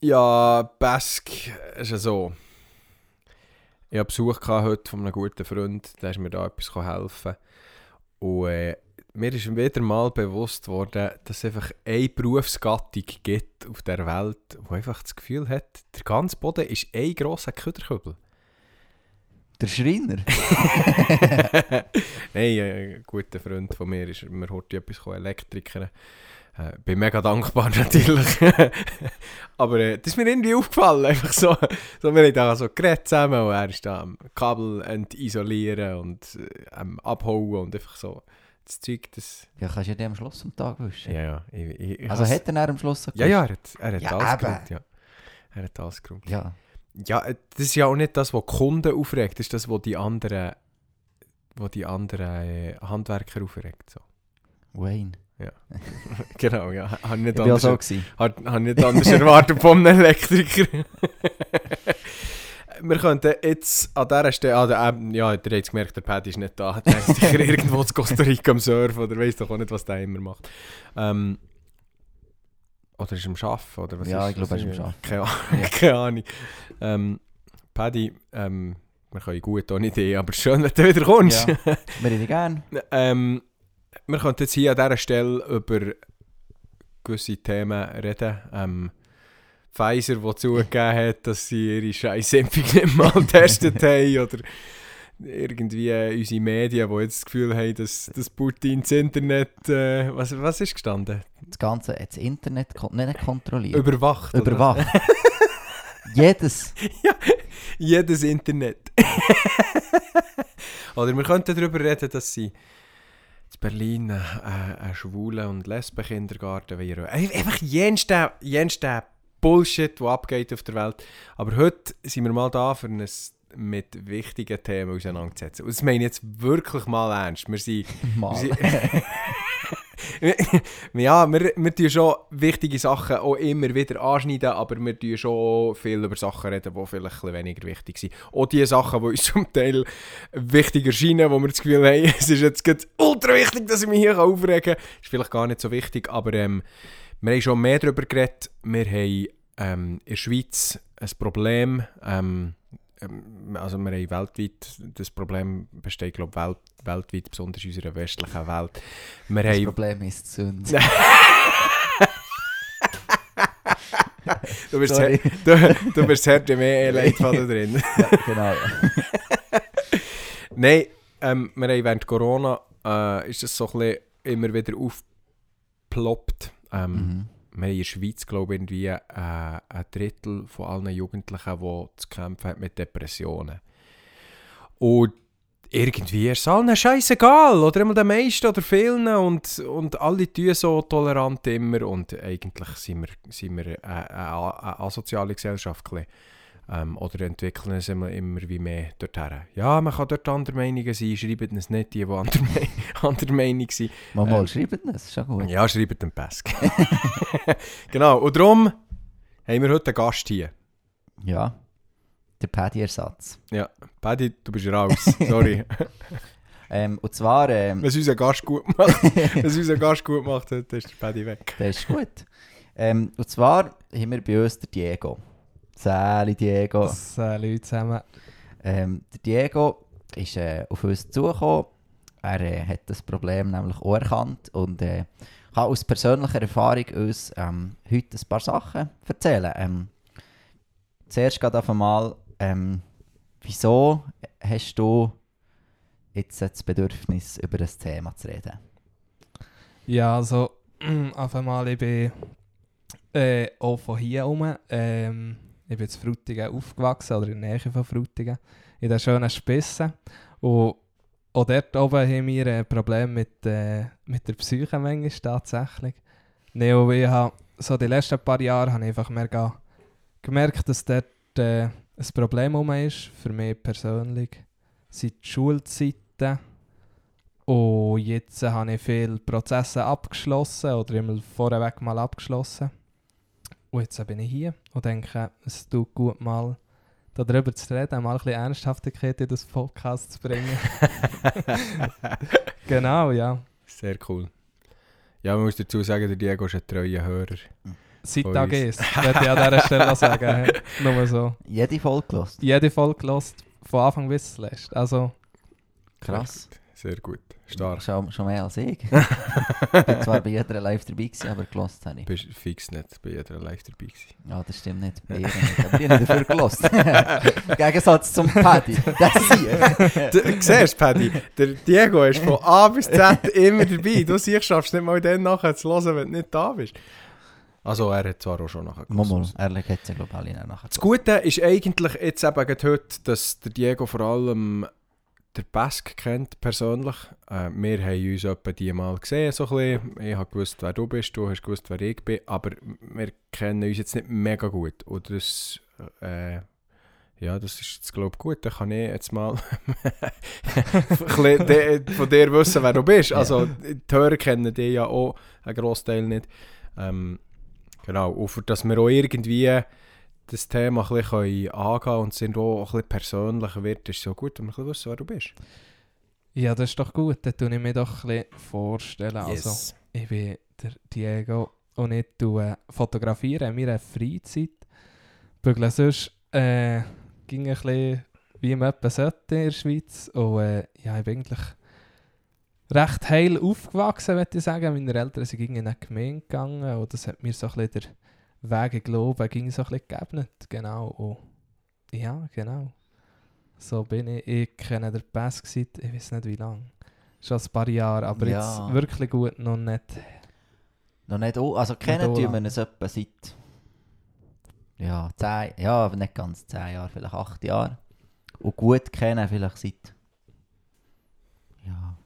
Ja, Bask ist ja so. Ich hatte Besuch heute von einem guten Freund, der ist mir da etwas helfen Und äh, mir ist wieder mal bewusst worden, dass es einfach eine Berufsgattung gibt auf der Welt, die einfach das Gefühl hat, der ganze Boden ist ein grosser Küderkübel. Der Schreiner? Nein, ein guter Freund von mir ist, mir heute etwas Elektriker. Äh, bin mega dankbar natürlich. Aber äh, das ist mir irgendwie aufgefallen. Einfach so, so wir haben da so geredet zusammen und er ist da am Kabel isolieren und äh, am abhauen und einfach so. Das Zeug, das... Ja, kannst du ja den am Schluss am Tag wischen. Ja, ja. Ich, ich, also hat er am Schluss Ja, ja, er hat, er hat ja, alles geräumt, ja. Er hat alles geräumt. Ja. Ja, äh, das ist ja auch nicht das, was die Kunden aufregt, das ist das, was die anderen, was die anderen äh, Handwerker aufregt. So. Wayne. Ja, genau, ja. Habe nicht ich anders, so. Hat, hat nicht anders erwartet von einem Elektriker. Wir könnten jetzt an dieser Stelle, ah, der, ähm, ja, ihr habt gemerkt, der Paddy ist nicht da. Der ist sicher irgendwo in Costa Rica am Surfen oder weiß doch auch nicht, was der immer macht. Ähm, oder ist er am Arbeiten? Oder was ja, ist, ich glaube, er ist am Arbeiten. Keine, Ahnung. Ja. Keine Ahnung. Ähm, Paddy, ähm, wir können gut ohne Idee, aber schön, wenn du wieder kommst. Ja, wir reden gerne. ähm, wir könnten jetzt hier an dieser Stelle über gewisse Themen reden. Ähm, Pfizer, der zugegeben hat, dass sie ihre scheiß Impfung nicht mal getestet haben. Oder irgendwie unsere Medien, die jetzt das Gefühl haben, dass, dass Putin das Internet. Äh, was, was ist gestanden? Das Ganze, das Internet nicht kontrolliert. Überwacht. Überwacht. jedes. Ja, jedes Internet. oder wir könnten darüber reden, dass sie in Berlin äh, einen schwulen und lesben Kindergarten wollen. Einfach jenster Bullshit, der abgeht auf der Welt. Aber heute sind wir mal da, für ein mit wichtigen Themen auseinanderzusetzen. Und das meine ich jetzt wirklich mal ernst. Wir sind... Mal. Wir sind ja, wir, wir tun schon wichtige Sachen auch immer wieder anschneiden, aber wir tun schon viel über Sachen reden, die vielleicht ein weniger wichtig sind. Auch die Sachen, die uns zum Teil wichtig erscheinen, wo wir das Gefühl haben, es ist jetzt ultra wichtig, dass ich mich hier aufregen kann, ist vielleicht gar nicht so wichtig, aber ähm, wir haben schon mehr darüber geredet. Wir haben ähm, in der Schweiz ein Problem, ähm, also wir haben weltweit, das Problem besteht glaube welt, weltweit, besonders in unserer westlichen Welt. Wir das haben, Problem ist die Sünde. du bist sehr, du, du bist sehr mehr Leitfaden drin. ja, genau. Nein, ähm, wir haben während Corona äh, ist das so ein bisschen immer wieder aufgeploppt. Ähm, Mhm. Wir haben in der Schweiz, glaube ich, irgendwie äh, ein Drittel von allen Jugendlichen, die zu kämpfen haben mit Depressionen. Und irgendwie ist es allen scheißegal, oder einmal den meisten oder vielen und, und alle tun so tolerant immer und eigentlich sind wir, sind wir eine, eine, eine asoziale Gesellschaft. ein. Ähm, oder entwickeln es immer, immer wie mehr dorthin. Ja, man kann dort anderer Meinungen sein, schreiben es nicht die, die anderer, Me anderer Meinung sind. Mal, mal Ähm, schreiben das, ist schon gut. Ja, schreibt den Pesk. genau, und darum haben wir heute einen Gast hier. Ja. Der Paddy-Ersatz. Ja, Paddy, du bist raus, sorry. Ähm, und zwar, ähm, es unser Gast gut macht, es unser Gast gut macht, dann ist der Paddy weg. das ist gut. Ähm, und zwar haben wir bei uns den Diego. Sali Diego. Salut zusammen. Ähm, der Diego ist äh, auf uns zugekommen. Er äh, hat das Problem nämlich auch erkannt und äh, kann aus persönlicher Erfahrung uns ähm, heute ein paar Sachen erzählen. Ähm, zuerst gerade auf einmal, ähm, wieso hast du jetzt das Bedürfnis, über das Thema zu reden? Ja, also, auf einmal, ich bin äh, auch von hier rum. Ähm, ich bin in Frutigen aufgewachsen, oder in der Nähe von Frutigen, in den schönen Spissen. Und auch dort oben haben wir ein Problem mit, äh, mit der Psyche manchmal tatsächlich. Nee, ich habe so die letzten paar Jahre habe ich einfach mehr ge- gemerkt, dass dort äh, ein Problem rum ist, für mich persönlich, seit Schulzeiten. Und jetzt habe ich viele Prozesse abgeschlossen oder immer vorweg mal abgeschlossen. Und jetzt bin ich hier und denke, es tut gut mal darüber zu reden, mal ein bisschen Ernsthaftigkeit in das Podcast zu bringen. genau, ja. Sehr cool. Ja, man muss dazu sagen, der Diego ist ein treuer Hörer. Seit Tag. 1, würde ich an dieser Stelle sagen. Nur so. Jede Folge gelost. Jede Folge gelost, von Anfang bis zuletzt. Also, Krass. Sehr gut. Stark. Schon, schon mehr als ich. ich bin zwar bei jeder live dabei gewesen, aber gelost habe ich. Bist fix nicht bei jeder live dabei gewesen. Ja, das stimmt nicht. Bei nicht. Aber ich habe dafür gelost. Gegensatz zum Paddy. Das hier. Du siehst, Paddy, der Diego ist von A bis Z immer dabei. Du siehst, schaffst nicht mal dann nachher zu hören, wenn du nicht da bist. Also, er hat zwar auch schon nachher Momo, ehrlich hat sie glaube ich alle nachher Das Gute ist eigentlich jetzt eben heute, dass der Diego vor allem der Bask kennt, persönlich. Äh, wir haben uns etwa die mal gesehen, so ein bisschen. Ich habe gewusst, wer du bist, du hast gewusst, wer ich bin, aber wir kennen uns jetzt nicht mega gut. Und das, äh, ja, das ist jetzt, glaube ich, gut. Dann kann ich jetzt mal von dir wissen, wer du bist. Also, die Hörer kennen dich ja auch, ein Großteil nicht. Ähm, genau, und für dass wir auch irgendwie das Thema ein bisschen angehen können und sind auch ein bisschen persönlicher wird, ist es so gut, wenn wir ein bisschen wissen, wer du bist. ja, das ist doch gut. Dann tue ich mir doch ein bisschen vorstellen. Also, ich bin der Diego und ich tue fotografieren in meiner Freizeit. Bügle sonst äh, ging ein bisschen wie man etwa sollte in der Schweiz. Und äh, ja, ich bin eigentlich recht heil aufgewachsen, würde ich sagen. Meine Eltern sind in eine Gemeinde gegangen und das hat mir so ein bisschen der Weg in Glauben ging so ein bisschen gegeben. Genau. Und ja, genau. So bin ich. Ich kenne den Pass seit, ich weiß nicht wie lange. Schon ein paar Jahre, aber Ja. jetzt wirklich gut noch nicht. Noch nicht, auch- also kennen tun wir uns etwa seit ja, zehn, ja, aber nicht ganz zehn Jahre, vielleicht acht Jahre. Und gut kennen vielleicht seit ja,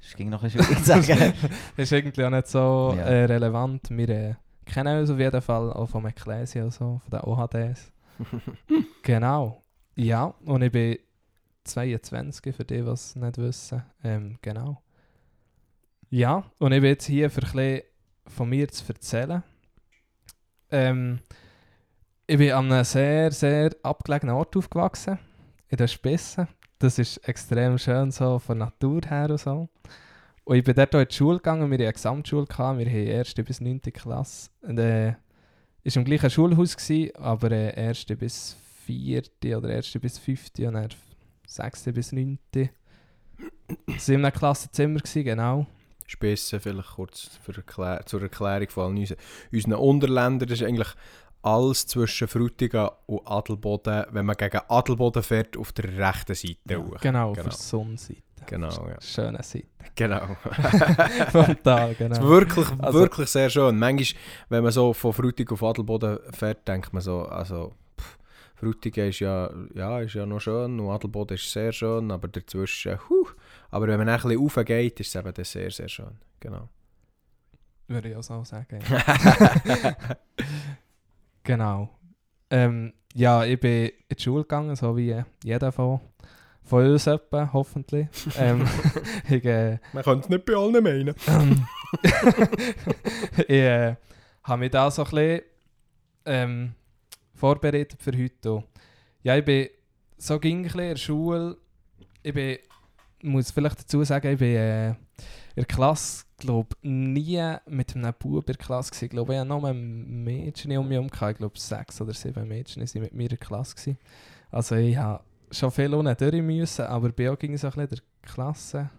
es ging noch ein bisschen sagen. Das ist irgendwie auch nicht so Ja. äh, relevant. Wir äh, kennen uns auf jeden Fall auch von Ecclesia und so, von den OHDs. genau. Ja, und ich bin 22, für die, die es nicht wissen. Ähm, genau. Ja, und ich bin jetzt hier für ein von mir zu erzählen. Ähm, ich bin an einem sehr, sehr abgelegenen Ort aufgewachsen, in den Spissen. Das ist extrem schön so von Natur her und so. Und ich bin dort auch in die Schule gegangen, wir hatten eine Gesamtschule, gehabt, wir haben 1. bis 9. Klasse. Und, äh, ist im gleichen Schulhaus, gewesen, aber äh, 1. bis 4. oder 1. bis 5. und dann 6. bis 9. Das war in einem Klassenzimmer, gewesen, genau. Spissen vielleicht kurz Erklär zur Erklärung von allen unseren, unseren Unterländern. Das ist eigentlich alles zwischen Frutigen und Adelboden, wenn man gegen Adelboden fährt, auf der rechten Seite. hoch. Genau, auf Genau. der Sonnenseite. Genau, ja. Schöne Seite. Genau. Vom Tal, Es ist genau. wirklich, Also- wirklich sehr schön. Manchmal, wenn man so von Frutigen auf Adelboden fährt, denkt man so, also Frutigen ist ja, ja, ist ja noch schön und Adelboden ist sehr schön, aber dazwischen, huh. Aber wenn man ein bisschen raufgeht, ist es eben dann sehr, sehr schön. Genau. Würde ich auch so sagen. Genau. Ähm, ja, ich bin in die Schule gegangen, so wie jeder von, von uns etwa, hoffentlich. ähm, ich äh, Man kann es nicht bei allen meinen. ich äh, habe mich da so ein bisschen ähm, vorbereitet für heute. Ja, ich bin so ging ein bisschen in der Schule. Ich bin, muss vielleicht dazu sagen, ich bin äh, in der Klasse, glaube nie mit einem Bub in der Klasse gewesen. Ich glaube, ich hatte nur Mädchen um mich herum. Ich glaube, sechs oder sieben Mädchen waren mit mir in der Klasse. Gewesen. Also ich habe schon viel unten durch müssen, aber bei auch ging so ein bisschen in der Klasse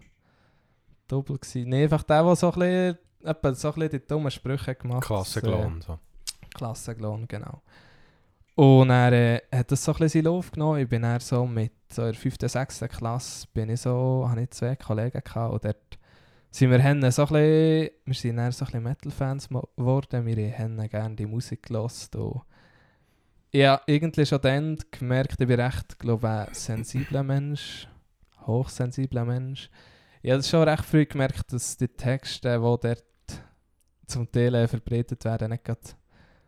doppelt gewesen. Nee, einfach der, der so ein bisschen, etwa so ein bisschen die dummen Sprüche gemacht hat. Klassenklon. So. Klassenlohn, genau. Und er äh, hat das so ein bisschen seinen Lauf genommen. Ich bin dann so mit so in der 5., 6. Klasse bin ich so, habe ich zwei Kollegen gehabt und dort sind wir haben so ein bisschen, wir sind dann so ein bisschen Metal-Fans geworden. Wir haben gerne die Musik gehört und habe irgendwie schon dann gemerkt, ich bin recht, glaube ich, ein sensibler Mensch, hochsensibler Mensch. Ich habe schon recht früh gemerkt, dass die Texte, die dort zum Teil verbreitet werden, nicht gerade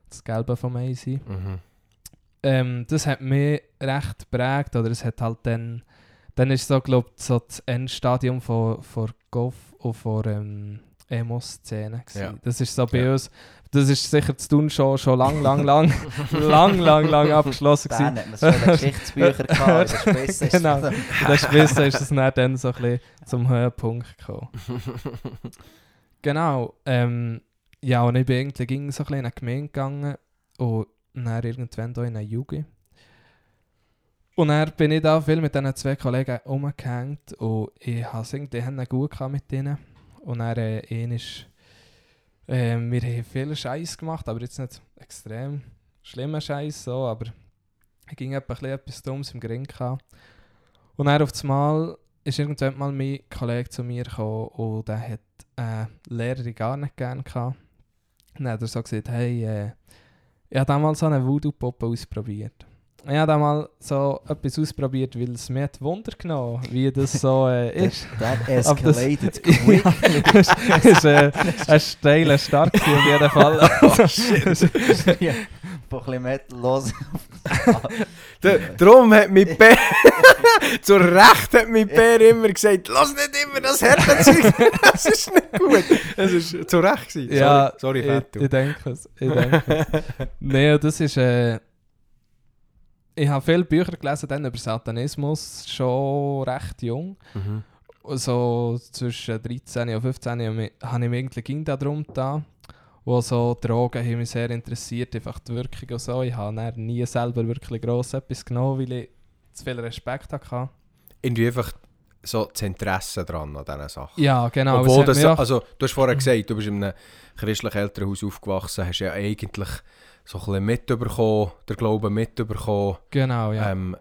das Gelbe vom Ei sind. Mhm. Ähm, das hat mich recht geprägt, oder es hat halt dann, dann ist so, glaube ich, so das Endstadium von, von Goff und von ähm, Emo-Szene. Ja. Das ist so bei Ja. uns, das ist sicher zu tun schon, schon lang, lang, lang, lang, lang, lang abgeschlossen. Dann hat man den Geschichtsbüchern gehabt, in der Spitze ist Genau. dann- In der Spitze ist es dann, dann so ein bisschen zum Höhepunkt gekommen. Genau. Ähm, ja, und ich bin irgendwie ging so ein bisschen in eine Gemeinde gegangen und dann irgendwann da in eine Jugend. Und dann bin ich da viel mit diesen zwei Kollegen rumgehängt und ich habe es irgendwie gut gehabt mit ihnen. Und dann äh, ist, äh, wir haben viel Scheiß gemacht, aber jetzt nicht extrem schlimmer Scheiß so, aber ich ging etwa etwas Dummes im Gring. Und dann auf das Mal ist irgendwann mal mein Kollege zu mir gekommen und der hat eine Lehrerin gar nicht gerne gehabt. Und dann hat er so gesagt, hey, äh, ich habe damals so eine Voodoo-Puppe ausprobiert. Ich habe da mal so etwas ausprobiert, weil es mir hat Wunder genommen, wie das so äh, ist. That das- escalated Ja, quick. es ist, ist äh, ein steiler Start auf jeden Fall. ja, ein bisschen los. Da- Darum hat mein Bär, zu Recht hat mein Bär immer gesagt, lass nicht immer das Härtezeug, das ist nicht gut. Das ist zu Recht gewesen. ja, sorry, sorry ich, ich denke es. Ich denke es. Nein, das ist... Äh, ich habe viele Bücher gelesen dann über Satanismus, schon recht jung. Mhm. so zwischen 13 und 15 habe ich mich irgendwie ging darum da, wo so Drogen haben mich sehr interessiert, einfach die Wirkung und so. Ich habe nie selber wirklich gross etwas genommen, weil ich zu viel Respekt hatte. Irgendwie einfach so das Interesse dran an diesen Sachen. Ja, genau. Obwohl das, also du hast vorher gesagt, du bist in einem christlichen Elternhaus aufgewachsen, hast ja eigentlich so ein bisschen mitbekommen, der Glaube mitbekommen. genau, ja. Ähm,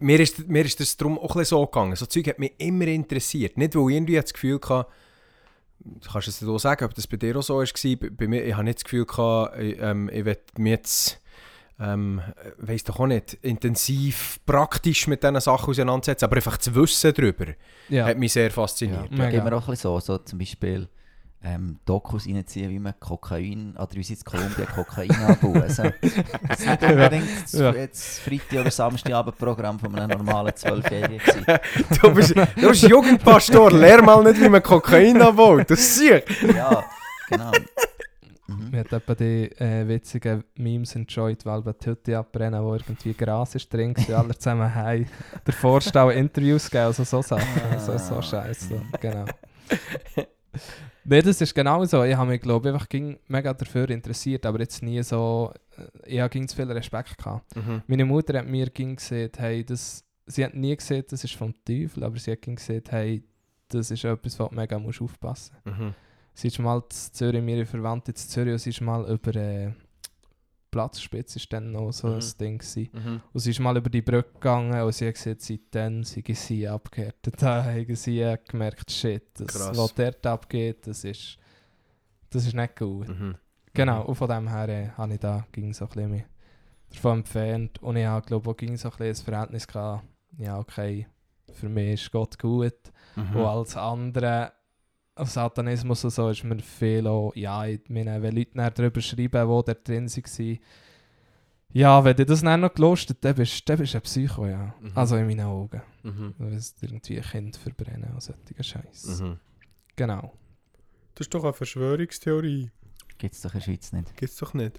mir, ist, mir ist das darum auch ein so gegangen. So Zeug hat mich immer interessiert. Nicht, weil ich irgendwie das Gefühl hatte, du kannst es dir auch sagen, ob das bei dir auch so war. Bei, bei mir, ich habe nicht das Gefühl gehabt, ich, ähm, ich will mich jetzt, ähm, weiss doch auch nicht, intensiv praktisch mit diesen Sachen auseinandersetzen, aber einfach das Wissen darüber ja. hat mich sehr Ja, fasziniert. gehen wir auch ein bisschen so, so zum Beispiel ähm, Dokus reinziehen, wie man Kokain, oder wie sie in Kolumbien Kokain anbauen. Also, das ist nicht unbedingt das, Ja. jetzt Freitag- oder Samstagabendprogramm von einem normalen Zwölfjährigen. Du bist, du bist Jugendpastor, lehr mal nicht, wie man Kokain anbaut. Das ist sicher. Ja, genau. Mhm. Mir hat etwa die äh, witzigen Memes enjoyed, weil bei die Hütte abbrennen, wo irgendwie Gras ist drin war, alle zusammen heim. Der Vorstau Interviews gegeben, also so Sachen. Also so scheiße. Genau. Nein, das ist genau so. Ich habe mich, glaube ich, einfach ging mega dafür interessiert, aber jetzt nie so. äh, Ich habe zu viel Respekt gehabt. Meine Mutter hat mir ging gesagt, hey, das. Sie hat nie gesehen, das ist vom Teufel, aber sie hat ging gesagt, hey, das ist etwas, wo du mega musst aufpassen Mhm. Sie ist mal in Zürich, meine Verwandte in Zürich, und sie ist mal über äh, Platzspitze ist dann noch so Mhm. ein Ding gewesen. Mhm. Und sie ist mal über die Brücke gegangen und sie hat gesagt, seitdem sei sie abgehärtet. Da haben sie gemerkt, shit, das, Krass. was dort abgeht, das ist, das ist nicht gut. Mhm. Genau, und von dem her äh, habe ich da ging so ein bisschen davon entfernt. Und ich habe, glaube auch ging so ein bisschen das Verhältnis gehabt, ja okay, für mich ist Gott gut. Mhm. Und alles andere, Satanismus und so, ist mir viel auch, ja, ich meine, wenn Leute darüber schreiben, die da drin waren, ja, wenn du das dann noch gelöst hast, dann bist, dann bist du ein Psycho, ja. Mhm. Also in meinen Augen. Mhm. Du willst irgendwie ein Kind verbrennen und solche Scheiß. Mhm. Genau. Das ist doch eine Verschwörungstheorie. Gibt es doch in der Schweiz nicht. Gibt's doch nicht.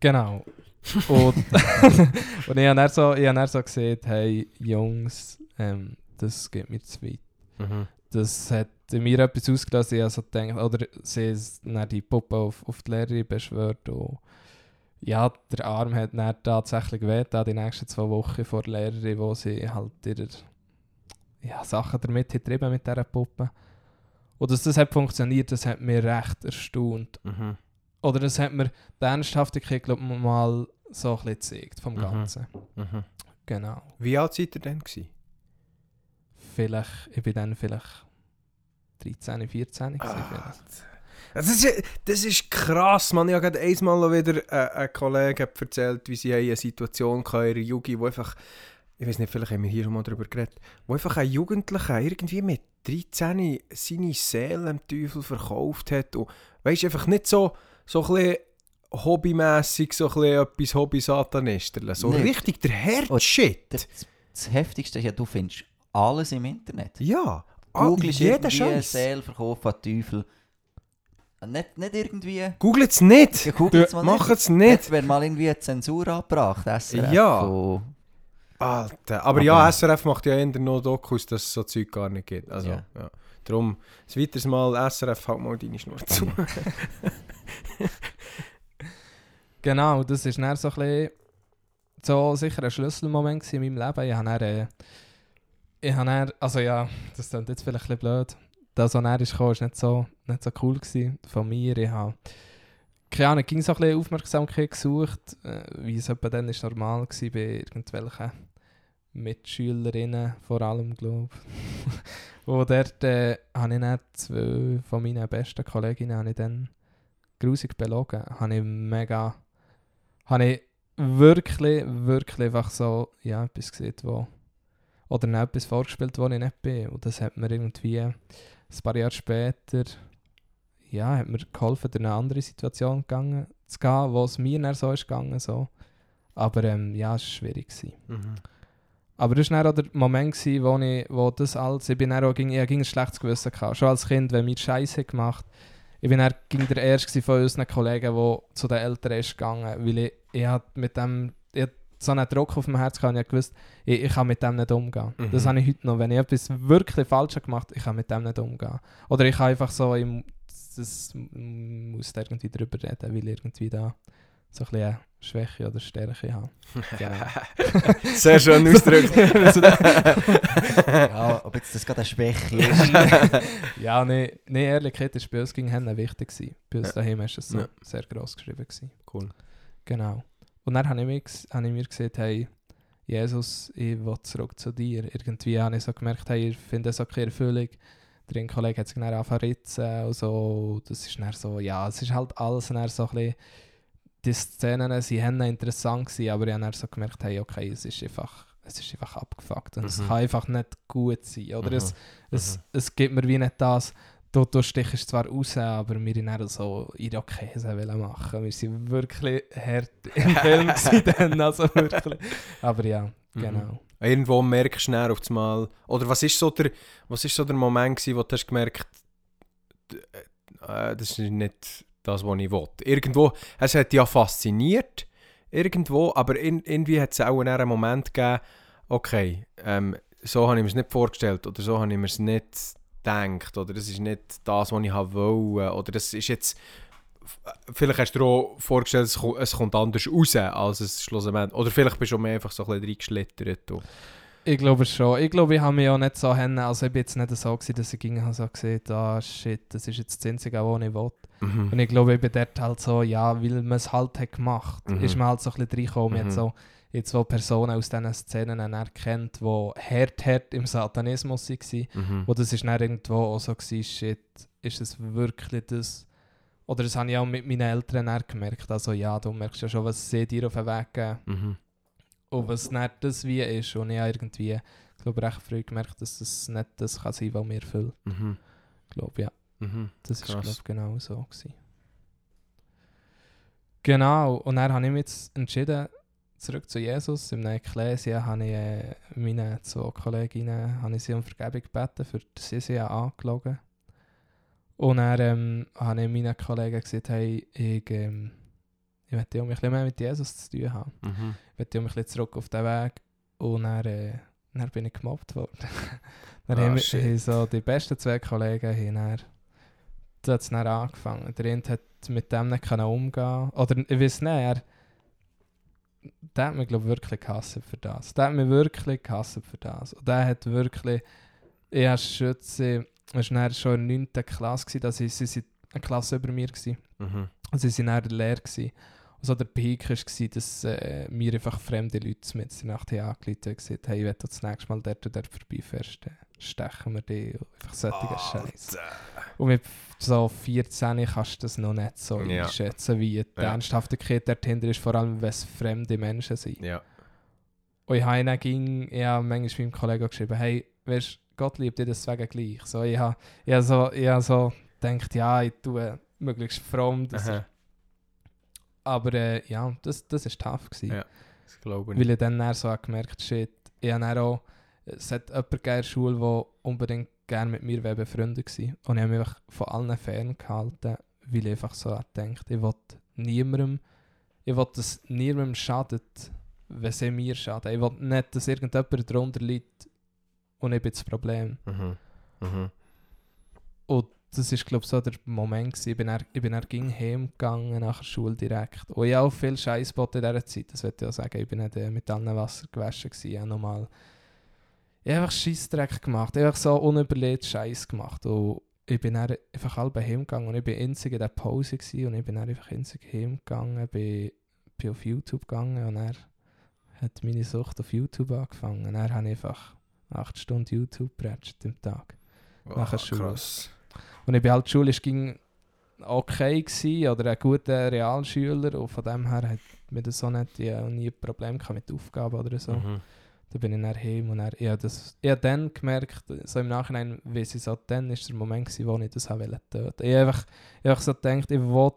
Genau. Und, und ich habe dann so, ich habe dann so gesagt, hey, Jungs, ähm, das geht mir zu weit. Mhm. Das hat mir etwas ausgelöst. Ich also gedacht, oder sie ist dann die Puppe auf, auf die Lehrerin beschwört. Und ja, der Arm hat dann tatsächlich weh, die nächsten zwei Wochen vor der Lehrerin, wo sie halt ihre ja, Sachen damit hat getrieben mit dieser Puppe. Und dass das hat funktioniert, das hat mir recht erstaunt. Mhm. Oder das hat mir die Ernsthaftigkeit, glaube ich, mal so ein bisschen gezeigt vom Mhm. Ganzen. Mhm. Genau. Wie alt seid ihr denn? Gewesen? Vielleicht, ich bin dann vielleicht 13, 14 ah, das, ist, das ist krass, man. Ich habe gerade einmal wieder äh, einen Kollegen erzählt, wie sie eine Situation hatten in ihrer Jugend, wo einfach, ich weiß nicht, vielleicht haben wir hier schon mal darüber geredet, wo einfach ein Jugendlicher irgendwie mit 13 seine Seele dem Teufel verkauft hat und weißt einfach nicht so, so ein bisschen hobbymässig so ein etwas Hobby-Satanisterle. So Nicht. richtig der Herzshit. Das, das Heftigste ist ja, du findest alles im Internet. Ja, ah, Googlest jeder irgendwie. Seelverkauf an Teufel. Nicht, nicht irgendwie... Googelt es nicht. Ja, googelt mal Macht nicht. es nicht. Jetzt wäre mal irgendwie eine Zensur angebracht, SRF. Ja. Von, Alter, aber ja, SRF macht ja eher noch Dokus, dass es so Zeug gar nicht gibt. Also, ja. Ja. Darum, ein weiteres Mal SRF, halt mal deine Schnur zu. Genau, das ist dann so ein bisschen so sicher ein Schlüsselmoment in meinem Leben. Ich habe dann, äh, ich habe dann, also ja, das klingt jetzt vielleicht ein bisschen blöd. Das, was dann ist ist nicht so, nicht so cool von mir. Ich habe, keine Ahnung, ging so ein bisschen Aufmerksamkeit gesucht, äh, wie es etwa dann ist normal war bei irgendwelchen Mitschülerinnen, vor allem, glaube ich. Wo dort äh, habe ich dann zwei von meinen besten Kolleginnen habe ich dann grusig belogen. Habe ich mega, habe ich wirklich, wirklich einfach so, ja, etwas gesehen, wo, oder noch etwas vorgespielt, wo ich nicht bin. Und das hat mir irgendwie ein paar Jahre später, ja, hat mir geholfen, in eine andere Situation gegangen, zu gehen, wo es mir dann so ist gegangen, so. Aber ähm, ja, es war schwierig. Mhm. Aber das war dann auch der Moment, gewesen, wo, ich, wo das alles, ich bin dann auch, ging, ich ging ein schlechtes Gewissen gehabt. Schon als Kind, wenn mir Scheiße gemacht ich bin dann ging der erste von unseren Kollegen, der zu den Eltern ist gegangen, weil ich, ich mit dem, so einen Druck auf dem Herz gehabt und ich gewusst, ich, ich kann mit dem nicht umgehen. Mhm. Das habe ich heute noch. Wenn ich etwas wirklich falsch habe gemacht ich kann mit dem nicht umgehen. Oder ich kann einfach so, ich, das muss da irgendwie drüber reden, weil ich irgendwie da so ein bisschen eine Schwäche oder Stärke habe. Genau. Sehr schön ausgedrückt. ja, ob jetzt das gerade eine Schwäche ist. ja, nee, nee, Ehrlichkeit ist bei uns gegen Hände wichtig gewesen. Bei uns Ja. daheim ist es so Ja. sehr gross geschrieben gewesen. cool. Genau. Und dann habe ich, habe ich mir gesagt, hey, Jesus, ich will zurück zu dir. Irgendwie habe ich so gemerkt, hey, ich finde das okay Erfüllung. Der eine Kollege hat sich dann angefangen ritzen und so. Das ist dann so, ja, es ist halt alles dann so ein bisschen, die Szenen, sie haben dann interessant gewesen, aber ich habe dann so gemerkt, hey, okay, es ist einfach, es ist einfach abgefuckt und es Mhm. kann einfach nicht gut sein. Oder Mhm. es, es, Mhm. es gibt mir wie nicht das, du, du stichst zwar raus, aber wir haben dann so Irokesen machen. Wir waren wirklich hart im Film dann, also wirklich. Aber ja, Mhm. genau. Irgendwo merkst du dann auf einmal, oder was ist so der, was ist so der Moment gewesen, wo du hast gemerkt, äh, das ist nicht das, was ich will. Irgendwo, es hat ja fasziniert, irgendwo, aber in, irgendwie hat es auch einen Moment gegeben, okay, ähm, so habe ich mir es nicht vorgestellt oder so habe ich mir es nicht gedacht oder das ist nicht das, was ich wollte oder das ist jetzt vielleicht hast du dir auch vorgestellt, es kommt, es kommt anders raus, als es schlussendlich oder vielleicht bist du mehr einfach so ein bisschen reingeschlittert. und- Ich glaube schon. Ich glaube, ich habe mich auch nicht so hin, also ich bin jetzt nicht so gewesen, dass ich ging habe so gesehen, ah shit, das ist jetzt das Einzige, was ich will. Und Mhm. ich glaube, ich bin dort halt so, ja, weil man es halt hat gemacht, Mhm. ist man halt so ein bisschen reingekommen. Mhm. Mhm. so jetzt so Personen aus diesen Szenen erkennt, die hart, hart im Satanismus waren. Mhm. Wo das ist dann irgendwo auch so war, shit, ist es wirklich das... Oder das habe ich auch mit meinen Eltern gemerkt. Also ja, du merkst ja schon, was sie dir auf den Weg geben. Mhm. Und was dann das wie ist. Und ich habe irgendwie, ich glaube, recht früh gemerkt, dass das nicht das kann sein, was mir erfüllt. Mhm. Ich glaube, ja. Mhm. Das war, Krass. glaube ich, genau so. Gewesen. Genau, und dann habe ich mich jetzt entschieden, zurück zu Jesus. Im Ekklesia habe ich äh, meine zwei Kolleginnen habe ich sie um Vergebung gebeten, für die sie sie angelogen. Und dann ähm, habe ich meinen Kollegen gesagt, hey, ich, ähm, ich möchte auch ein bisschen mehr mit Jesus zu tun haben. Mhm. Ich möchte auch ein bisschen zurück auf den Weg. Und dann, äh, dann bin ich gemobbt worden. dann Ah, haben, wir- so die besten zwei Kollegen haben dann, da hat es dann angefangen. Der eine hat mit dem nicht umgehen Oder ich weiß nicht, er, der hat mich glaube wirklich gehasst für das. Der hat mich wirklich gehasst für das. Und der hat wirklich, ich habe Schütze, es war schon in der 9. Klasse, gewesen, dass ich, sie sind eine Klasse über mir gewesen. Mhm. Und sie waren dann leer. Gewesen. Und so der Peak war, dass äh, mir einfach fremde Leute mit der Nacht haben angerufen und gesagt hey, wenn du das nächste Mal dort und dort vorbeifährst, stechen wir dich. Und Einfach solche Scheiß. Und mit so 14 kannst du das noch nicht so Ja. einschätzen, wie die Ja. Ernsthaftigkeit dahinter ist, vor allem wenn es fremde Menschen sind. Ja. Und ich habe ging, ich habe manchmal meinem Kollegen geschrieben, hey, weißt, Gott liebt dich deswegen gleich. So, ich habe, ich habe so, ich habe so gedacht, ja, ich tue möglichst fromm. Aber äh, ja, das, das war tough. Gewesen, Ja. Das glaube ich. Weil ich dann, dann so habe gemerkt shit, ich habe auch, es hat jemanden in der Schule, der unbedingt gerne mit mir befreundet war. Und ich habe mich einfach von allen ferngehalten, weil ich einfach so gedacht ich will niemandem, ich will, dass niemandem schadet, wenn sie mir schaden. Ich will nicht, dass irgendjemand darunter liegt und ich bin das Problem. Mhm. Mhm. und das war, glaube ich, so der Moment. Gewesen. Ich bin dann, ich bin dann ging heimgegangen nach der Schule direkt. Und ich habe auch viel Scheiß in dieser Zeit, das wollte ich auch sagen. Ich bin nicht mit allen Wasser gewaschen. Gewesen. Ich habe nochmal... Ich habe einfach Scheissdreck gemacht. Ich habe einfach so unüberlegt Scheiß gemacht. Und ich bin dann einfach halb heimgegangen und ich bin einzig in der Pause gewesen, und ich bin dann einfach einzig heimgegangen, bin, bin auf YouTube gegangen und er hat meine Sucht auf YouTube angefangen. Und habe ich einfach 8 Stunden YouTube geprätscht im Tag. Nach der Schule. krass. Und ich bin halt schulisch ging okay gewesen, oder ein guter Realschüler und von dem her hat mir das so nicht, ich nie Probleme mit Aufgaben oder so. Mhm. Da bin ich dann heim und dann, ich habe das, ich habe dann gemerkt, so im Nachhinein, wie sie so, dann ist der Moment gewesen, wo ich das habe wollte töten. Ich habe einfach, ich habe so gedacht, ich will,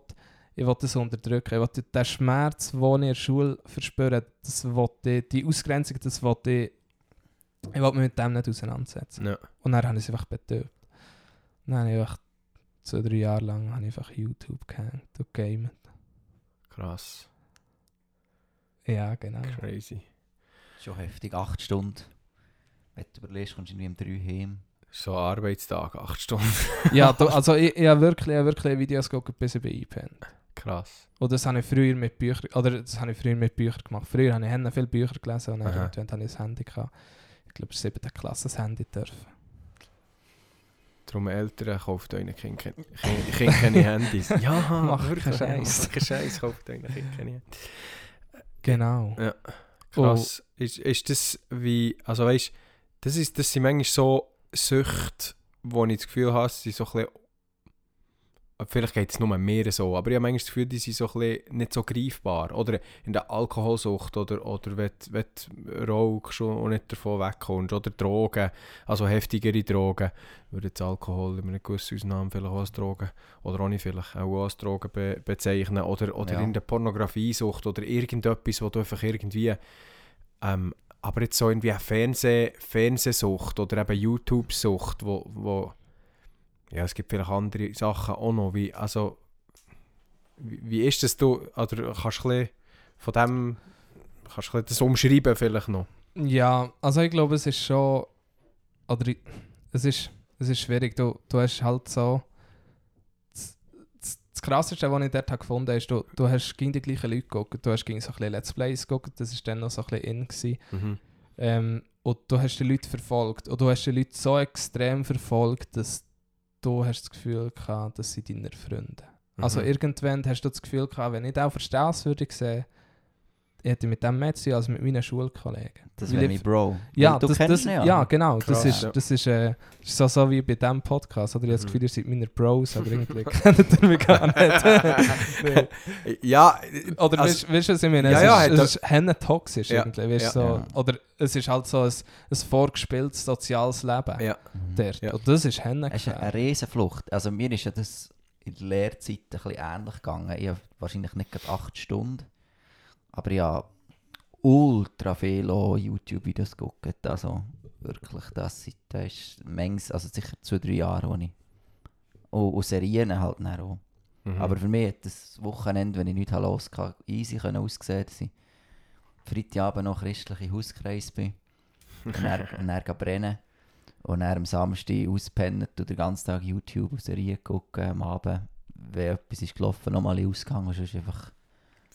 ich will das unterdrücken. Ich will den Schmerz, den ich in der Schule verspüre, das will ich, die Ausgrenzung, das will ich, ich will mich mit dem nicht auseinandersetzen. Ja. Und dann habe ich es einfach betäubt. Dann habe ich einfach zwei, drei Jahre lang habe ich einfach YouTube gehängt und gamet. Krass. Ja, genau. Crazy. Schon heftig, 8 Stunden. Wenn du überlegst, kommst du irgendwie um 3 heim. So ein Arbeitstag, 8 Stunden. ja, du, also ich, ich habe wirklich, ich habe wirklich Videos geguckt, bis ich eingepennt. Krass. Und das habe ich früher mit Büchern, oder das habe ich früher mit Büchern gemacht. Früher habe ich Hände viele Bücher gelesen und dann irgendwann habe ich das Handy gehabt. Ich glaube, es 7. Klasse das Handy dürfen. Darum Eltern, kauft euren Kind, kind, kind keine Handys. Ja, Mach wirklich. keinen Scheiß. Mach keinen Scheiß, kauft euren Kind keine Handys. Genau. Krass. Ist, ist das wie, also weißt das, ist, das sind manchmal so Süchte, wo ich das Gefühl habe, sie sind so ein bisschen, vielleicht geht es nur mehr so, aber ich habe manchmal das Gefühl, die sind so ein bisschen nicht so greifbar. Oder in der Alkoholsucht oder, oder wenn, wenn du rauchst und nicht davon wegkommst. Oder Drogen, also heftigere Drogen. Würde jetzt Alkohol in einem gewissen Ausnahmen vielleicht auch als Drogen, oder auch nicht vielleicht, auch als Drogen be bezeichnen. Oder, oder Ja. in der Pornografiesucht oder irgendetwas, wo du einfach irgendwie ähm, aber jetzt so irgendwie eine Fernseh Fernsehsucht oder eben YouTube-Sucht, wo, wo ja, es gibt vielleicht andere Sachen auch noch, wie, also wie, wie ist das du, oder kannst du ein von dem, kannst du das umschreiben vielleicht noch? Ja, also ich glaube, es ist schon. Oder ich- es ist, es ist schwierig. Du, du hast halt so. Das, das, das Krasseste, was ich dort gefunden habe, ist, du, du hast gegen die gleichen Leute geguckt. Du hast gegen so ein bisschen Let's Plays geguckt. Das war dann noch so ein bisschen in. Gewesen. Mhm. Ähm, und du hast die Leute verfolgt. Und du hast die Leute so extrem verfolgt, dass du hast das Gefühl gehabt, dass sie deine Freunde. Also Mhm. irgendwann hast du das Gefühl gehabt, wenn ich den auf der Straße würde sehen, hätte mit dem mehr zu tun als mit meinen Schulkollegen. Das wäre mein Bro. Ja, du das, kennst das, ihn ja. ja. genau. Krass, das ist, ja. das ist, äh, ist so, so wie bei diesem Podcast. Oder ich habe das Mhm. Gefühl, ihr seid meine Bros, aber irgendwie kennt ihr mich gar nicht. Ja, Oder also- weißt du, was ich meine? Ja, es ja, ist, es ist henne toxisch Ja, irgendwie. Weißt, so, Ja. Oder es ist halt so ein, ein vorgespieltes soziales Leben ja, dort. Ja. Und das ist henne Es ist eine Riesenflucht. Also mir ist ja das in der Lehrzeit ein bisschen ähnlich gegangen. Ich habe wahrscheinlich nicht gerade 8 Stunden, aber ich habe ultra viel auch YouTube-Videos geguckt. Also wirklich, das, das ist manches, also sicher zwei, drei Jahre, wo ich... Und, und Serien halt dann auch. mhm. Aber für mich hat das Wochenende, wenn ich nichts los hatte, easy können aussehen, dass ich Freitagabend noch christliche Hauskreis bin und dann, und dann brennen und dann am Samstag auspennen und den ganzen Tag YouTube und Serien gucken am Abend. Wenn etwas ist gelaufen, nochmal ausgegangen sonst einfach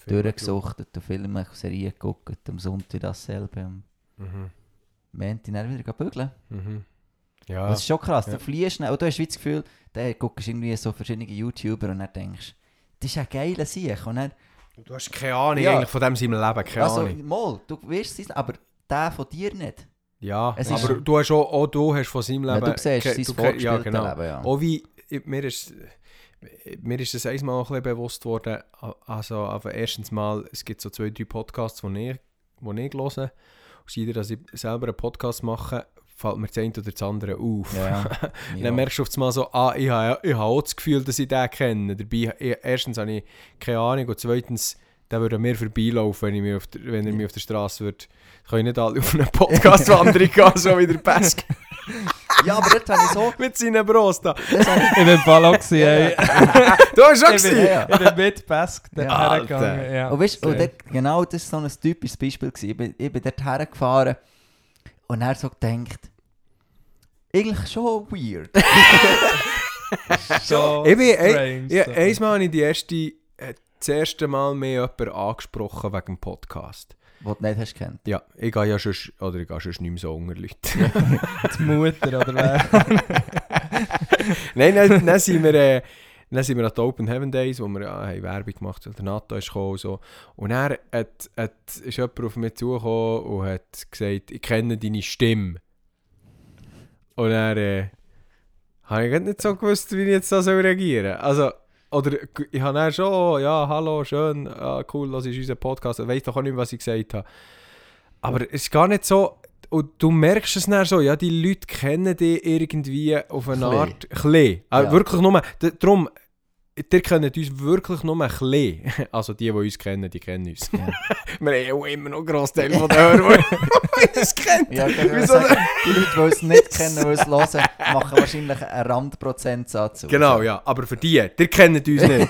durchgesuchtet und Filme Serien geguckt. Am Sonntag dasselbe. Am Mhm. Montag dann wieder bügeln. Mhm. Ja, Das ist schon krass. Ja. Du fliehst schnell und du hast wie das Gefühl, da guckst irgendwie so verschiedene YouTuber und dann denkst das ist ein geiler Sieg. Und dann, du hast keine Ahnung Ja. eigentlich von dem seinem Leben, keine also, Ahnung. mal, du wirst es, aber der von dir nicht. Ja, Es aber ist- du hast auch, auch du hast von seinem Ja, Leben... du siehst sein du ke- vorgespielte genau. Leben, ja. Auch wie, mir ist, mir ist das einmal auch ein bisschen bewusst worden, also, aber erstens mal, es gibt so zwei, drei Podcasts, die ich, die ich höre. Und jeder, dass ich selber einen Podcast mache, fällt mir das eine oder das andere auf. Ja, Dann merkst du auf einmal so, ah, ich habe, ich habe auch das Gefühl, dass ich den kenne. Dabei, ich, erstens habe ich keine Ahnung und zweitens, der würde mir vorbeilaufen, wenn, ich mich auf der, wenn er mich auf der Straße würde. Ich kann nicht alle auf eine Podcast-Wanderung gehen, so wie der Pesk ja, aber dort habe ich so... mit seinen Bros da. Das habe ich, Ich bin Ball gewesen, ey. Du hast schon Ich bin, gesehen? ich bin mit Pesk Ja, hergegangen. Ja. und weißt, und dort, genau das war so ein typisches Beispiel. Gewesen. Ich, bin, ich bin dort hergefahren und er so gedacht, eigentlich schon weird. So Ich bin- strange. Ja, einmal habe ich die erste, äh, das erste Mal mehr jemanden angesprochen wegen dem Podcast. Wo du nicht hast kennt. Ja, ich gehe ja schon, oder ich gehe schon nicht mehr so unter Leute. Die Mutter oder wer? Nein, dann, dann sind wir... Äh, dann sind wir an den Open Heaven Days, wo wir ja, haben Werbung gemacht haben. Der NATO ist gekommen und so. Und dann hat, hat, ist jemand auf mich zugekommen und hat gesagt, ich kenne deine Stimme. Und dann äh, habe ich nicht so gewusst, wie ich jetzt da reagieren soll. Also, oder ich habe dann schon, oh, ja, hallo, schön, ah, cool, das ist unser Podcast. Ich weiß doch auch nicht, was ich gesagt habe. Aber es ist gar nicht so... Und du merkst es dann so, ja, die Leute kennen dich irgendwie auf eine. Art... Chli. Ah, Ja. Wirklich nur... Darum, die kennen uns wirklich nur ein Chli. Also die, die uns kennen, die kennen uns. Ja. Wir haben ja auch immer noch einen Grossteil von den Hörern, die uns kennen. Ja, Wieso die Leute, die es nicht kennen, die es hören, machen wahrscheinlich einen Randprozentsatz. Genau, ja. Aber für die, die kennen uns nicht.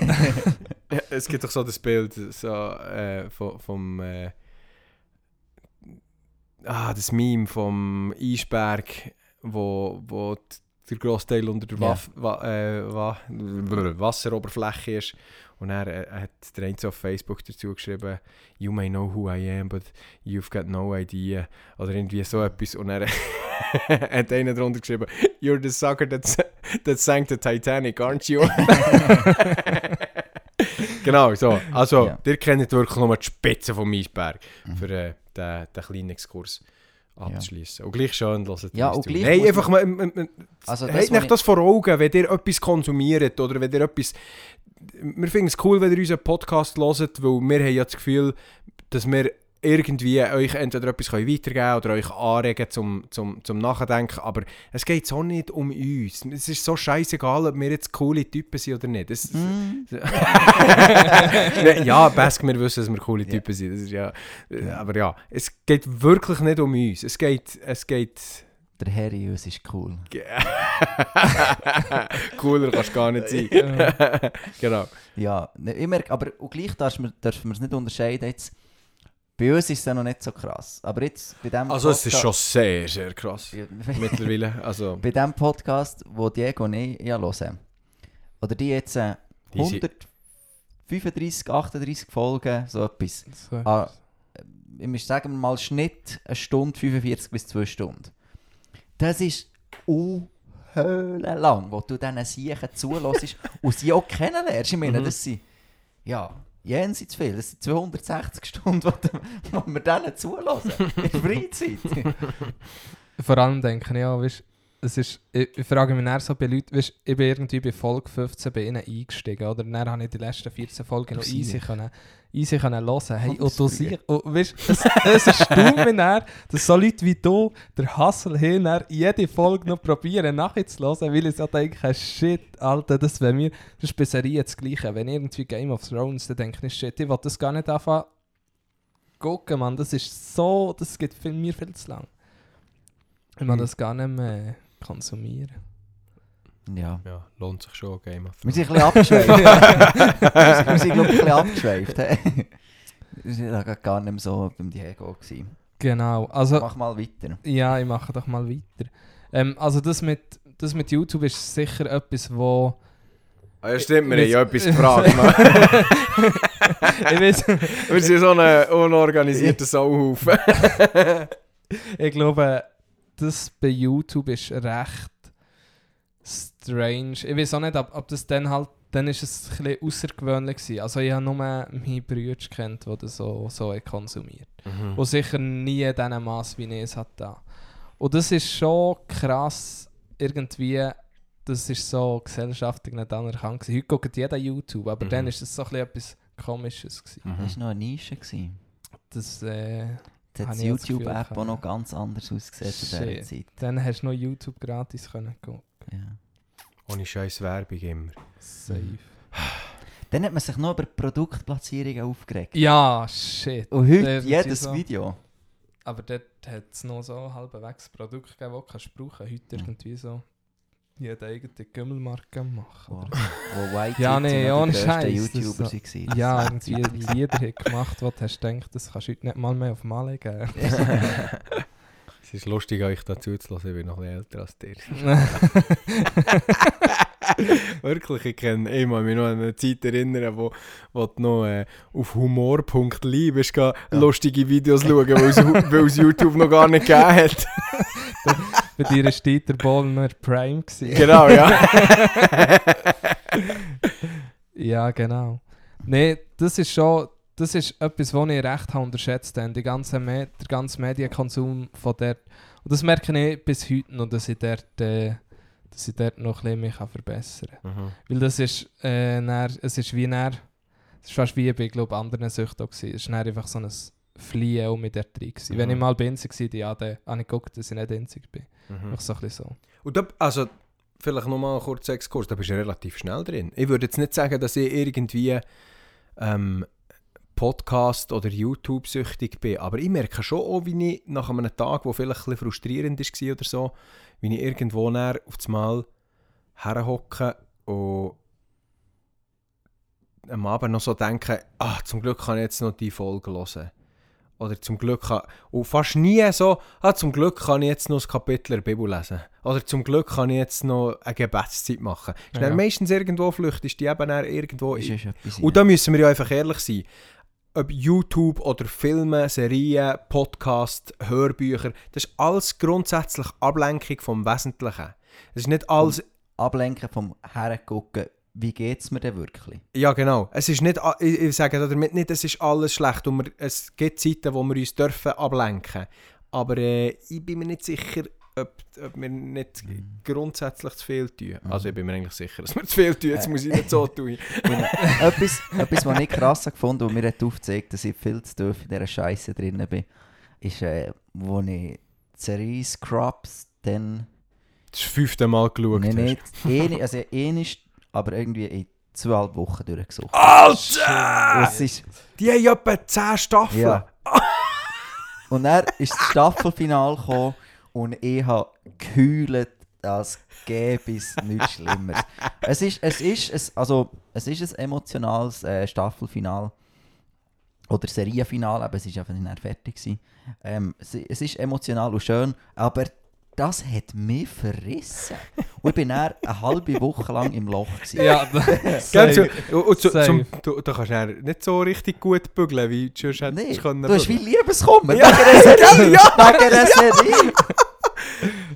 es gibt doch so das Bild so, äh, vom... vom äh, ah, das Meme vom Eisberg, wo, wo der Großteil unter der. Waff, wa, äh, wa, brr, Wasseroberfläche ist. Und er äh, hat der auf Facebook dazu geschrieben, You may know who I am, but you've got no idea. Oder irgendwie so etwas. Und er hat einer drunter geschrieben, You're the sucker that, that sank the Titanic, aren't you? genau, so. Also, Ja. ihr kennt wirklich nur die Spitze vom Eisberg, für äh, den, den kleinen Exkurs abzuschließen. Und gleich schön, hört Ja, und gleich Nein, einfach mal... Also das, nicht ich- das vor Augen, wenn ihr etwas konsumiert oder wenn ihr etwas... Wir finden es cool, wenn ihr unseren Podcast hört, weil wir haben ja das Gefühl, dass wir irgendwie euch entweder etwas weitergeben können oder euch anregen zum, zum, zum Nachdenken, aber es geht so nicht um uns. Es ist so scheißegal, ob wir jetzt coole Typen sind oder nicht. Es, Mm, ja, Besk, wir wissen, dass wir coole Ja. Typen sind. Das ist ja, aber ja, es geht wirklich nicht um uns. Es geht... Es geht der Herius ist cool. Cooler kannst du gar nicht sein. genau. Ja, ne, ich merke, aber gleich dürfen wir es nicht unterscheiden. Jetzt, bei uns ist es ja noch nicht so krass. Aber jetzt bei dem Also es ist schon Podcast- sehr, sehr krass. Mittlerweile. Also, bei dem Podcast, wo Diego und ich ja hören, oder die jetzt äh, Die sind- 135, 38 Folgen, so etwas. So. Ah, ich muss sagen, mal Schnitt eine Stunde 45 bis 2 Stunden. Das ist lang, wo du diesen Siechen zulässt und sie auch kennenlernst. Ich meine, Mhm. das sind, ja, jenseits viel. Das sind 260 Stunden, wo wir denen zulassen. In der Freizeit. Vor allem denke ich ja, weißt, es ist, ich, ich frage mich dann so bei Leuten, weißt, ich bin irgendwie bei Folge 15 bei ihnen eingestiegen, oder? Dann habe ich die letzten 14 Folgen noch easy können, easy können hören. Hey, und du das siehst, und, weißt, es, es erstaunt mich dann, dass so Leute wie du, der Hustle hin, jede Folge noch probieren nachzuhören, weil ich so denke, shit, Alter, das wäre mir, das ist bei Serien das Gleiche. Wenn irgendwie Game of Thrones, dann denke ich, shit, ich will das gar nicht anfangen gucken, Mann. Das ist so, das geht für mir viel zu lang. Ich mag Mhm. das gar nicht mehr konsumieren. Ja. ja, lohnt sich schon, Game of Wir Thrones. sind ein bisschen abgeschweift. wir sind, glaube ich, ein bisschen abgeschweift. Wir waren gar nicht mehr so beim Diego. Gewesen. Genau, also Mach mal weiter. ja, ich mache doch mal weiter. Ähm, also das mit, das mit YouTube ist sicher etwas, wo... Ah, ja, stimmt, wir haben ja etwas gefragt. Ich weiß, wir sind so ein unorganisierter Sauhaufen. ich glaube, das bei YouTube ist recht strange. Ich weiß auch nicht, ob, ob das dann halt, dann ist es ein bisschen außergewöhnlich gewesen. Also ich habe nur meine Brüder kennt, die das so, so haben konsumiert. Mhm. Und sicher nie in diesem Maß, wie ich es hatte. Und das ist schon krass, irgendwie, das ist so gesellschaftlich nicht anerkannt gewesen. Heute guckt jeder YouTube, aber Mhm. dann ist es so ein bisschen etwas Komisches gewesen. Das war noch eine Nische. Gewesen. Das, äh, Jetzt hat die das Gefühl YouTube-App auch noch ganz anders ausgesehen zu dieser. Zeit. dann hast du noch YouTube gratis können gucken. Ja. Ohne scheiß Werbung immer. Safe. Dann hat man sich noch über Produktplatzierungen aufgeregt. Ja, shit. Und heute Irgendwie jedes so. Video. Aber dort hat es noch so halbwegs Produkt gegeben, das du kannst brauchen Heute Mhm. irgendwie so jede eigene Gümmelmarke machen. Wo, Oder? wo White Ja, nee, ohne Scheiß, YouTuber so- waren. Ja, irgendwie Lieder hat gemacht, wo du hast gedacht, das kannst du heute nicht mal mehr auf Male geben. Es ist lustig, euch dazu zu hören, ich bin noch ein älter als dir. Wirklich, ich kenne, ich mich noch an eine Zeit erinnern, wo, wo du noch äh, auf humor.li bist, ja. lustige Videos schauen, weil es YouTube noch gar nicht gegeben hat. Bei dir war Dieter Bollner Prime. Gewesen. genau, ja. ja, genau. Nein, das ist schon, das ist etwas, was ich recht habe unterschätzt habe. Die ganze Me der ganze Medienkonsum von dort. Und das merke ich bis heute noch, dass ich dort, äh, dass ich dort noch ein bisschen mich verbessern kann. Mhm. Weil das ist, äh, näher, es ist wie näher, es ist fast wie bei glaub, anderen Süchten auch gewesen. Es ist einfach so ein Fliehen auch mit der drin gewesen. Wenn Mhm. ich mal bei Inzig war, ja, dann habe ich geguckt, dass ich nicht Inzig bin. Mhm. Einfach so ein bisschen so. Und da, also, vielleicht nochmal einen kurzen Exkurs, da bist du relativ schnell drin. Ich würde jetzt nicht sagen, dass ich irgendwie ähm, Podcast- oder YouTube-süchtig bin, aber ich merke schon auch, wie ich nach einem Tag, der vielleicht ein bisschen frustrierend war oder so, wie ich irgendwo näher auf das Mal herhocke und am Abend noch so denke, ah, zum Glück kann ich jetzt noch die Folge hören. Oder zum Glück kann, und fast nie so, ah, zum Glück kann ich jetzt noch ein Kapitel der Bibel lesen. Oder zum Glück kann ich jetzt noch eine Gebetszeit machen. Ist Ja. meistens irgendwo Flücht, ist die eben irgendwo... Ist, ist etwas, Und da müssen wir ja einfach ehrlich sein. Ob YouTube oder Filme, Serien, Podcast, Hörbücher, das ist alles grundsätzlich Ablenkung vom Wesentlichen. Es ist nicht alles... Ablenken vom Hergucken, wie geht es mir denn wirklich? Ja, genau. Es ist nicht, ich, ich sage damit nicht, es ist alles schlecht. Und wir, es gibt Zeiten, wo wir uns dürfen ablenken Aber äh, ich bin mir nicht sicher, ob, ob wir nicht grundsätzlich zu viel tun. Also ich bin mir eigentlich sicher, dass wir zu viel tun. Jetzt muss ich nicht so tun. etwas, etwas, was ich krass habe gefunden und mir hat aufgezeigt, dass ich viel zu tief in dieser Scheiße drin bin, ist, äh, wo ich Serie Scrubs dann... Das fünfte Mal geschaut. Nein, hast. nicht. Also ist, aber irgendwie in zwölf Wochen durchgesucht. Alter! Es ist, Die haben ja etwa 10 Staffeln. ja. Und dann ist das Staffelfinale gekommen und ich habe geheult, als gäbe es nichts Schlimmeres. Es ist, es ist, es, also, es ist ein emotionales äh, Staffelfinale. Oder Serienfinale, aber es ist einfach nicht fertig gewesen. Ähm, es, es ist emotional und schön, aber das hat mich verrissen. Und ich bin dann eine halbe Woche lang im Loch. Gewesen. Ja, safe. so, und, zu, zum, du, du kannst dann nicht so richtig gut bügeln, wie du sonst hättest Nee, können. du hast wie. Liebeskummer. Ja, Wegen der Serie. ja, Wegen der Serie.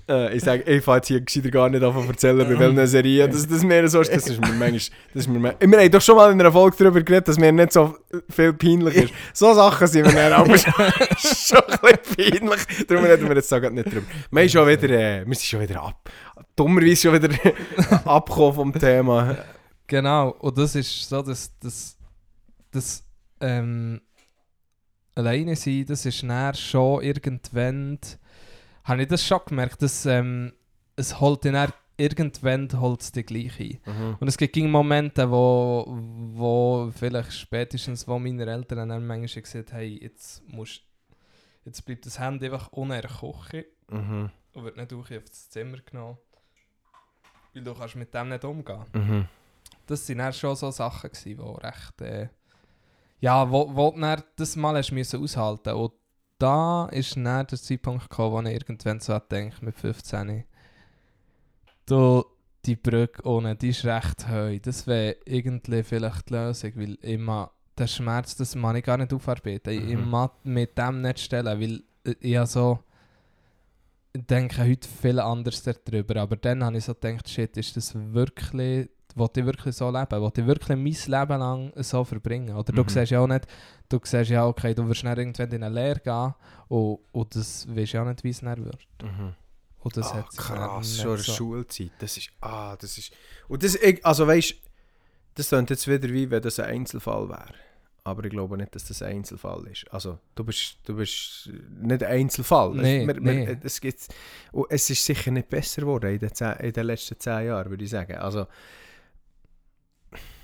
Äh, ich sage, ich fange jetzt hier gescheiter gar nicht zu erzählen, bei welcher Serie das, das mir so ist. Das ist mir manchmal... Das ist mir, manchmal- wir haben doch schon mal in einer Folge darüber geredet, dass mir nicht so viel peinlich ist. So Sachen sind mir dann aber schon schon ein bisschen peinlich. Darum reden wir jetzt gerade nicht drüber. Wir, haben schon wieder, äh, wir sind schon wieder ab... Dummerweise schon wieder abgekommen vom Thema. Genau, und das ist so, dass das, das ähm, alleine sein, das ist näher schon irgendwann, habe ich das schon gemerkt, dass ähm, es holt ihn irgendwann holt es dich gleich ein. Mhm. Und es gibt Momente, wo, wo vielleicht spätestens, wo meine Eltern dann manchmal gesagt haben, hey, jetzt musst jetzt bleibt das Handy einfach Küche Mhm. und wird nicht durch auf das Zimmer genommen, weil du kannst mit dem nicht umgehen Mhm. das sind dann schon so Sachen gewesen, die recht, äh, ja, wo, wo du das mal hast müssen aushalten und da ist dann der Zeitpunkt gekommen, wo ich irgendwann so denke mit 15, du, die Brücke ohne, die ist recht heu, das wäre irgendwie vielleicht die Lösung, weil immer der Schmerz, das kann ich gar nicht aufarbeiten, ich, ich Mhm. mag mit dem nicht stellen, weil äh, ich ja so ich denke heute viel anders darüber, aber dann habe ich so gedacht, shit, ist das wirklich, will ich wirklich so leben? Will ich wirklich mein Leben lang so verbringen? Oder du Mhm. siehst ja auch nicht, du siehst ja, okay, du wirst dann irgendwann in eine Lehre gehen und, und das weißt ja auch nicht, wie es dann wird. Mhm. Und das hat dann krass, schon in der so- Schulzeit. Das ist, ah, das ist, und das, ich- also weißt, das klingt jetzt wieder wie, wenn das ein Einzelfall wäre. Aber ich glaube nicht, dass das ein Einzelfall ist. Also, du bist, du bist nicht ein Einzelfall. Nee, es, wir, nee. Wir, es, gibt, und es ist sicher nicht besser geworden in den, zehn, in den letzten zehn Jahren, würde ich sagen. Also,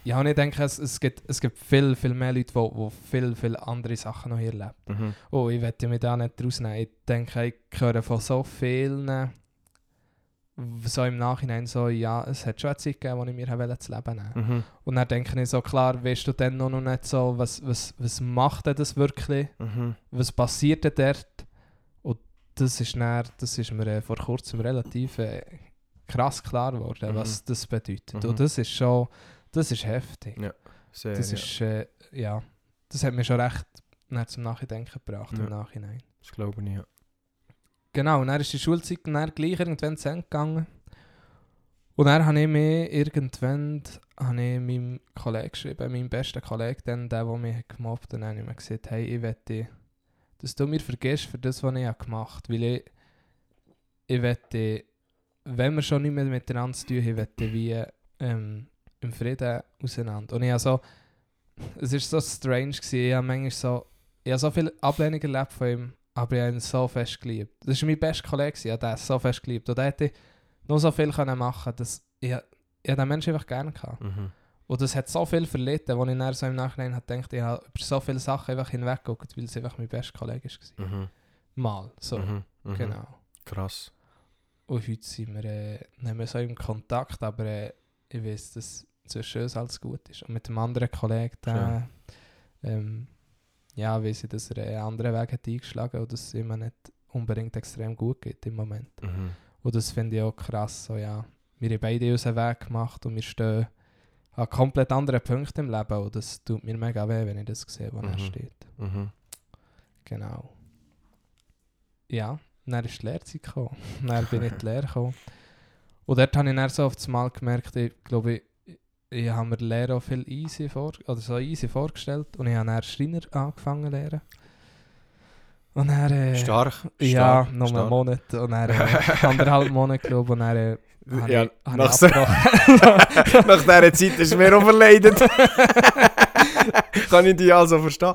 Ja, und ich denke, es, es, gibt, es gibt viel, viel mehr Leute, die, die viel, viel andere Sachen noch hier leben. mhm. Oh, ich werde mich da nicht rausnehmen. Ich denke, ich höre von so vielen, so im Nachhinein so, ja, es hat schon eine Zeit gegeben, wo ich mir habe das Leben nehmen Mhm. Und dann denke ich so, klar, weißt du dann noch nicht so, was, was, was macht denn das wirklich? Mhm. Was passiert denn dort? Und das ist, dann, das ist mir äh, vor kurzem relativ äh, krass klar geworden, Mhm. was das bedeutet. Mhm. Und das ist schon, das ist heftig. Ja, Sehr, das ist, äh, ja, das hat mir schon recht zum Nachdenken gebracht im Nachhinein. Das glaube ich, ja. Genau, und dann ist die Schulzeit dann gleich irgendwann zu Ende gegangen. Und dann habe ich mir irgendwann habe ich meinem Kollegen geschrieben, meinem besten Kollegen, dann, der, der mich gemobbt hat, und dann habe ich mir gesagt, hey, ich wette, dass du mir vergisst für das, was ich gemacht habe. Weil ich, ich wette, wenn wir schon nicht mehr miteinander zu tun haben, wette wie ähm, im Frieden auseinander. Und ich so, es war so strange, gewesen. ich habe manchmal so, ich habe so viel Ablehnung erlebt von ihm, aber ich habe ihn so fest geliebt. Das war mein bester Kollege, ich habe den so fest geliebt. Und er hätte noch so viel können machen dass ich, ich den Menschen einfach gerne gehabt. Mhm. Und das hat so viel verlitten, wo ich dann so im Nachhinein habe gedacht, ich habe über so viele Sachen einfach hinweggeguckt, weil es einfach mein bester Kollege war. Mhm. Mal, so, Mhm. Mhm. genau. Krass. Und heute sind wir, äh, nicht mehr so im Kontakt, aber äh, ich weiß, dass zwischen uns alles gut ist. Und mit dem anderen Kollegen, der, ähm, ja, ich, dass er einen anderen Weg hat eingeschlagen und dass es ihm nicht unbedingt extrem gut geht im Moment. Mhm. Und das finde ich auch krass. So, ja. Wir haben beide unseren Weg gemacht und wir stehen an komplett anderen Punkten im Leben. Und das tut mir mega weh, wenn ich das sehe, wo er Mhm. steht. Mhm. Genau. Ja, dann ist die Lehrzeit gekommen. dann bin ich in die Lehre gekommen. Und dort habe ich dann so das Mal gemerkt, ich glaube, ich, ich habe mir die Lehre auch viel easy, vor, oder so easy vorgestellt. Und ich habe dann Schreiner angefangen zu lernen. Und dann... Äh, Stark. ja, stark, noch einen. Monat. Und dann äh, anderthalb Monate, glaube ich. Und dann äh, habe Ja, ich, nach so-. Nach dieser Zeit ist mir auch verleidet. Kann ich dich also verstehen?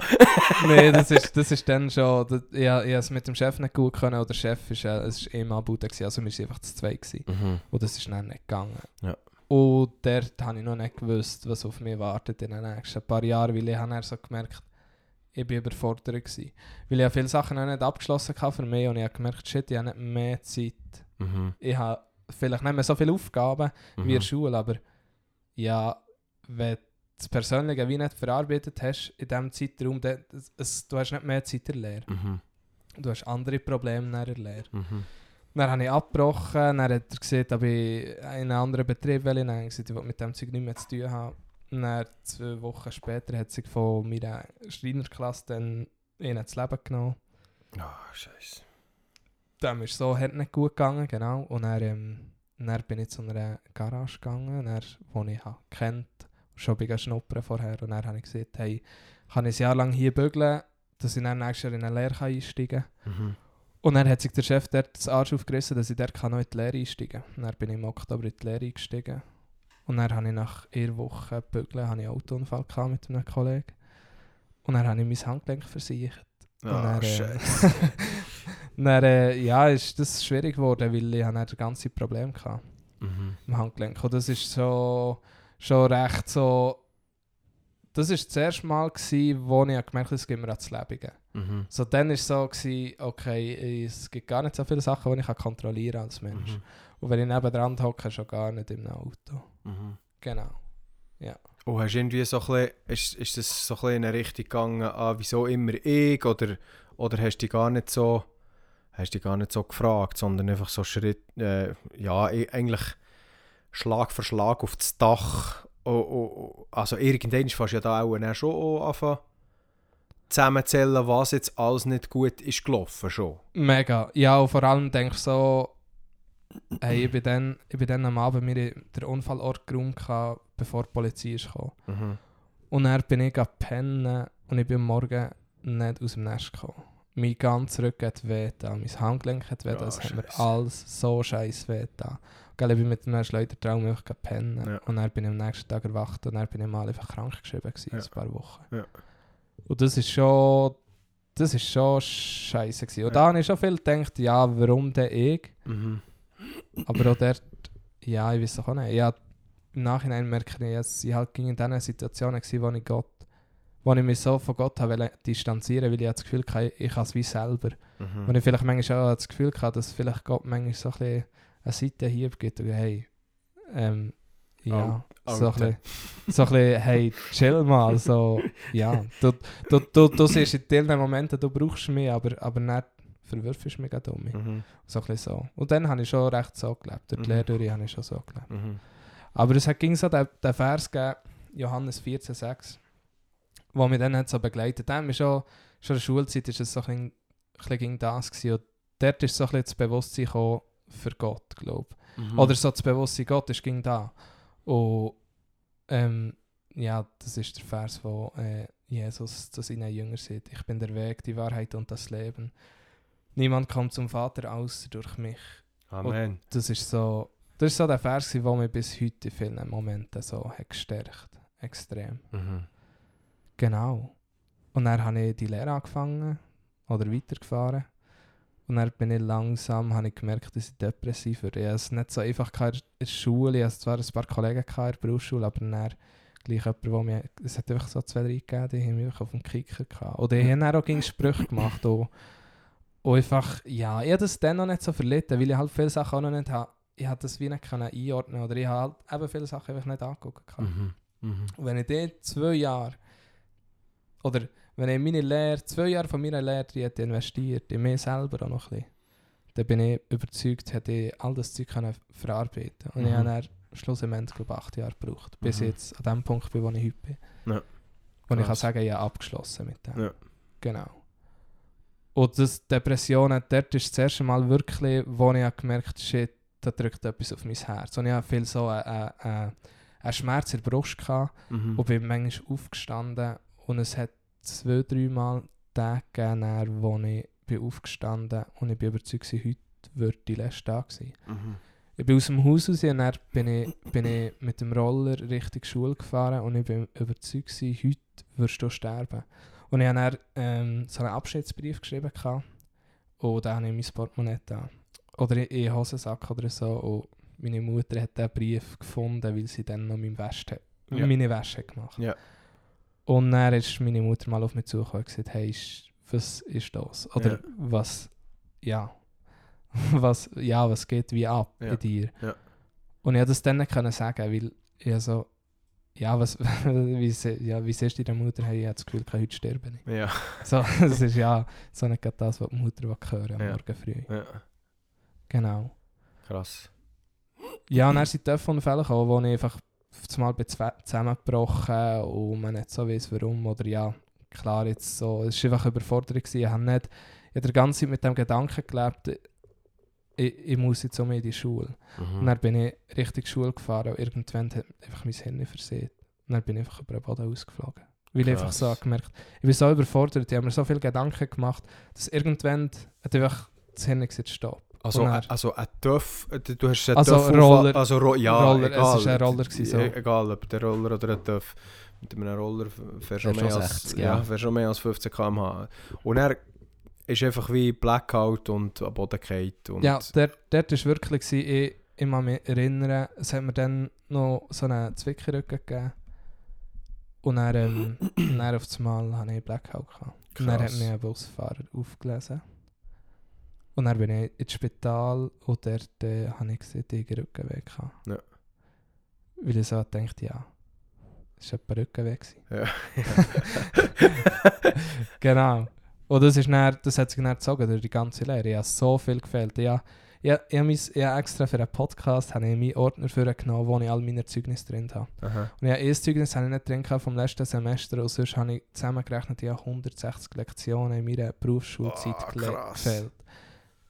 Nein, das ist, das ist dann schon... Das, ich, ich habe es mit dem Chef nicht gut können. Und der Chef ist, äh, es ist immer Bude gewesen. Also wir waren einfach zu zweit. Gewesen. Mhm. Und das ist dann nicht gegangen. Ja. Und dort habe ich noch nicht gewusst, was auf mich wartet in den nächsten paar Jahren. Weil ich habe so gemerkt, ich war überfordert. Gewesen. Weil ich habe viele Sachen noch nicht abgeschlossen hatte für mich. Und ich habe gemerkt, shit, ich habe nicht mehr Zeit. Mhm. Ich habe vielleicht nicht mehr so viele Aufgaben wie in der Mhm. Schule, aber ja, wenn du das Persönliche wie nicht verarbeitet hast in diesem Zeitraum, dann, es, du hast nicht mehr Zeit in der Lehre. Mhm. Du hast andere Probleme nach der Lehre. Dann habe ich abgebrochen, dann hat er gesagt, ob ich in einen anderen Betrieb will. Dann habe ich gesagt, ich will mit dem Zeug nichts mehr zu tun haben. Dann zwei Wochen später hat sich von meiner Schreinerklasse dann ihnen das Leben genommen. Ah, scheiße. Dem ist so hat nicht gut gegangen, genau. Und dann, ähm, dann bin ich zu einer Garage gegangen, dann, wo ich habe kennt, schon bei schnuppern vorher. Und dann habe ich gesagt, hey, kann ich ein Jahr lang hier bügeln, dass ich dann nächstes Jahr in eine Lehre einsteigen kann. Mhm. Und dann hat sich der Chef dort das Arsch aufgerissen, dass ich dort kann noch in die Lehre einsteigen kann. Dann bin ich im Oktober in die Lehre eingestiegen. Und dann habe ich nach einer Woche bügeln einen Autounfall gehabt mit einem Kollegen. Und dann habe ich mein Handgelenk versichert. Ah, dann, äh, scheiße. dann äh, ja, ist das schwierig geworden, weil ich dann das ganze Problem hatte Mhm. im Handgelenk. Und das ist so schon recht so. Das war das erste Mal, gewesen, wo ich gemerkt habe, es gibt mir ans Leben. Mhm. So, dann war es so, gewesen, okay, es gibt gar nicht so viele Sachen, die ich kann kontrollieren als Mensch. Mhm. Und wenn ich nebendran hocke, schon gar nicht einem Auto. Mhm. Genau. Oh, hast du irgendwie so ein bisschen, ist, ist das so ein bisschen in eine Richtung gegangen, ah, wieso immer ich, oder, oder hast du dich gar nicht so, hast dich gar nicht so gefragt, sondern einfach so Schritt, äh, ja, e- eigentlich Schlag für Schlag auf das Dach, oh, oh, oh. also irgendwann fast ja da auch schon auch anfangen zusammenzählen, was jetzt alles nicht gut ist gelaufen schon. Mega. Ja, und vor allem denke ich so, hey, ich bin dann, ich bin dann am Abend mir den Unfallort geräumt, bevor die Polizei ist gekommen. Mhm. Und dann bin ich pennen und ich bin am Morgen nicht aus dem Nest gekommen. Mein ganzer Rücken hat weh mein Handgelenk hat weh Ja, es hat mir alles so scheiß weh. Gell, ich bin mit einem Schleudertraum pennen Ja. und dann bin ich am nächsten Tag erwacht und dann bin ich mal einfach krank geschrieben gewesen, Ja. ein paar Wochen. Ja. Und das ist schon, das ist schon scheiße gewesen. Und Ja. da habe ich schon viel gedacht, ja, warum denn ich? Mhm. Aber auch dort, ja, ich weiß auch nicht. Ja, Im Nachhinein merke ich, dass ich halt in diesen Situationen war, wo ich Gott, wo ich mich so von Gott habe distanzieren, weil ich das Gefühl hatte, ich kann es wie selber. Mhm. Und ich vielleicht manchmal auch das Gefühl hatte, dass vielleicht Gott manchmal so ein bisschen eine Seitenhieb gibt und hey, ähm, ja, Al- so ein, bisschen, so ein bisschen, hey, chill mal, so, ja, du, du, du, du siehst in diesen Momenten, du brauchst mich, aber, aber nicht verwirfst mich gerade um mich. Mhm. So ein bisschen so. Und dann habe ich schon recht so gelebt. Durch die Mhm. Lehre durch habe ich schon so gelebt. Mhm. Aber es hat ging so den, den Vers gegeben, Johannes 14,6, wo mich dann hat so begleitet. Dann ist schon, schon in der Schulzeit ist es so ein bisschen, ein bisschen das gewesen. Und dort ist so ein bisschen das Bewusstsein gekommen für Gott, glaube ich. Mhm. Oder so das Bewusstsein Gott ist ging da. Und ähm, ja, das ist der Vers, wo äh, Jesus zu seinen Jüngern sagt, ich bin der Weg, die Wahrheit und das Leben. Niemand kommt zum Vater außer durch mich. Amen. Das ist so, das ist so der Vers, der mich bis heute in vielen Momenten so hat gestärkt. Extrem. Mhm. Genau. Und dann habe ich die Lehre angefangen oder weitergefahren. Und dann bin ich langsam, habe ich gemerkt, dass ich depressiv werde. Ich es nicht so einfach in der Schule. Ich hatte zwar ein paar Kollegen in der Berufsschule, aber dann gleich jemand, der mir... Es hat einfach so zwei, drei gegeben, die haben mich einfach auf dem Kicker gehabt. Und die haben dann auch gegen Sprüche gemacht. Und, und einfach, ja, ich habe das dann noch nicht so verlitten, weil ich halt viele Sachen auch noch nicht habe. Ich habe das wie nicht können einordnen oder ich habe halt eben viele Sachen einfach nicht angeguckt. gehabt. Mhm. Mhm. Und wenn ich dort zwei Jahre oder wenn ich meine Lehre, zwei Jahre von meiner Lehre hätte investiert, in mich selber auch noch ein bisschen, dann bin ich überzeugt, hätte ich all das Zeug können verarbeiten Und ich Mhm. habe dann schlussendlich, glaube ich, acht Jahre gebraucht, bis Mhm. ich jetzt an dem Punkt bin, wo ich heute bin. Ja. Und ich kann sagen, ich habe abgeschlossen mit dem. Ja. Genau. Und das Depressionen, dort ist das erste Mal wirklich, wo ich habe gemerkt shit, da drückt etwas auf mein Herz. Und ich habe viel so einen, einen, einen Schmerz in der Brust gehabt Mhm. und bin manchmal aufgestanden und es hat zwei, drei Mal Tage gegeben, dann, wo ich bin aufgestanden und ich bin überzeugt, heute wird die letzte Tag sein. Mhm. Ich bin aus dem Haus raus und dann bin ich, bin ich mit dem Roller Richtung Schule gefahren und ich bin überzeugt, heute wirst du sterben. Und ich habe dann ähm, so einen Abschiedsbrief geschrieben gehabt, und da habe ich mein Portemonnaie da. Oder in den Hosensack oder so. Und meine Mutter hat diesen Brief gefunden, weil sie dann noch meine Wäsche, Ja. meine Wäsche hat gemacht Ja. Und dann ist meine Mutter mal auf mich zugekommen und gesagt, hey, ist- was ist das? Oder Ja. was, ja, was, ja, was geht wie ab Ja. in dir? Ja. Und ich konnte das dann nicht können sagen, weil ich so, ja, was, wie, ja, wie siehst du deine Mutter? Hey, ich habe das Gefühl, ich heute sterben. Ja. So, das ist ja so nicht das, was die Mutter hören am. Morgen früh. ja. Genau. Krass. Ja, und dann sind Telefonfälle gekommen, wo ich einfach zumal zusammengebrochen und man nicht so weiß warum. Oder ja, klar, jetzt so, es war einfach eine Überforderung. gewesen. Ich habe nicht, ich habe die ganze Zeit mit dem Gedanken gelebt, ich, ich muss jetzt um in die Schule. Mhm. Und dann bin ich Richtung Schule gefahren und irgendwann hat einfach mein Hirn versehen. Und dann bin ich einfach über den Boden ausgeflogen. Weil ich einfach Krass. so gemerkt ich bin so überfordert, ich habe mir so viele Gedanken gemacht, dass irgendwann hat einfach das Hirn gesagt, stopp. Also, also ein Töff, du hast einen Also Töff Roller- also Ro ja, Roller, es egal. ist ein Roller gewesen, so. Egal, ob der Roller oder ein Töff. Mit einem Roller fährst du mehr schon als, 60, ja. ja. schon mehr als 15 km/h. Und er ist einfach wie Blackout und am Boden. Und Ja, dort war wirklich, gewesen, ich, ich kann mich erinnern, es hat mir dann noch so einen Zwickerrücken gegeben. Und dann, ähm, dann auf einmal hatte ich Blackout. Gehabt. Und dann hat mich ein Busfahrer aufgelesen. Und dann bin ich ins Spital und dort äh, habe ich gesehen, dass ich einen Rückenweg. Ja. Weil ich so dachte, ja, es war ein Rückenweg. Ja. Genau. Und das, ist dann, das hat sich dann gezogen durch die ganze Lehre. Ich habe so viel gefehlt. Ich, habe- ich, habe- ich, habe mein- ich habe extra für einen Podcast habe ich meinen Ordner für genommen, wo ich all meine Zeugnisse drin habe. Aha. Und ich habe ein Zeugnis habe ich nicht drin vom letzten Semester und sonst habe ich zusammengerechnet, ich habe 160 Lektionen in meiner Berufsschulzeit Oh, gefehlt.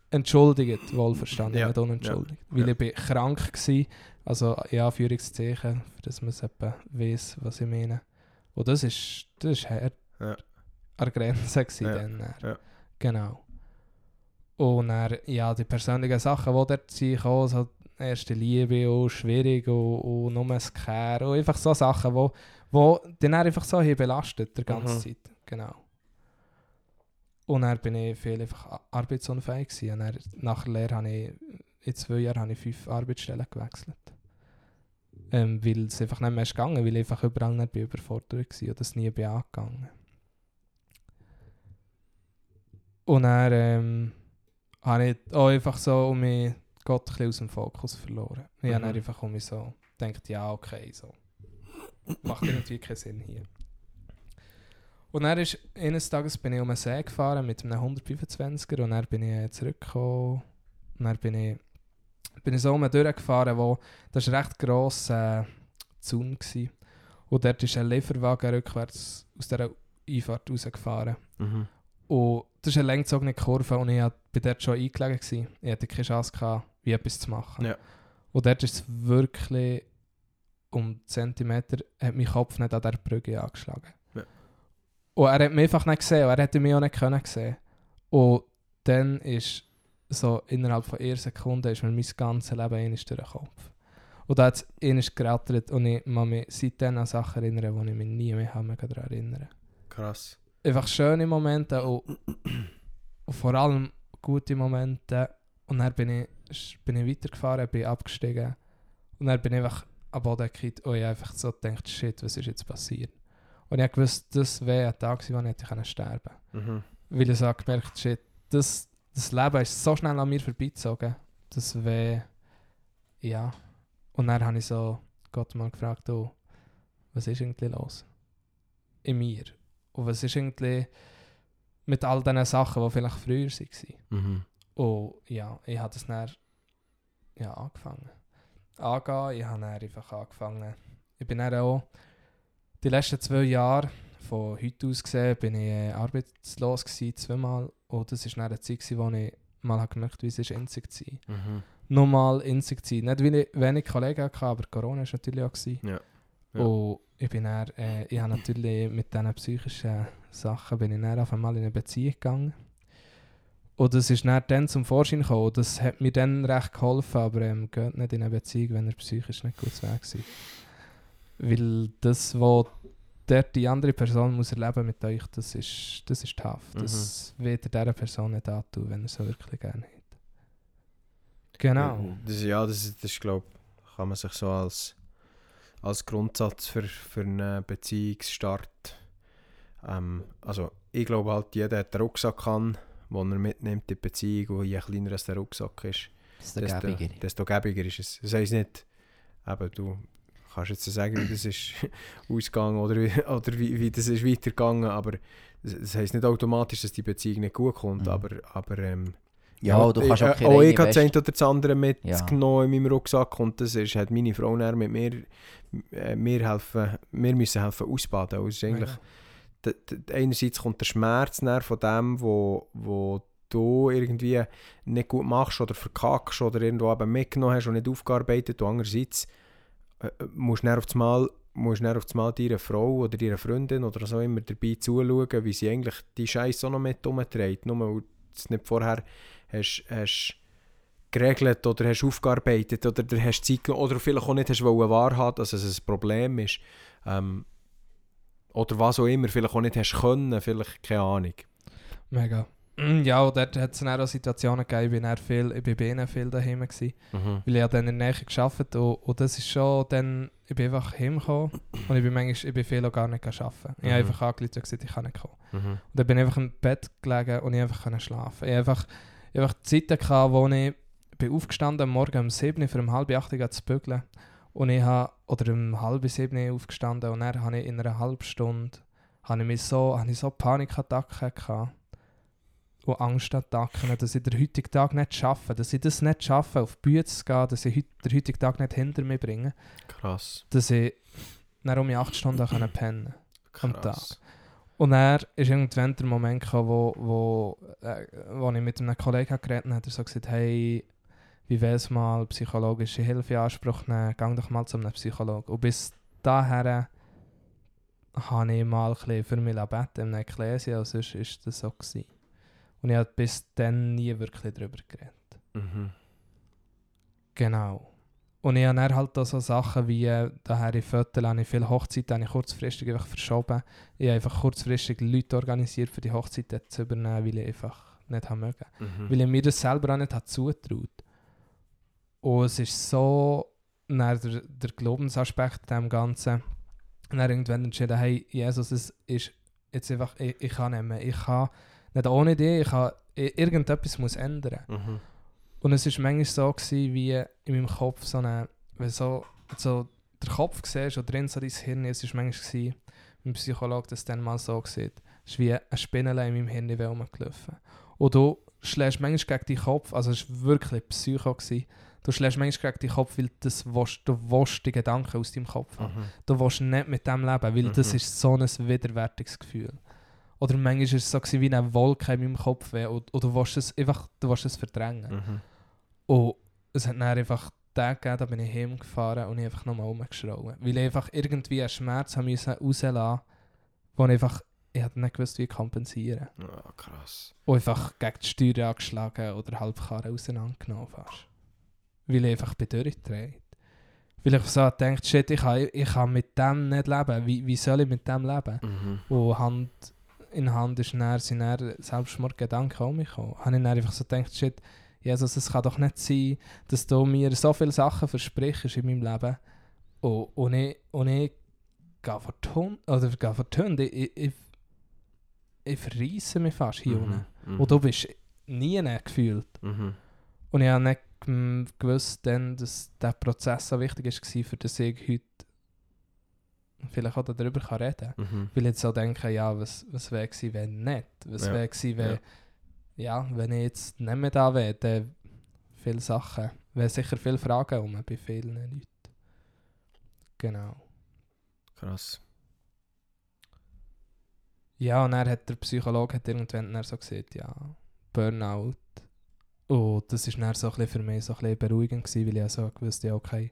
Entschuldigt, wohlverstanden, Ja, nicht unentschuldigt. ja, Weil ja. ich bin krank war, also in Anführungszeichen, dass man es etwa weiss, was ich meine. Und das ist, das ist hart. Ja. An der Grenze Ja, dann. ja. Genau. Und dann, ja, die persönlichen Sachen, die dort sind, so erste Liebe und schwierig und, und nur ein Care und einfach so Sachen, die wo den dann einfach so hier belastet, der ganze Mhm. Zeit. Genau. Und dann bin ich viel einfach arbeitsunfähig gewesen. Und dann, nach der Lehre habe ich, in zwei Jahren habe ich fünf Arbeitsstellen gewechselt. Ähm, weil es einfach nicht mehr ist gegangen, weil ich einfach überall nicht überfordert war und das nie bin angegangen. Und dann ähm, habe ich auch einfach so um mich Gott ein bisschen aus dem Fokus verloren. Ich habe Mhm. dann einfach um mich so gedacht, ja okay, so. Macht irgendwie keinen Sinn hier. Und dann ist, eines Tages bin ich um einen See gefahren mit einem 125er und dann bin ich äh, zurückgekommen. Und dann bin ich, bin ich so um durchgefahren, wo, das war recht gross äh, Zaun. Gewesen. Und dort ist ein Lieferwagen rückwärts aus dieser Einfahrt rausgefahren. Mhm. Und das ist eine langgezogene Kurve und ich war dort schon eingelegen. Gewesen. Ich hatte keine Chance, gehabt, wie etwas zu machen. Ja. Und dort ist es wirklich um Zentimeter, hat mein Kopf nicht an der Brücke angeschlagen. Und er hat mich einfach nicht gesehen und er hätte mich auch nicht können sehen. Und dann ist so innerhalb von einer Sekunde ist mir mein ganzes Leben einmal durch den Kopf. Und da hat es einmal gerattert und ich kann mich seitdem an Sachen erinnern, die ich mich nie mehr daran erinnern Krass. Einfach schöne Momente und, und vor allem gute Momente. Und dann bin ich, bin ich weitergefahren, bin abgestiegen und dann bin ich einfach am Boden gekriegt und ich einfach so gedacht, shit, was ist jetzt passiert? Und ich wusste, das wäre ein Tag gewesen, wo ich hätte können sterben Mhm. Weil ich so gemerkt shit, das, das Leben ist so schnell an mir vorbeizogen. Das wäre, ja. Und dann habe ich so Gott mal gefragt, oh, was ist irgendwie los? In mir. Und was ist irgendwie mit all diesen Sachen, die vielleicht früher waren. Mhm. Und ja, ich habe das dann ja, angefangen. Angehen, ich habe dann einfach angefangen. Ich bin dann auch die letzten zwei Jahre, von heute aus gesehen, bin ich äh, arbeitslos gewesen, zweimal. Und das war eine Zeit, gewesen, wo ich mal habe gemerkt wie es ist, einzig zu sein. Mhm. Nochmal einzig zu sein. Nicht weil ich wenig Kollegen hatte, aber Corona war natürlich auch. Gewesen. Ja. Ja. Und ich bin dann, äh, ich habe natürlich mit diesen psychischen Sachen bin ich dann auf einmal in eine Beziehung gegangen. Und das ist dann, dann zum Vorschein gekommen. Das hat mir dann recht geholfen, aber ähm, geht nicht in eine Beziehung, wenn er psychisch nicht gut weg ist. Weil das, was dort die andere Person muss erleben mit euch, das ist, das ist tough. Das wird er dieser Person nicht antun, wenn er so wirklich gerne hat. Genau. Das, ja, das, das ist, glaube kann man sich so als, als Grundsatz für, für einen Beziehungsstart. Ähm, also, ich glaube halt, jeder hat einen Rucksack an, den er mitnimmt in die Beziehung. Und je kleiner als der Rucksack ist, Desto desto, gäbiger. desto gäbiger ist es. Das heisst nicht, eben, du kannst jetzt sagen, wie das ist ausgegangen oder, wie, oder wie, wie das ist weitergegangen, aber das, das heisst nicht automatisch, dass die Beziehung nicht gut kommt, Mhm. aber, aber ähm, Ja, du kannst auch keine Auch reine ich habe das eine oder das andere mitgenommen Ja. in meinem Rucksack und das ist, hat meine Frau dann mit mir, äh, mir helfen, wir müssen helfen ausbaden. Also eigentlich, d- einerseits kommt der Schmerz von dem, wo, wo du irgendwie nicht gut machst oder verkackst oder irgendwo eben mitgenommen hast und nicht aufgearbeitet und andererseits äh, äh, musst du auf das Mal musst dann auf das Mal deiner Frau oder deiner Freundin oder so immer dabei zuschauen, wie sie eigentlich die Scheiße auch noch mit umträgt, nur weil du es nicht vorher hast, hast geregelt oder hast aufgearbeitet oder du hast Zeit genommen oder vielleicht auch nicht hast wollen wahrhaben, dass es ein Problem ist. Ähm, oder was auch immer, vielleicht auch nicht hast können, vielleicht, keine Ahnung. Mega. Mm, Ja, und dort hat es dann auch Situationen gegeben, ich bin, dann viel, ich bin bei ihnen viel daheim gewesen, weil ich habe dann in der Nähe gearbeitet und, und das ist schon dann, ich bin einfach heimgekommen und ich bin manchmal, ich bin viel auch gar nicht arbeiten. Ich Mhm. habe einfach angerufen und gesagt, ich kann nicht kommen. Mhm. Und dann bin ich einfach im Bett gelegen und ich einfach können schlafen. Ich habe einfach, ich habe einfach Zeiten gehabt, wo ich bin aufgestanden am Morgen um 7 Uhr für um halb 8 Uhr zu bügeln. Und ich habe, oder um halb 7 Uhr aufgestanden und dann habe ich in einer halben Stunde habe ich, mich so, habe ich so Panikattacken gehabt und Angstattacken, dass ich den heutigen Tag nicht schaffe, dass ich das nicht schaffe, auf die Bühne zu gehen, dass ich den heutigen Tag nicht hinter mir bringe, Krass. dass ich dann um die 8 Stunden können pennen Am Krass. und er ist irgendwann der Moment gekommen, wo, wo, äh, wo ich mit einem Kollegen geredet habe, hat er so gesagt, hey, wie wäre es mal psychologische Hilfe in Anspruch nehmen, geh doch mal zu einem Psychologen. Und bis dahin habe ich mal ein bisschen für mich gebeten in einer Ekklesia, und sonst war das so. Gewesen. Und ich habe bis dann nie wirklich darüber geredet. Mhm. Genau. Und ich habe dann halt so Sachen wie, äh, daher in Viertel habe ich viele Hochzeiten habe ich kurzfristig einfach verschoben. Ich habe einfach kurzfristig Leute organisiert, für die Hochzeiten zu übernehmen, weil ich einfach nicht haben mögen. Mhm. Weil ich mir das selber auch nicht habe zutraut. Und es ist so, dann der, der Glaubensaspekt dem Ganzen, dann irgendwann entschieden, hey, Jesus, es ist jetzt einfach, ich, ich kann nicht mehr. Ich kann nicht ohne dich, ich i- irgendetwas muss ändern. Mhm. Und es war manchmal so, gewesen, wie in meinem Kopf so eine, wenn so, so der Kopf siehst oder drin so dein Hirn, es war manchmal gewesen, mein Psychologe das dann mal so sieht. ist wie ein Spinnenlein in meinem Hirn rumgelaufen. Und du schlägst manchmal gegen deinen Kopf, also es war wirklich Psycho. Gewesen. Du schlägst manchmal gegen deinen Kopf, weil das willst, du willst die Gedanken aus deinem Kopf haben. Mhm. Du willst nicht mit dem leben, weil das Mhm. ist so ein widerwärtiges Gefühl. Oder manchmal war es so gewesen, wie eine Wolke in meinem Kopf weh, und du willst es einfach du willst es verdrängen. Mhm. Und es hat dann einfach Tage gegeben, da bin ich heimgefahren und ich einfach nochmal rumgeschrauen. Weil ich einfach irgendwie einen Schmerz haben müssen rauslassen wo ich einfach, ich hätte nicht gewusst, wie kompensieren. Ah, krass. Und einfach gegen die Steuer angeschlagen oder halb Karre auseinandergenommen fast. Weil ich einfach bin durchgedreht. Weil ich so denke, shit, ich kann, ich kann mit dem nicht leben. Wie, wie soll ich mit dem leben? Mhm. Und in Hand ist dann, sind dann Selbstmordgedanken um mich gekommen. Habe ich dann einfach so gedacht, shit, Jesus, es kann doch nicht sein, dass du mir so viele Sachen versprichst in meinem Leben und, und ich, und ich gehe vor die Hunde, oder gehe vor die Hunde, ich, ich, ich verreisse mich fast hier unten. Mhm. Und du bist nie gefühlt. Mhm. Und ich habe nicht gewusst, dann, dass der Prozess so wichtig war, für das ich heute vielleicht auch darüber kann reden kann. Mhm. Weil ich jetzt so denke, ja, was, was wäre gewesen, wenn nicht? Was Ja. wäre gewesen, wenn, ja. wenn ich jetzt nicht mehr da wäre, dann viele Sachen, wären sicher viele Fragen um bei vielen Leuten. Genau. Krass. Ja, und dann hat der Psychologe hat irgendwann dann so gesagt, ja, Burnout. Und das ist dann so ein bisschen für mich so ein bisschen beruhigend gewesen, weil ich so gewusst ja, okay,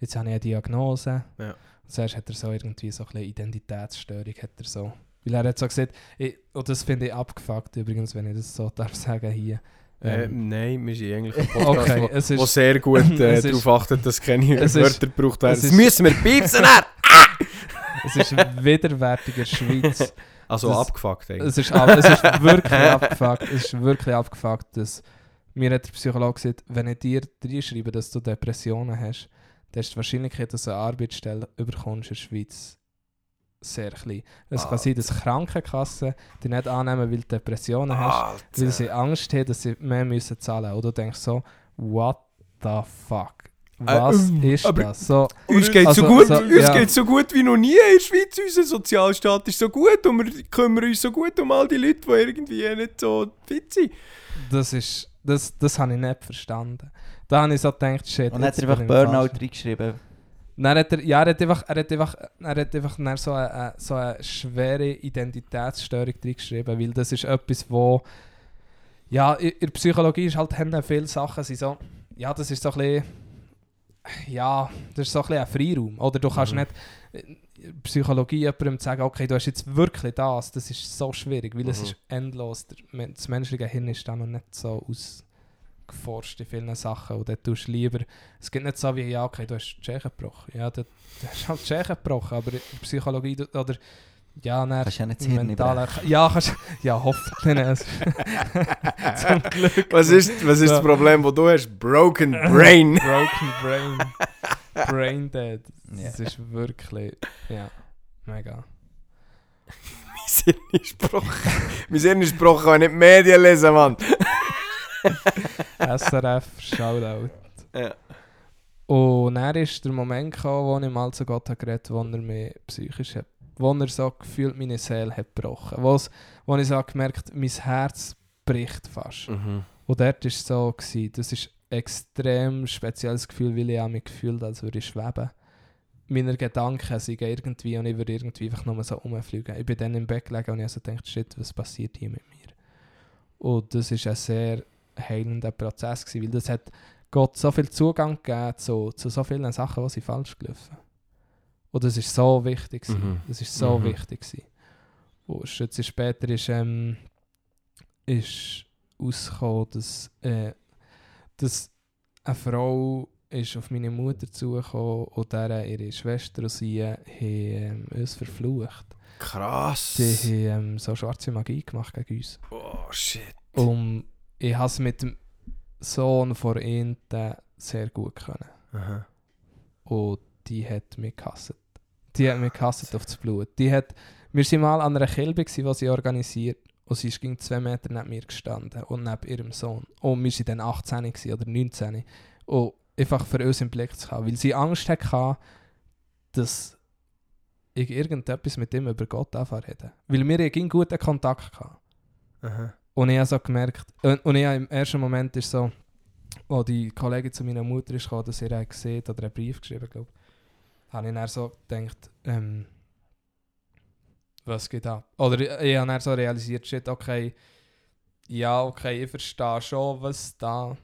jetzt habe ich eine Diagnose. Ja. Und zuerst hat er so irgendwie so ein bisschen Identitätsstörung, hat er so. Weil er hat so gesagt, ich, und das finde ich abgefuckt übrigens, wenn ich das so darf sagen hier. Äh, Ähm, nein, wir sind eigentlich ein Podcast, okay, wo, es wo ist, sehr gut äh, ist- darauf achtet, dass keine ist- Wörter gebraucht werden. Das ist- müssen wir piepsen! dann! es ist widerwärtiger Schweiz. Also Das- abgefuckt eigentlich. Es ist, ab, es ist wirklich abgefuckt. Es ist wirklich abgefuckt, dass mir hat der Psychologe gesagt, wenn ich dir reinschreibe, dass du Depressionen hast, dann ist die Wahrscheinlichkeit, dass du eine Arbeitsstelle überkommst in der Schweiz sehr klein. Es kann sein, dass Krankenkassen dich nicht annehmen, weil du Depressionen hast, weil sie Angst haben, dass sie mehr müssen zahlen müssen. Oder du denkst so, what the fuck? Was ähm, ist das? So, Uns geht Also, so gut, so- uns ja. geht's so gut wie noch nie in der Schweiz. Unser Sozialstaat ist so gut und wir kümmern uns so gut um all die Leute, die irgendwie nicht so fit sind. das ist, das, das habe ich nicht verstanden. Da habe ich so gedacht, shit, Und hat er einfach Burnout reingeschrieben. Dann hat er, ja, er hat einfach, er hat einfach, er hat einfach dann so, eine, so eine schwere Identitätsstörung reingeschrieben, weil das ist etwas, wo ja, in, der Psychologie ist halt haben viele Sachen sind so, ja, das ist so ein bisschen, ja, das ist so ein bisschen ein Freiraum, oder du kannst Mhm. nicht in Psychologie jemandem sagen, okay, du hast jetzt wirklich das, das ist so schwierig, weil es Mhm. ist endlos, das menschliche Hirn ist da noch nicht so ausgeforscht in vielen Sachen und dann tust du lieber es gibt nicht so wie, ja, okay, du hast die Tschechen gebrochen. Ja, du, du hast halt die Tschechen gebrochen, aber Psychologie oder ja, dann Kannst ja nicht mentale, ja, kannst, ja, hoffentlich nicht. Zum Glück. Was ist, was ist das. Problem, das du hast? Broken Brain. Broken Brain. Brain Dead. Das ist wirklich, ja, mega. mein Hirn ist gebrochen. mein Hirn ist gebrochen, kann ich nicht Medien lesen, Mann. SRF, Shoutout. Ja. Und dann ist der Moment gekommen, wo ich mal zu Gott habe geredet habe, wo er mich psychisch hat, wo er so gefühlt meine Seele hat gebrochen. Wo's, wo ich so gemerkt mein Herz bricht fast. Mhm. Und dort war es so, gewesen, das ist ein extrem spezielles Gefühl, weil ich auch mich gefühlt als würde ich schweben. Meine Gedanken sind irgendwie und ich würde irgendwie einfach nur so rumfliegen. Ich bin dann im Bett gelegen und ich habe so gedacht, shit, was passiert hier mit mir? Und das ist ein sehr heilender Prozess gewesen, weil das hat Gott so viel Zugang gegeben zu, zu so vielen Sachen, die sie falsch gelaufen. Und das ist so wichtig. Mhm. Das ist so Mhm. wichtig gewesen. Und Schütze später ist, ähm, ist rausgekommen, dass, äh, dass eine Frau ist auf meine Mutter zugekommen und deren ihre Schwester und sie haben ähm, uns verflucht. Krass. Sie haben ähm, so schwarze Magie gemacht gegen uns. Oh, shit. Und ich habe es mit dem Sohn von ihnen sehr gut können. Aha. Und die hat mich gehasst. Die hat mich gehasst auf das Blut. Die hat, wir waren mal an einer Kilbe, die sie organisiert und sie ist gegen zwei Meter neben mir gestanden und neben ihrem Sohn. Und wir waren dann 18 gewesen, oder 19. Und einfach für uns im Blick zu haben, weil sie Angst hatte, dass ich irgendetwas mit ihm über Gott anfangen. Weil wir einen guten Kontakt hatten. Aha. Und ich habe so gemerkt, und, und ich habe im ersten Moment ist so, wo die Kollegin zu meiner Mutter ist gekommen, dass ihr gesehen oder einen Brief geschrieben, glaube habe ich dann so gedacht, ähm, was geht ab? Oder ich, ich habe dann so realisiert, shit, okay, ja, okay, ich verstehe schon, was da,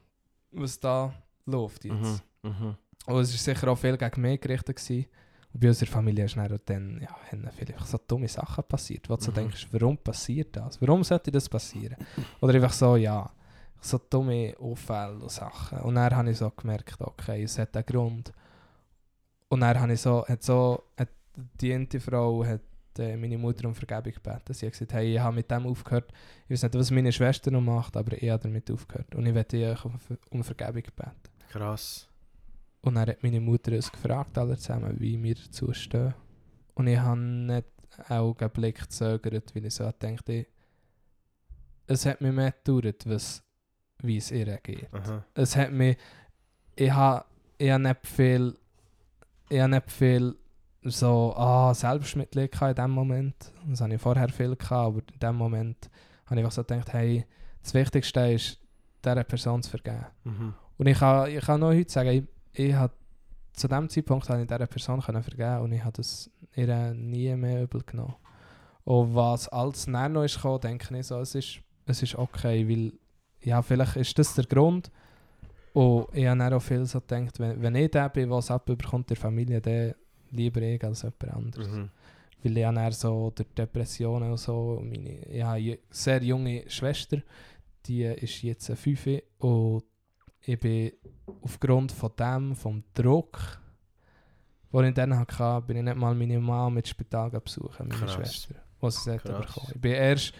was da läuft jetzt. Mhm. Mhm. Und es war sicher auch viel gegen mich gerichtet. Gewesen. Und bei unserer Familie ist dann, dann ja, haben vielleicht so dumme Sachen passiert, wo du so Mhm. denkst, warum passiert das? Warum sollte das passieren? Oder einfach so, ja, so dumme Unfälle und Sachen. Und dann habe ich so gemerkt, okay, es hat einen Grund. Und dann habe ich so, hat so, hat die eine Frau hat äh, meine Mutter um Vergebung gebeten. Sie hat gesagt, hey, ich habe mit dem aufgehört. Ich weiß nicht, was meine Schwester noch macht, aber ich habe damit aufgehört. Und ich werde euch um, um Vergebung gebeten. Krass. Und dann hat meine Mutter uns gefragt, alle zusammen, wie wir dazu stehen. Und ich habe nicht einen Blick gezögert, weil ich so dachte, es hat mir mehr gedauert, was, wie es ihr geht. Aha. Es hat mich, ich habe ich nicht viel, ich habe nicht viel so, ah, Selbstmitleid in dem Moment. Das habe ich vorher viel gehabt, aber in dem Moment habe ich einfach so gedacht, hey, das Wichtigste ist, dieser Person zu vergeben. Mhm. Und ich kann, ich kann noch heute sagen, ich, habe zu dem Zeitpunkt habe ich dieser Person können vergeben und ich habe das ihr nie mehr übel genommen. Und was als noch ist gekommen, denke ich so, es ist, es ist okay, weil ja, vielleicht ist das der Grund. Und ich habe dann auch viel so gedacht, wenn, wenn ich der bin, was abbekommt der Familie, dann lieber ich als jemand anderes. Mhm. Weil ich habe dann so durch Depressionen und so, meine, ich habe eine sehr junge Schwester, die ist jetzt 5 und ich bin aufgrund von dem, vom Druck, den ich dann hatte, bin ich nicht mal meine Mama mit Spital besuchen, meine Krass. Schwester, was sie hat bekommen. Ich bin erst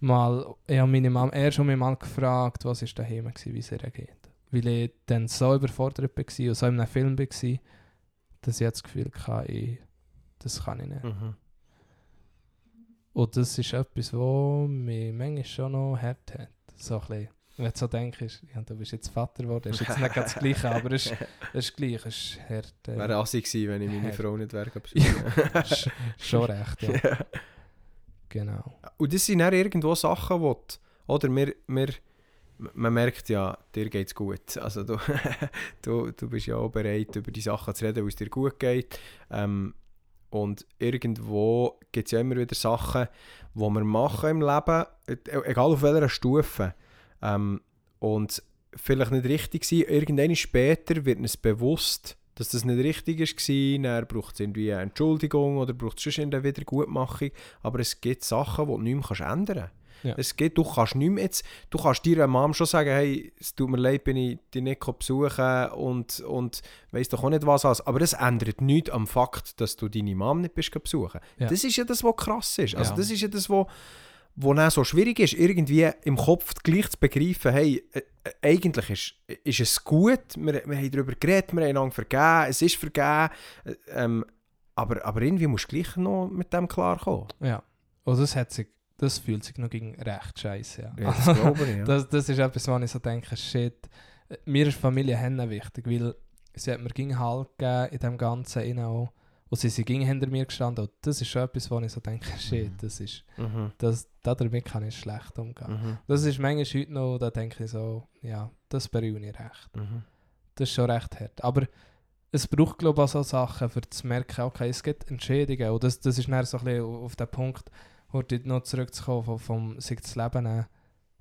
mal, ich habe meine Mama erst einmal mal gefragt, was ist daheim war, wie es ihr geht. Weil ich dann so überfordert war und so in einem Film war, dass ich jetzt das Gefühl hatte, ich, das kann ich nicht. Mhm. Und das ist etwas, was mich manchmal schon noch hart hat. So ein bisschen. Wenn du so denkst, ja, du bist jetzt Vater geworden, ist jetzt nicht ganz das Gleiche, aber es ist, es ist gleich, es ist hart. äh, Wäre assig gewesen, wenn ich meine. Frau nicht wäre Ja. sch- schon recht, ja. Ja. Genau. Und das sind dann irgendwo Sachen, du, oder wir, wir, man merkt ja, dir geht es gut. Also du, du, du bist ja auch bereit, über die Sachen zu reden, wo es dir gut geht. Ähm, und irgendwo gibt es ja immer wieder Sachen, die wir machen im Leben, e- egal auf welcher Stufe. Ähm, und vielleicht nicht richtig sein. Irgendwann später wird uns bewusst, dass das nicht richtig war. Dann braucht es irgendwie eine Entschuldigung oder braucht es sonst eine Wiedergutmachung. Aber es gibt Sachen, die du nicht mehr ändern kannst. Ja. Es gibt, du kannst nicht mehr jetzt, du kannst deiner Mom schon sagen, hey, es tut mir leid, bin ich dich nicht besuchen und, und weiss doch auch nicht was alles. Aber das ändert nichts am Fakt, dass du deine Mom nicht bist besuchen. Ja. Das ist ja das, was krass ist. Also Ja. das ist ja das, was wo dann so schwierig ist, irgendwie im Kopf gleich zu begreifen, hey, äh, äh, eigentlich ist, ist es gut, wir, wir haben darüber geredet, wir haben einander vergeben, es ist vergeben, äh, ähm, aber, aber irgendwie musst du gleich noch mit dem klarkommen. Ja. Und das, hat sich, das fühlt sich noch gegen recht scheiße. Ja, das glaube ich, ja. Das, das ist etwas, wo ich so denke, shit, äh, mir ist Familie Hennen wichtig, weil sie hat mir ging Halt gegeben in dem Ganzen auch. Und sie sind ging hinter mir gestanden. Und das ist schon etwas, wo ich so denke, shit, das ist, mhm. das, damit kann ich schlecht umgehen. Mhm. Das ist manchmal heute noch, da denke ich so, ja, das bereue ich recht. Mhm. Das ist schon recht hart. Aber es braucht, glaube ich, auch so Sachen, für zu merken, okay, es gibt Entschädigungen. Und das, das ist dann so ein bisschen auf den Punkt, wo dort noch zurückzukommen, vom, vom sich das Leben nehmen.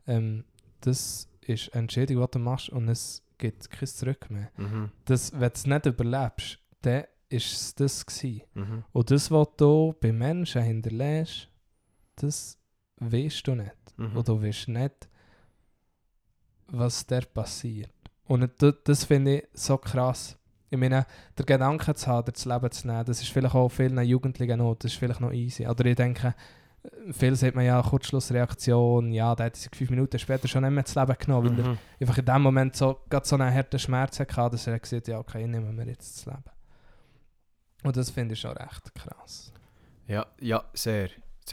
Ähm, das ist eine Entschädigung, die du machst und es gibt kein Zurück mehr. Mhm. Das, wenn du es nicht überlebst, dann ist es das gewesen. Mhm. Und das, was du bei Menschen hinterlässt, das weißt du nicht. Mhm. Und du weißt nicht, was der passiert. Und das, finde ich so krass. Ich meine, der Gedanke zu haben, das Leben zu nehmen, das ist vielleicht auch vielen Jugendlichen noch, das ist vielleicht noch easy. Oder ich denke, viel sieht man ja Kurzschlussreaktion, ja, der hat sich fünf Minuten später schon nicht mehr das Leben genommen, weil er Mhm. einfach in dem Moment so, gerade so einen harten Schmerz hatte, dass er gesagt hat, ja, okay, nehmen wir jetzt das Leben. Und das finde ich schon recht krass. Ja, ja, sehr.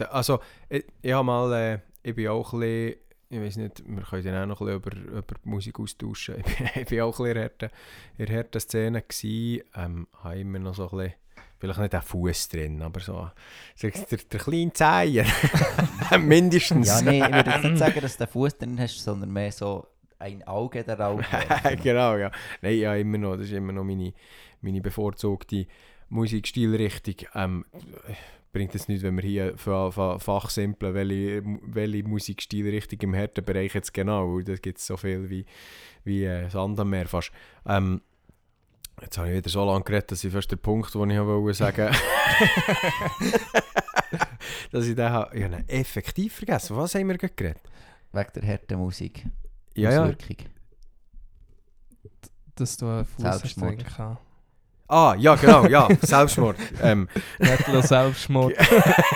Also, ich, ich habe mal, äh, ich bin auch ein bisschen, ich weiß nicht, wir können dann auch noch ein bisschen über, über die Musik austauschen. Ich bin, ich bin auch ein bisschen in der harten- Szene gewesen, ähm, habe immer noch so ein bisschen, vielleicht nicht der Fuß drin, aber so der, der, der kleine Zeier. Mindestens. Ja, nee, ich würde jetzt nicht sagen, dass du den Fuß drin hast, sondern mehr so ein Auge der Auge. genau, ja. Nein, ja, immer noch. Das ist immer noch meine, meine bevorzugte Musikstilrichtung. Ähm, bringt es nicht, wenn wir hier fachsimpeln, welche, welche Musikstilrichtung im Härtebereich jetzt genau, da gibt es so viel wie, wie äh, Sand am Meer fast. Ähm, jetzt habe ich wieder so lange geredet, dass ich fast den Punkt, den ich wollte sagen dass ich den habe, ja, effektiv vergessen. Was haben wir gerade geredet? Wegen der harten Musik. Ja, ja. Dass du einen Fuß hast. Ah, ja, genau, ja, Selbstmord. ähm. Metal Selbstmord.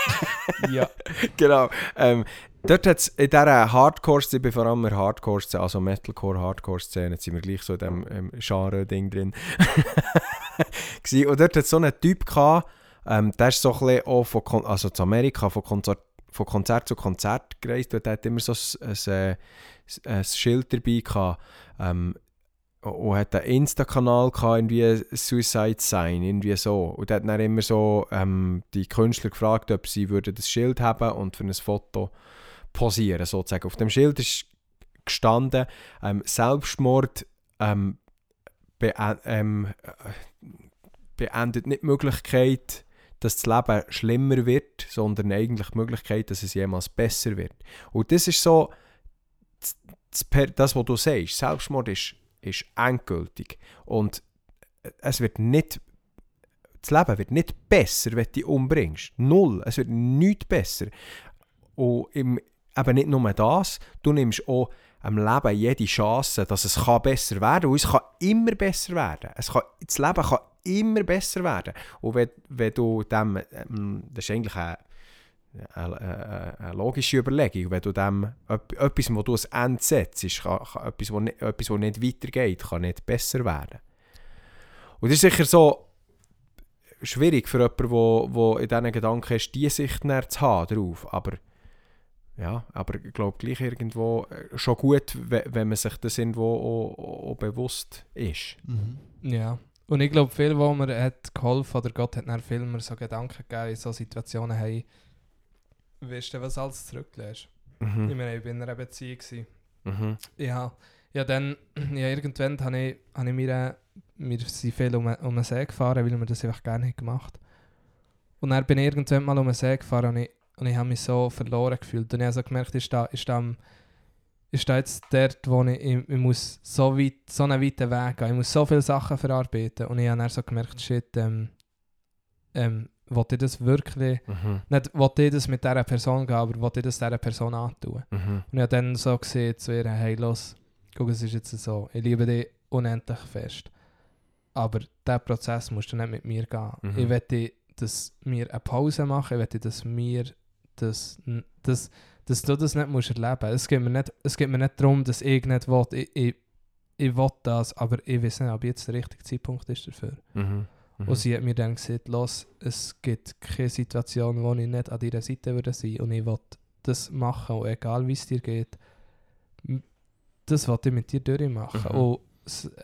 ja. Genau. Ähm, dort hat es in dieser Hardcore-Szene, vor allem in Hardcore-Szene, also Metalcore-Hardcore-Szene, jetzt sind wir gleich so in diesem ähm, Genre-Ding drin. und dort hat es so einen Typ gehabt, ähm, der ist so ein bisschen auch von, also zu Amerika, von Konzert, von Konzert zu Konzert gereist und der hat immer so ein, ein, ein, ein Schild dabei gehabt. Ähm, und hat einen Insta-Kanal irgendwie Suicide Sign, irgendwie so. Und hat dann immer so ähm, die Künstler gefragt, ob sie würden das Schild haben und für ein Foto posieren, sozusagen. Auf dem Schild ist gestanden, ähm, Selbstmord ähm, be ähm, beendet nicht die Möglichkeit, dass das Leben schlimmer wird, sondern eigentlich die Möglichkeit, dass es jemals besser wird. Und das ist so, das, das was du sagst, Selbstmord ist ist endgültig. Und es wird nicht, das Leben wird nicht besser, wenn du dich umbringst. Null. Es wird nicht besser. Und im, eben nicht nur das, du nimmst auch am Leben jede Chance, dass es kann besser werden kann. Und es kann immer besser werden. Es kann, das Leben kann immer besser werden. Und wenn, wenn du dem, ähm, das ist eigentlich ein eine, eine, logische Überlegung. Wenn du dem etwas, wo du ein Ende setzt, kann, kann etwas, wo nicht, etwas, wo nicht weitergeht, kann nicht besser werden. Und das ist sicher so schwierig für jemanden, wo, wo in diesen Gedanken ist, diese Sicht zu haben drauf. Aber ja, aber ich glaube gleich irgendwo äh, schon gut, wenn man sich das irgendwo auch, auch bewusst ist. Mhm. Ja. Und ich glaube, viel, wo mir hat geholfen oder Gott hat mir viel mehr so Gedanken gegeben in so Situationen haben, weißt du, was alles zurücklässt. Mhm. Ich meine, ich war in einer Beziehung. Mhm. Ja, ja, dann, ja, irgendwann habe ich, hab ich mir, wir sind viel um, um den See gefahren, weil wir das einfach gerne gemacht haben. Und dann bin ich irgendwann mal um den See gefahren und ich, und ich habe mich so verloren gefühlt. Und ich habe so gemerkt, ich stehe, ich stehe, ich stehe jetzt dort, wo ich, ich, ich, muss so, weit, so einen weiten Weg gehen. Ich muss so viele Sachen verarbeiten. Und ich habe dann so gemerkt, shit, ähm, ähm, wollte ich das wirklich, mhm. nicht wollte ich das mit dieser Person gehen, aber wollte ich das dieser Person antun. Mhm. Und ich habe dann so gesehen zu ihr, hey los, guck, es ist jetzt so, ich liebe dich unendlich fest. Aber dieser Prozess musst du nicht mit mir gehen. Mhm. Ich möchte, dass wir eine Pause machen, ich möchte, dass wir das, das, dass du das nicht musst erleben musst. Es geht mir nicht, es geht mir nicht darum, dass ich nicht will, ich, ich, ich will das, aber ich weiß nicht, ob jetzt der richtige Zeitpunkt ist dafür. Mhm. Mhm. Und sie hat mir dann gesagt, los, es gibt keine Situation, wo ich nicht an deiner Seite würde sein und ich will das machen und egal wie es dir geht, das will ich mit dir durchmachen. Mhm. Und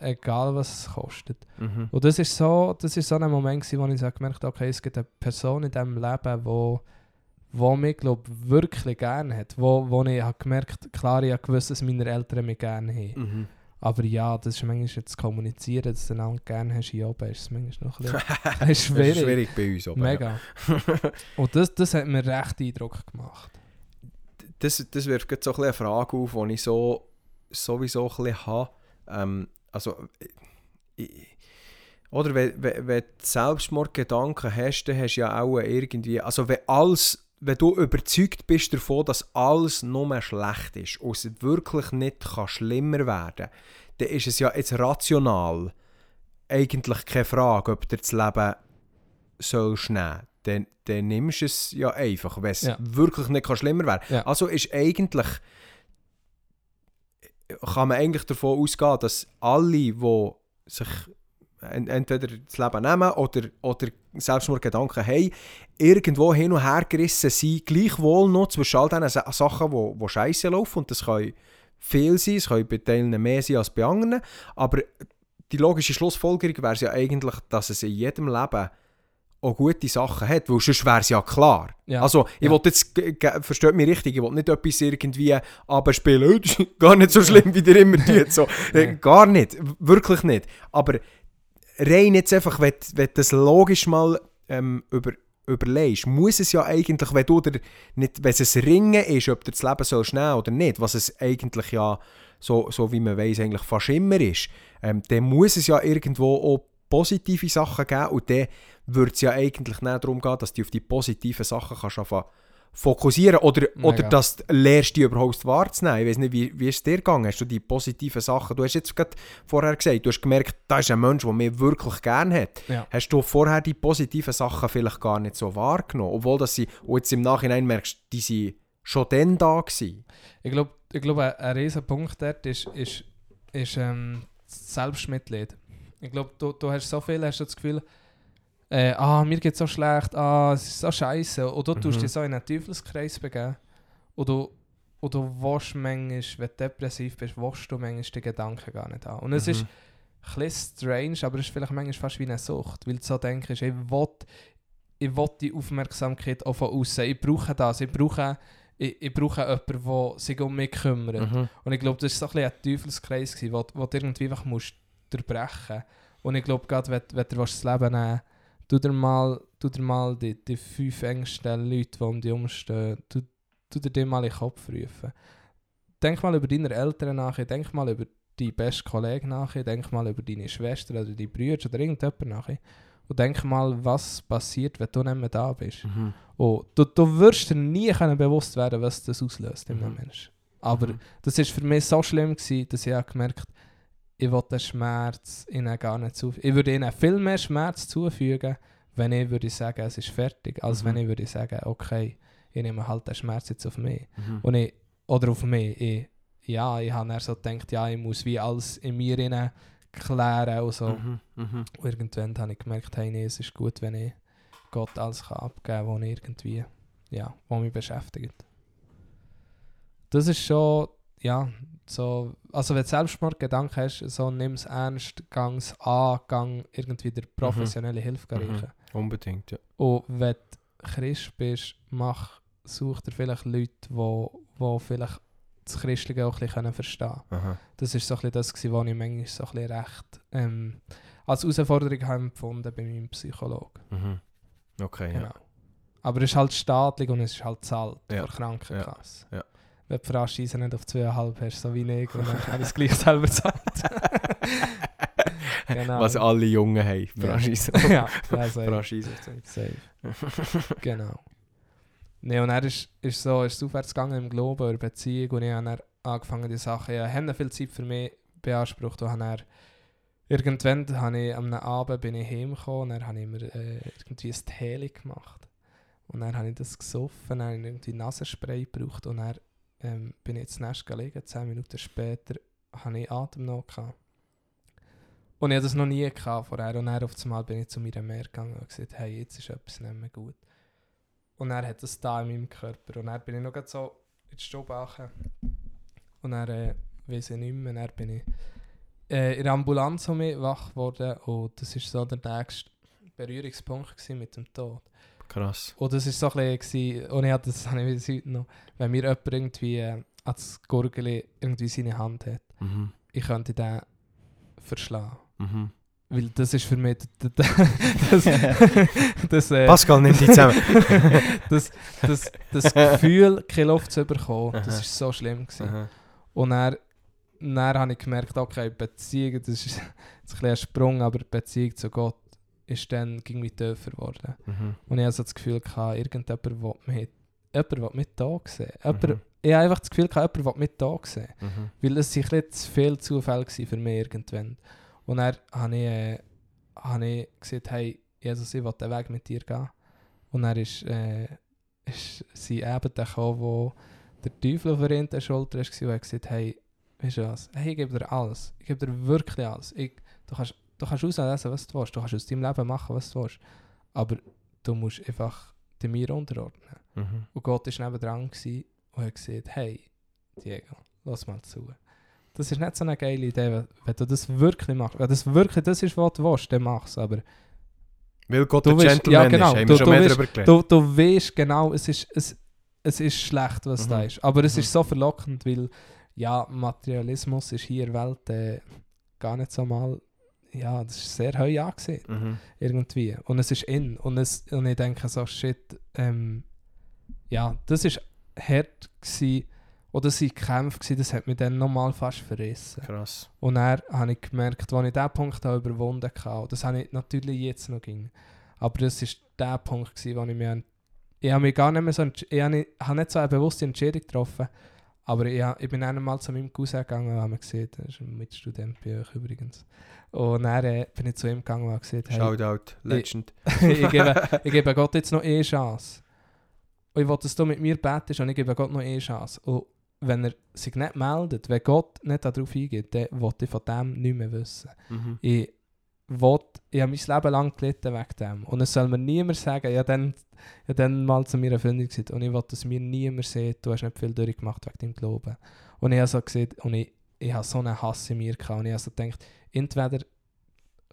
egal was es kostet. Mhm. Und das ist so, das ist so ein Moment gewesen, wo ich so gemerkt habe, okay, es gibt eine Person in diesem Leben, wo wo mich glaub, wirklich gerne hat, wo, wo ich habe gemerkt, klar, ich habe gewusst, dass meine Eltern mich gerne haben. Mhm. Aber ja, das ist manchmal jetzt kommunizieren, dass du dann gerne hast hier oben, ist es manchmal noch ein bisschen schwierig. das ist schwierig bei uns oben. Mega. Ja. Und das, das hat mir recht Eindruck gemacht. Das, das wirft jetzt so ein eine Frage auf, die ich so, sowieso ein bisschen habe. Ähm, also, ich, oder wenn, wenn, wenn du Selbstmordgedanken hast, dann hast du ja auch irgendwie, also wenn alles wenn du überzeugt bist davon, dass alles nur schlecht ist und es wirklich nicht kann schlimmer werden kann, dann ist es ja jetzt rational eigentlich keine Frage, ob du das Leben sollst nehmen dann, dann nimmst du es ja einfach, wenn es ja. wirklich nicht kann schlimmer werden kann. Ja. Also ist eigentlich kann man eigentlich davon ausgehen, dass alle, die sich entweder das Leben nehmen oder, oder Selbstmordgedanken haben, irgendwo hin und her gerissen sind, gleichwohl noch zwischen all diesen Sachen, die, die scheiße laufen. Und das kann viel sein, es kann bei Teilen mehr sein als bei anderen. Aber die logische Schlussfolgerung wäre ja eigentlich, dass es in jedem Leben auch gute Sachen hat, weil sonst wäre es ja klar. Ja. Also, ich Ja. will jetzt, versteht mich richtig, ich will nicht etwas irgendwie abspielen, «Oh, das ist gar nicht so schlimm, wie der immer tut. So. Äh, Nein. Gar nicht, wirklich nicht. Aber rein jetzt einfach, wenn, wenn das logisch mal ähm, über, überlegst, muss es ja eigentlich, wenn du nicht, wenn es ein Ringen ist, ob du das Leben sollst nehmen oder nicht, was es eigentlich ja, so, so wie man weiß eigentlich fast immer ist, ähm, dann muss es ja irgendwo auch positive Sachen geben und dann würde es ja eigentlich nicht darum gehen, dass du auf die positiven Sachen kannst anfangen fokussieren oder, Mega. oder dass du lernst, die überhaupt wahrzunehmen. Ich weiß nicht, wie, wie ist es dir gegangen? Hast du die positiven Sachen, du hast jetzt gerade vorher gesagt, du hast gemerkt, da ist ein Mensch, der mich wirklich gerne hat. Ja. Hast du vorher die positiven Sachen vielleicht gar nicht so wahrgenommen, obwohl dass sie, und jetzt im Nachhinein merkst, die sind schon dann da gewesen. Ich glaube, ich glaub, ein, ein riesen Punkt dort ist, ist, ist ähm, das Selbstmitleid. Ich glaube, du, du hast so viel, hast du das Gefühl, äh, ah, mir geht so schlecht, ah, es ist so scheiße. Und du tust Mhm. dich so in einen Teufelskreis begeben. Und du, und du willst manchmal, wenn du depressiv bist, willst du manchmal die Gedanken gar nicht haben. Und es ist Mhm. ein bisschen strange, aber es ist vielleicht manchmal fast wie eine Sucht, weil du so denkst, ich will, ich will die Aufmerksamkeit auch von außen. Ich brauche das, ich brauche, ich, ich brauche jemanden, der sich um mich kümmert. Mhm. Und ich glaube, das war so ein, ein Teufelskreis, gewesen, wo, wo du irgendwie einfach musst durchbrechen Und ich glaube, gerade wenn, wenn du willst, das Leben nehmen tu dir mal, tu dir mal die, die fünf engsten Leute, die um dich herumstehen, tu, tu dir die mal in den Kopf rufen. Denk mal über deine Eltern nach, denk mal über deinen besten Kollegen nach, denk mal über deine Schwester oder deine Brüder oder irgendjemand nach. Und denk mal, was passiert, wenn du nicht mehr da bist. Mhm. Und du, du wirst dir nie können bewusst werden, was das auslöst in einem Mhm. Menschen. Aber Mhm. das war für mich so schlimm, gewesen, dass ich auch gemerkt habe, ich will den Schmerz ihnen gar nicht zufügen. Ich würde ihnen viel mehr Schmerz zufügen, wenn ich würde sagen, es ist fertig, als Mhm. wenn ich würde sagen, okay, ich nehme halt den Schmerz jetzt auf mich. Mhm. Und ich, oder auf mich. Ich, ja, ich habe dann so gedacht, ja, ich muss wie alles in mir rein klären und so. Mhm. Mhm. Und irgendwann habe ich gemerkt, hey, nee, es ist gut, wenn ich Gott alles kann abgeben kann, was irgendwie, ja, was mich beschäftigt. Das ist schon, ja, so, also wenn du Selbstmordgedanken hast, so nimm es ernst, gang es an, gang irgendwie der professionelle Hilfe Mhm. reichen. Unbedingt, ja. Und wenn du Christ bist, mach, such dir vielleicht Leute, die, die vielleicht das Christliche auch ein bisschen verstehen können. Aha. Das war so ein bisschen das, was ich manchmal so ein bisschen recht ähm, als Herausforderung habe empfunden bei meinem Psychologen. Mhm. Okay, ja. Genau. Aber es ist halt staatlich und es ist halt zahlt Ja. von Krankenkasse. Ja. Ja. Wenn die Franchise nicht auf 2,5 hast, so wie ich, und dann habe ich es gleich selber gezahlt. genau. Was alle Jungen haben. Franchise. ja, ja, safe. Franchise. safe. genau. Nee, und er ist, ist so ist aufwärts gegangen im Glauben über Beziehung und ich habe angefangen, die Sachen, ja, haben viel Zeit für mich beansprucht und habe irgendwann habe ich am Abend bin ich heimgekommen und dann habe ich mir äh, irgendwie ein Tee gemacht und dann habe ich das gesoffen, dann habe ich irgendwie Nasenspray gebraucht und dann ähm, bin ich ins Nest gelegen, zehn Minuten später habe ich Atemnot gehabt. Und ich hatte das noch nie gehabt vorher. Und dann auf einmal bin ich zu meiner Mehr gegangen und gesagt, hey, jetzt ist etwas nicht mehr gut. Und er hat das da in meinem Körper. Und dann bin ich noch so in die Stube gegangen. Und dann äh, weiß ich nicht mehr. Dann bin ich äh, in der Ambulanz wach geworden. Und das war so der nächste Berührungspunkt mit dem Tod. Krass. Und das war so ein bisschen, und ich hatte das habe ich bis heute noch, wenn mir jemand irgendwie äh, ans Gurgeli irgendwie seine Hand hat, Mhm. ich könnte den verschlagen. Mhm. Weil das ist für mich das, das, äh, Pascal, nimm die zusammen. das, das, das Gefühl, keine Luft zu bekommen, das war so schlimm. Gewesen. Aha. Und dann, dann habe ich gemerkt, okay, Beziehung, das ist ein, bisschen ein Sprung, aber Beziehung zu Gott ist dann irgendwie tiefer geworden. Mhm. Und ich hatte so das Gefühl, gehabt, irgendjemand will mich, jemand will mich da sehen. Jemand, Mhm. Ich habe einfach das Gefühl, gehabt, jemand will mich da sehen. Mhm. Weil es waren zu viele Zufälle für mich irgendwann. Und dann habe ich, äh, habe ich gesagt, hey, Jesus, ich will den Weg mit dir gehen. Und dann ist, äh, ist sie eben der gekommen, wo der Teufel auf der Schulter war und hat gesagt, hey, weißt du was, hey, ich gebe dir alles. Ich gebe dir wirklich alles. Ich, du kannst, du kannst auslesen, was du willst. Du kannst aus deinem Leben machen, was du willst. Aber du musst einfach dir mir unterordnen. Mhm. Und Gott war nebendran gewesen und hat gesagt, hey, Diego, lass mal zu. Das ist nicht so eine geile Idee, wenn, du das wirklich machst. Wenn das wirklich das ist, was du willst, dann mach es. Aber Weil Gott Du weißt- Gentleman ja, genau. ist, haben Du- wir schon mehr weißt- darüber geredet. Du, du weißt genau, es ist, es, es ist schlecht, was da ist. Aber es ist so verlockend, weil, ja, schlecht, was Mhm. da ist. Aber es Mhm. ist so verlockend, weil, ja, Materialismus ist hier in der Welt äh, gar nicht so mal, ja, das ist sehr heu angesehen, Mhm. irgendwie. Und es ist in. Und, es, und ich denke so, shit, ähm, ja, das ist hart gewesen, oder das waren Kämpfe gewesen, das hat mich dann nochmal fast verrissen. Krass. Und dann habe ich gemerkt, als ich diesen Punkt auch überwunden und das habe ich natürlich jetzt noch ging, aber das war der Punkt, gewesen, wo ich mich, ich habe mich gar nicht mehr so, ich habe nicht, habe nicht so eine bewusste Entscheidung getroffen, aber ich, ich bin dann mal zu meinem Cousin gegangen und habe mir gesehen, er ist ein Mitstudent bei euch übrigens. Und dann äh, bin ich zu ihm gegangen und habe gesagt, hey, Shoutout, Legend. ich, gebe, ich gebe Gott jetzt noch eine Chance. Und ich will, dass du mit mir betest und ich gebe Gott noch eine Chance. Und wenn er sich nicht meldet, wenn Gott nicht darauf eingeht, dann will ich von dem nichts mehr wissen. Mhm. Ich, will, ich habe mein Leben lang gelitten wegen dem. Und es soll mir niemand sagen, ich habe dann, ich habe dann mal zu meiner Freundin gesagt, und ich will, dass mir niemand sieht, du hast nicht viel durchgemacht wegen deinem Glauben. Und ich habe so gesagt, und ich, ich habe so einen Hass in mir gehabt. Und ich habe so gedacht, entweder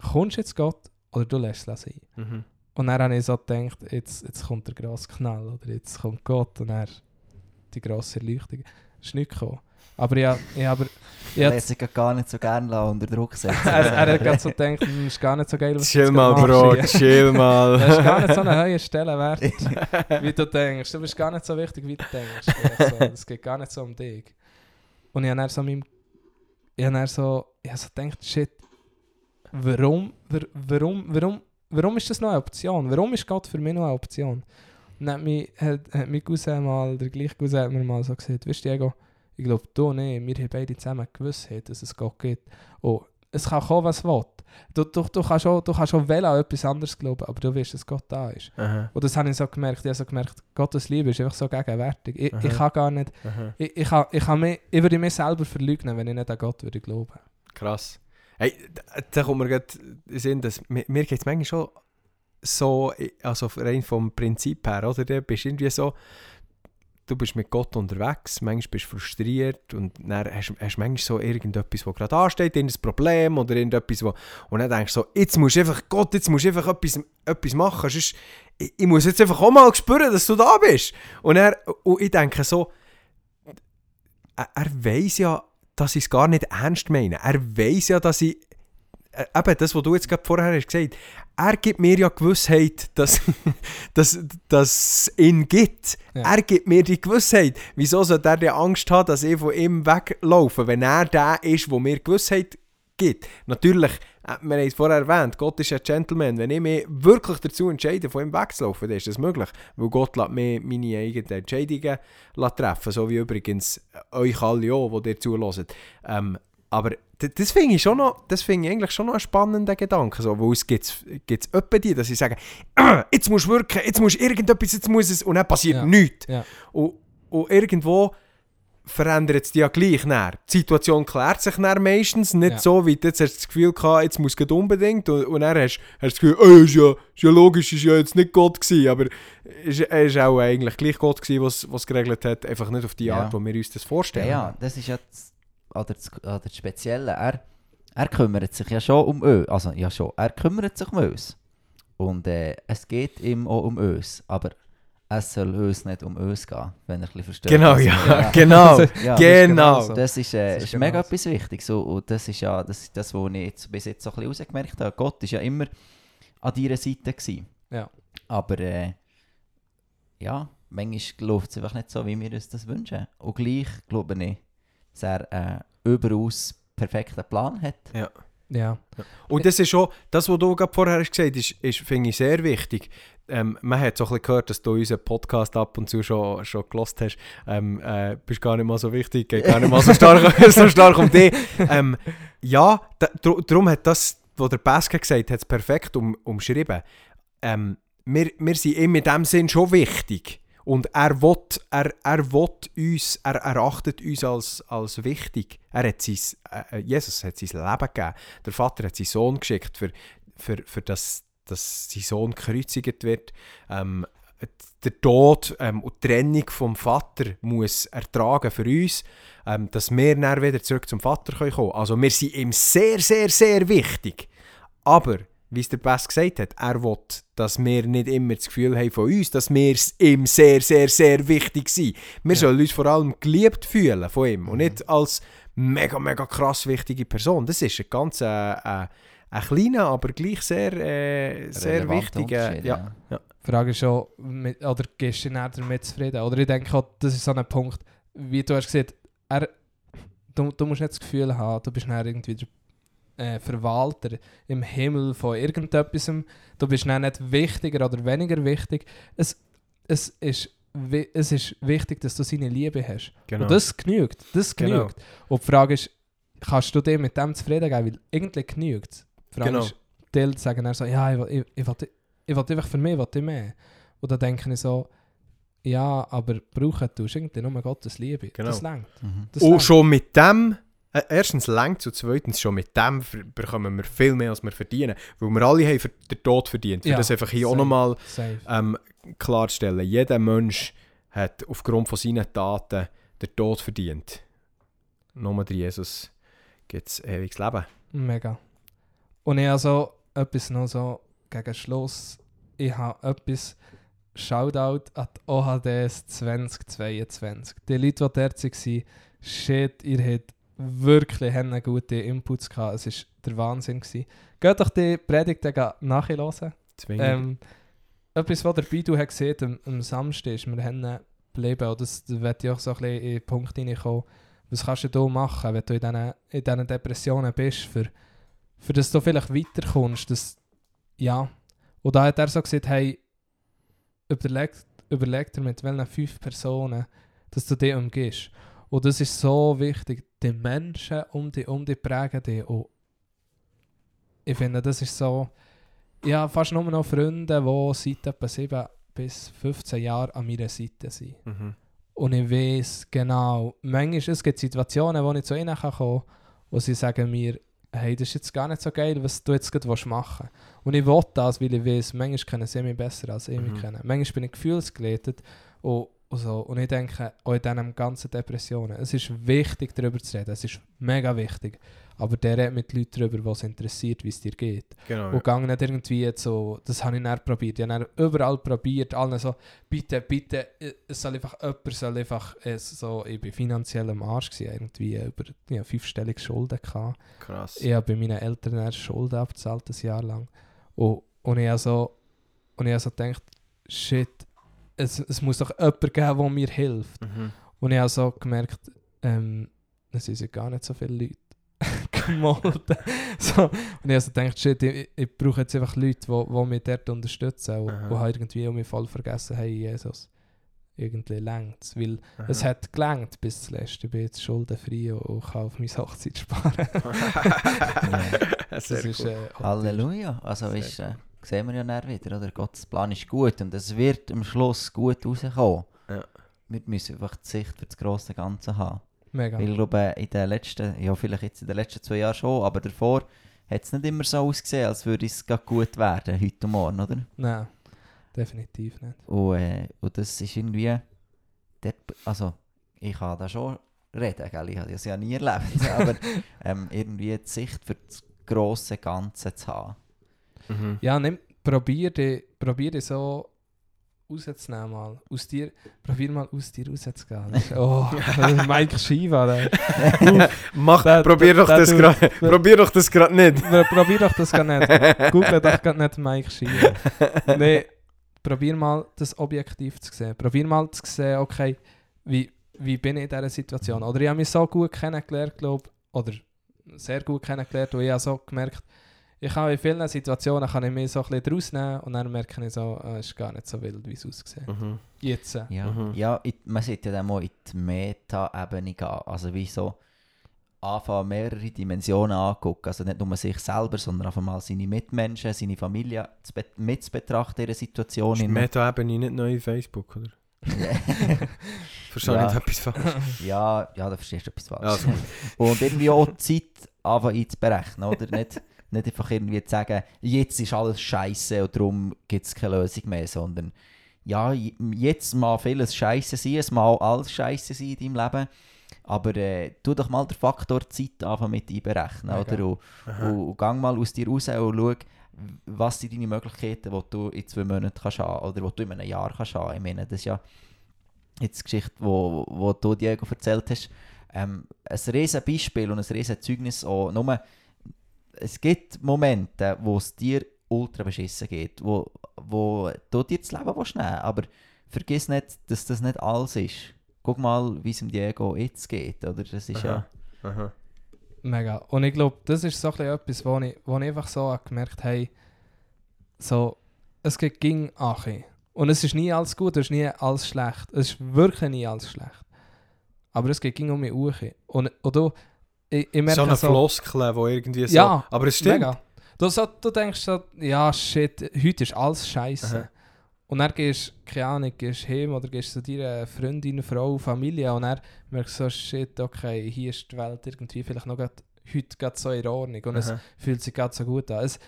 kommst du jetzt Gott oder du lässt es sein. Mhm. Und dann habe ich so gedacht, jetzt, jetzt kommt der grosse Knall oder jetzt kommt Gott und dann die grosse Erleuchtung. Es ist nicht gekommen. Aber. Ich Ich hab- lässt sich gar nicht so gerne unter Druck setzen. er, er hat gerade so gedacht, «Hm, ist gar nicht so geil, was du Chill mal, Bro, machst hier.» chill mal. Das ist gar nicht so eine hohe Stellenwert, wie du denkst. Du bist gar nicht so wichtig, wie du denkst. Einfach So, es geht gar nicht so um dich. Und ich habe dann so meinem... Ich habe so... Habe so gedacht, shit, warum, wa- warum, warum, warum ist das noch eine Option? Warum ist Gott für mich noch eine Option? Und dann hat, mich, hat, hat mein Cousin mal, der gleiche Cousin hat mir mal so gesagt, weißt du, Diego, ich glaube, du nicht, wir haben beide zusammen gewusst, dass es Gott gibt. Und es kann kommen, was will. Du, du, du kannst auch, du kannst auch wählen an etwas anderes glauben, aber du weißt, dass Gott da ist. Aha, Und das habe ich so gemerkt. Ich habe so gemerkt, Gottes Liebe ist einfach so gegenwärtig. Ich, ich kann gar nicht, aha. ich, ich, kann, ich, kann mich, ich würde mich selber verleugnen, wenn ich nicht an Gott würde glauben. Krass. Hey, da- kommt mir gerade Sinn, dass mir, mir geht es manchmal schon so, also rein vom Prinzip her, oder? Du bist irgendwie so, du bist mit Gott unterwegs, manchmal bist du frustriert und dann hast hast manchmal so irgendetwas, was gerade ansteht, irgendein Problem oder irgendetwas, wo, und dann denkst du so, jetzt musst du einfach, Gott, jetzt musst du einfach etwas, etwas machen, sonst, ich, ich muss jetzt einfach auch mal spüren, dass du da bist. Und, er, und ich denke so, er, er weiß ja, dass ich es gar nicht ernst meine. Er weiß ja, dass ich. Äh, eben das, was du jetzt gerade vorher hast gesagt er gibt mir ja Gewissheit, dass, dass, dass es ihn gibt. Ja. Er gibt mir die Gewissheit. Wieso sollte er die Angst haben, dass ich von ihm weglaufe, wenn er der ist, der mir Gewissheit gibt? Natürlich, äh, wir haben es vorher erwähnt, Gott ist ein Gentleman. Wenn ich mich wirklich dazu entscheide, von ihm wegzulaufen, dann ist das möglich. Weil Gott lässt mir meine eigenen Entscheidungen treffen so wie übrigens euch alle auch, die ihr zuhören. Ähm, aber das finde ich schon noch, das finde ich eigentlich schon noch einen spannenden Gedanken, so, weil es gibt es öppe die, dass sie sagen, «Ah, jetzt musst du wirken, jetzt musst du irgendetwas, jetzt muss es, und dann passiert Ja. nichts. Ja. Und, und irgendwo verändert es dich ja gleich näher. Die Situation klärt sich näher meistens, nicht Ja. so, wie du jetzt hast das Gefühl gehabt, jetzt muss es unbedingt, und, und dann hast, hast du das Gefühl, oh, ist, ja, ist ja logisch, ist ja jetzt nicht Gott gewesen, aber ist, er ist auch eigentlich gleich Gott gewesen, was was geregelt hat, einfach nicht auf die Ja. Art, wie wir uns das Ja, vorstellen. ja, das ist ja das, oder das, oder das Spezielle. Er, er kümmert sich ja schon um uns. Also, ja schon, er kümmert sich um uns. Und äh, es geht ihm auch um uns. Aber es soll uns nicht um uns gehen, wenn er ein bisschen versteht. Genau, ich ja, meine. genau, Ja, genau. so. Das ist, äh, Das ist ist mega genau so. etwas Wichtiges. So, und das ist ja das, ist das was ich jetzt, bis jetzt so ein bisschen rausgemerkt habe. Gott war ja immer an deiner Seite. Gewesen. Ja. Aber äh, ja, manchmal läuft es einfach nicht so, wie wir uns das wünschen. Und gleich glaube ich, dass er einen überaus perfekten Plan hat. Ja. Und das ist schon, das, was du gerade vorher hast gesagt hast, ist, ist, finde ich sehr wichtig. Ähm, man hat so ein bisschen gehört, dass du unseren Podcast ab und zu schon, schon gelost hast. Ähm, äh, bist gar nicht mal so wichtig, geht gar nicht mal so stark, so stark um dich. Ähm, ja, darum hat das, was der Baske gesagt hat, es perfekt um, umschrieben. Ähm, wir, wir sind ihm in dem Sinn schon wichtig. Und er will, er, er will uns, er erachtet uns als, als wichtig. Er hat sein, äh, Jesus hat sein Leben gegeben. Der Vater hat seinen Sohn geschickt, für, für, für das, dass sein Sohn gekreuzigt wird. Ähm, der Tod ähm, und die Trennung vom Vater muss ertragen für uns, ähm, dass wir dann wieder zurück zum Vater kommen können. Also wir sind ihm sehr, sehr, sehr wichtig. Aber wie es der Best gesagt hat, er will, dass wir nicht immer das Gefühl haben von uns, dass wir ihm sehr, sehr, sehr wichtig sind. Wir Ja. sollen uns vor allem geliebt fühlen von ihm und Mhm. nicht als mega, mega krass wichtige Person. Das ist ein ganz äh, äh, ein kleiner, aber gleich sehr, äh, sehr wichtiger. Ja. Die Frage ist schon, mit, oder gehst du näher damit zufrieden? Oder ich denke auch, das ist so ein Punkt, wie du hast gesagt, er, du, du musst nicht das Gefühl haben, du bist dann irgendwie der äh, Verwalter im Himmel von irgendetwas. Du bist dann nicht wichtiger oder weniger wichtig. Es, es, ist, es ist wichtig, dass du seine Liebe hast. Genau. Und das genügt. Das Genau. genügt. Und die Frage ist, kannst du dir mit dem zufrieden geben? Weil irgendwie genügt es. Die Frage Genau. ist, die Leute sagen dann so, ja, ich will, ich, ich will, ich will einfach für mich will ich mehr. Und dann denke ich so, ja, aber brauchen tust du irgendwie nur Gottes Liebe. Genau. Das längt. Mhm. Das Und schon mit dem, äh, erstens längt und zweitens schon mit dem bekommen wir viel mehr, als wir verdienen. Weil wir alle haben den Tod verdient. Für Ja, das einfach hier auch safe. nochmal Safe. ähm, klarzustellen. Jeder Mensch hat aufgrund von seinen Taten den Tod verdient. Nur durch Jesus gibt es ewiges Leben. Mega. Und ich habe so etwas noch so gegen Schluss. Ich habe etwas Shoutout an die OHDS 2022. Die Leute, die dort waren, shit, ihr habt wirklich haben gute Inputs gehabt. Es war der Wahnsinn. Gewesen. Geht doch die Predigt dann nachhören. Zwingend. Ähm, etwas, was der Bidu hat gesehen am, am Samstag ist, wir haben geblieben, und das da wird ich auch so ein bisschen in den Punkt reinkommen, was kannst du da machen, wenn du in diesen, in diesen Depressionen bist, für, für dass du vielleicht weiterkommst, dass, ja. Und da hat er so gesagt, hey, überleg, überleg dir mit welchen fünf Personen, dass du dich umgehst. Und das ist so wichtig, die Menschen um dich, um dich prägen dich. Und ich finde, das ist so, ja, fast nur noch Freunde, die seit etwa 7 bis 15 Jahren an meiner Seite sind. Mhm. Und ich weiß genau, manchmal es gibt Situationen, wo ich zu ihnen kommen kann, wo sie sagen mir, hey, das ist jetzt gar nicht so geil, was du jetzt gerade machen willst. Und ich will das, weil ich weiß, manchmal kennen sie mich besser, als ich mich Mhm. kenne. Manchmal bin ich gefühlsgeleitet und, und so. Und ich denke, auch in diesen ganzen Depressionen, es ist wichtig, darüber zu reden. Es ist mega wichtig. Aber der redet mit Leuten darüber, was interessiert, wie es dir geht. Genau. Und gang nicht irgendwie so, das habe ich dann probiert. Ich habe dann überall probiert, allen so, bitte, bitte, es soll einfach, jemand soll einfach, äh, so, ich bin finanziell am Arsch gewesen, irgendwie über ja, fünfstellige Schulden gehabt. Krass. Ich habe bei meinen Eltern erst Schulden abgezahlt, ein Jahr lang. Und, und ich habe so, und ich habe so gedacht, shit, es, es muss doch jemand geben, der mir hilft. Mhm. Und ich habe so gemerkt, ähm, es sind ja gar nicht so viele Leute gemolden. so. Und ich habe so gedacht, shit, ich, ich brauche jetzt einfach Leute, die, die mich dort unterstützen und, Aha. und habe irgendwie um mich voll vergessen, hey Jesus, irgendwie längt es. Weil Aha. es hat gelangt bis zuletzt. Ich bin jetzt schuldenfrei und, und kann auf meine Hochzeit sparen. das ist, äh, Halleluja. Also ist, äh, sehen wir ja dann wieder, oder? Gottes Plan ist gut und es wird am Schluss gut rauskommen. Ja. Wir müssen einfach die Sicht für das grosse Ganze haben. Mega. Weil ich glaube, in den letzten, ja vielleicht jetzt in den letzten zwei Jahren schon, aber davor hat es nicht immer so ausgesehen, als würde es gut werden, heute und morgen, oder? Nein, definitiv nicht. Und, äh, und das ist irgendwie, dort, also ich kann da schon reden, gell? ich habe das ja nie erlebt, aber ähm, irgendwie die Sicht für das grosse Ganze zu haben. Mhm. Ja, nimm, probier dich, probier dich so rauszunehmen mal. Aus dir, probier mal aus dir rauszugehen. Oh, Mike Shiva. Der. Mach, Da- probier da- doch da das gerade. da- Probier doch das gerade nicht. probier doch das gar nicht. Google doch gar nicht Mike Shiva. Nee, probier mal das objektiv zu sehen. Probier mal zu sehen, okay, wie, wie bin ich in dieser Situation? Oder ich habe mich so gut kennengelernt, glaube oder sehr gut kennengelernt, und ich habe so gemerkt, ich habe in vielen Situationen kann ich mich so ein bisschen draus nehmen und dann merke ich so, äh, es ist gar nicht so wild, wie es aussieht. Mhm. Jetzt. äh, Ja, Mhm. ja in, man sollte ja dann mal in die Meta-Ebene gehen. Also wie so anfangen, mehrere Dimensionen angucken. Also nicht nur sich selber, sondern einfach mal seine Mitmenschen, seine Familie zu bet- mit zu betrachten in der Situation. Ist Meta-Ebene nicht neu in Facebook, oder? Verstehe Ja. nicht etwas falsch. ja, ja, da verstehst du etwas falsch. Also. Und irgendwie auch die Zeit anfangen einzuberechnen, oder? Nicht, nicht einfach irgendwie zu sagen, jetzt ist alles scheiße und darum gibt es keine Lösung mehr, sondern ja, jetzt mal vieles scheiße sein, es mal alles scheiße sein in deinem Leben, aber äh, tu doch mal den Faktor Zeit anfangen mit einberechnen, Mega. oder? Und, und, und gang mal aus dir raus und schau, was sind deine Möglichkeiten, die du in zwei Monaten kannst haben oder die du in einem Jahr kannst haben. Ich meine, das ist ja jetzt die Geschichte, wo, wo du Diego erzählt hast, ähm, ein riesen Beispiel und ein riesen Zeugnis auch. Nur, es gibt Momente, wo es dir ultra beschissen geht, wo, wo du dir das Leben willst nehmen aber vergiss nicht, dass das nicht alles ist. Guck mal, wie es dem Diego jetzt geht, oder? Das ist ja... Aha. Mega. Und ich glaube, das ist so etwas, wo ich, wo ich einfach so gemerkt habe, so, es geht ging Achi. Und es ist nie alles gut, es ist nie alles schlecht. Es ist wirklich nie alles schlecht. Aber es geht ging um mich Uche. Und, und du, ich, ich merke So eine so, Floskel, wo irgendwie so... Ja, aber es stimmt. Mega. Du, so, du denkst so, ja shit, heute ist alles scheiße. Aha. Und dann gehst du, keine Ahnung, gehst heim oder gehst zu deiner Freundin, Frau, Familie und dann merkst du so, shit, okay, hier ist die Welt irgendwie vielleicht noch grad, heute gerade so in Ordnung und es Aha. fühlt sich gerade so gut an. Es,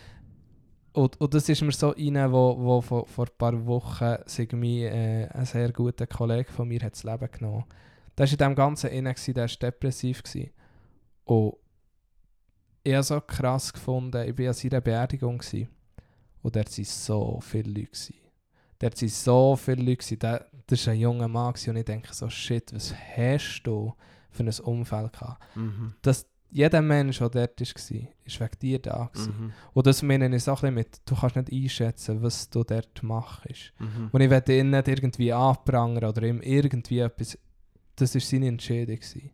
und, und das ist mir so rein, wo, wo vor, vor ein paar Wochen sich mir, äh, ein sehr guter Kollege von mir hat das Leben genommen. Der war in dem Ganzen inne, gewesen, der war depressiv. Gewesen. Und ich habe so krass gefunden, ich war an seiner Beerdigung gewesen. und dort waren so viele Leute. Gewesen. Dort waren so viele Leute. Gewesen. Das war ein junger Mann gewesen, und ich denke so, shit, was hast du für ein Umfeld gehabt? Mhm. Dass jeder Mensch, der dort war, ist wegen dir da. Gewesen. Mhm. Und das meine ich so ein bisschen mit, du kannst nicht einschätzen, was du dort machst. Mhm. Und ich werde ihn nicht irgendwie anprangern oder ihm irgendwie etwas. Das war seine Entscheidung. Gewesen.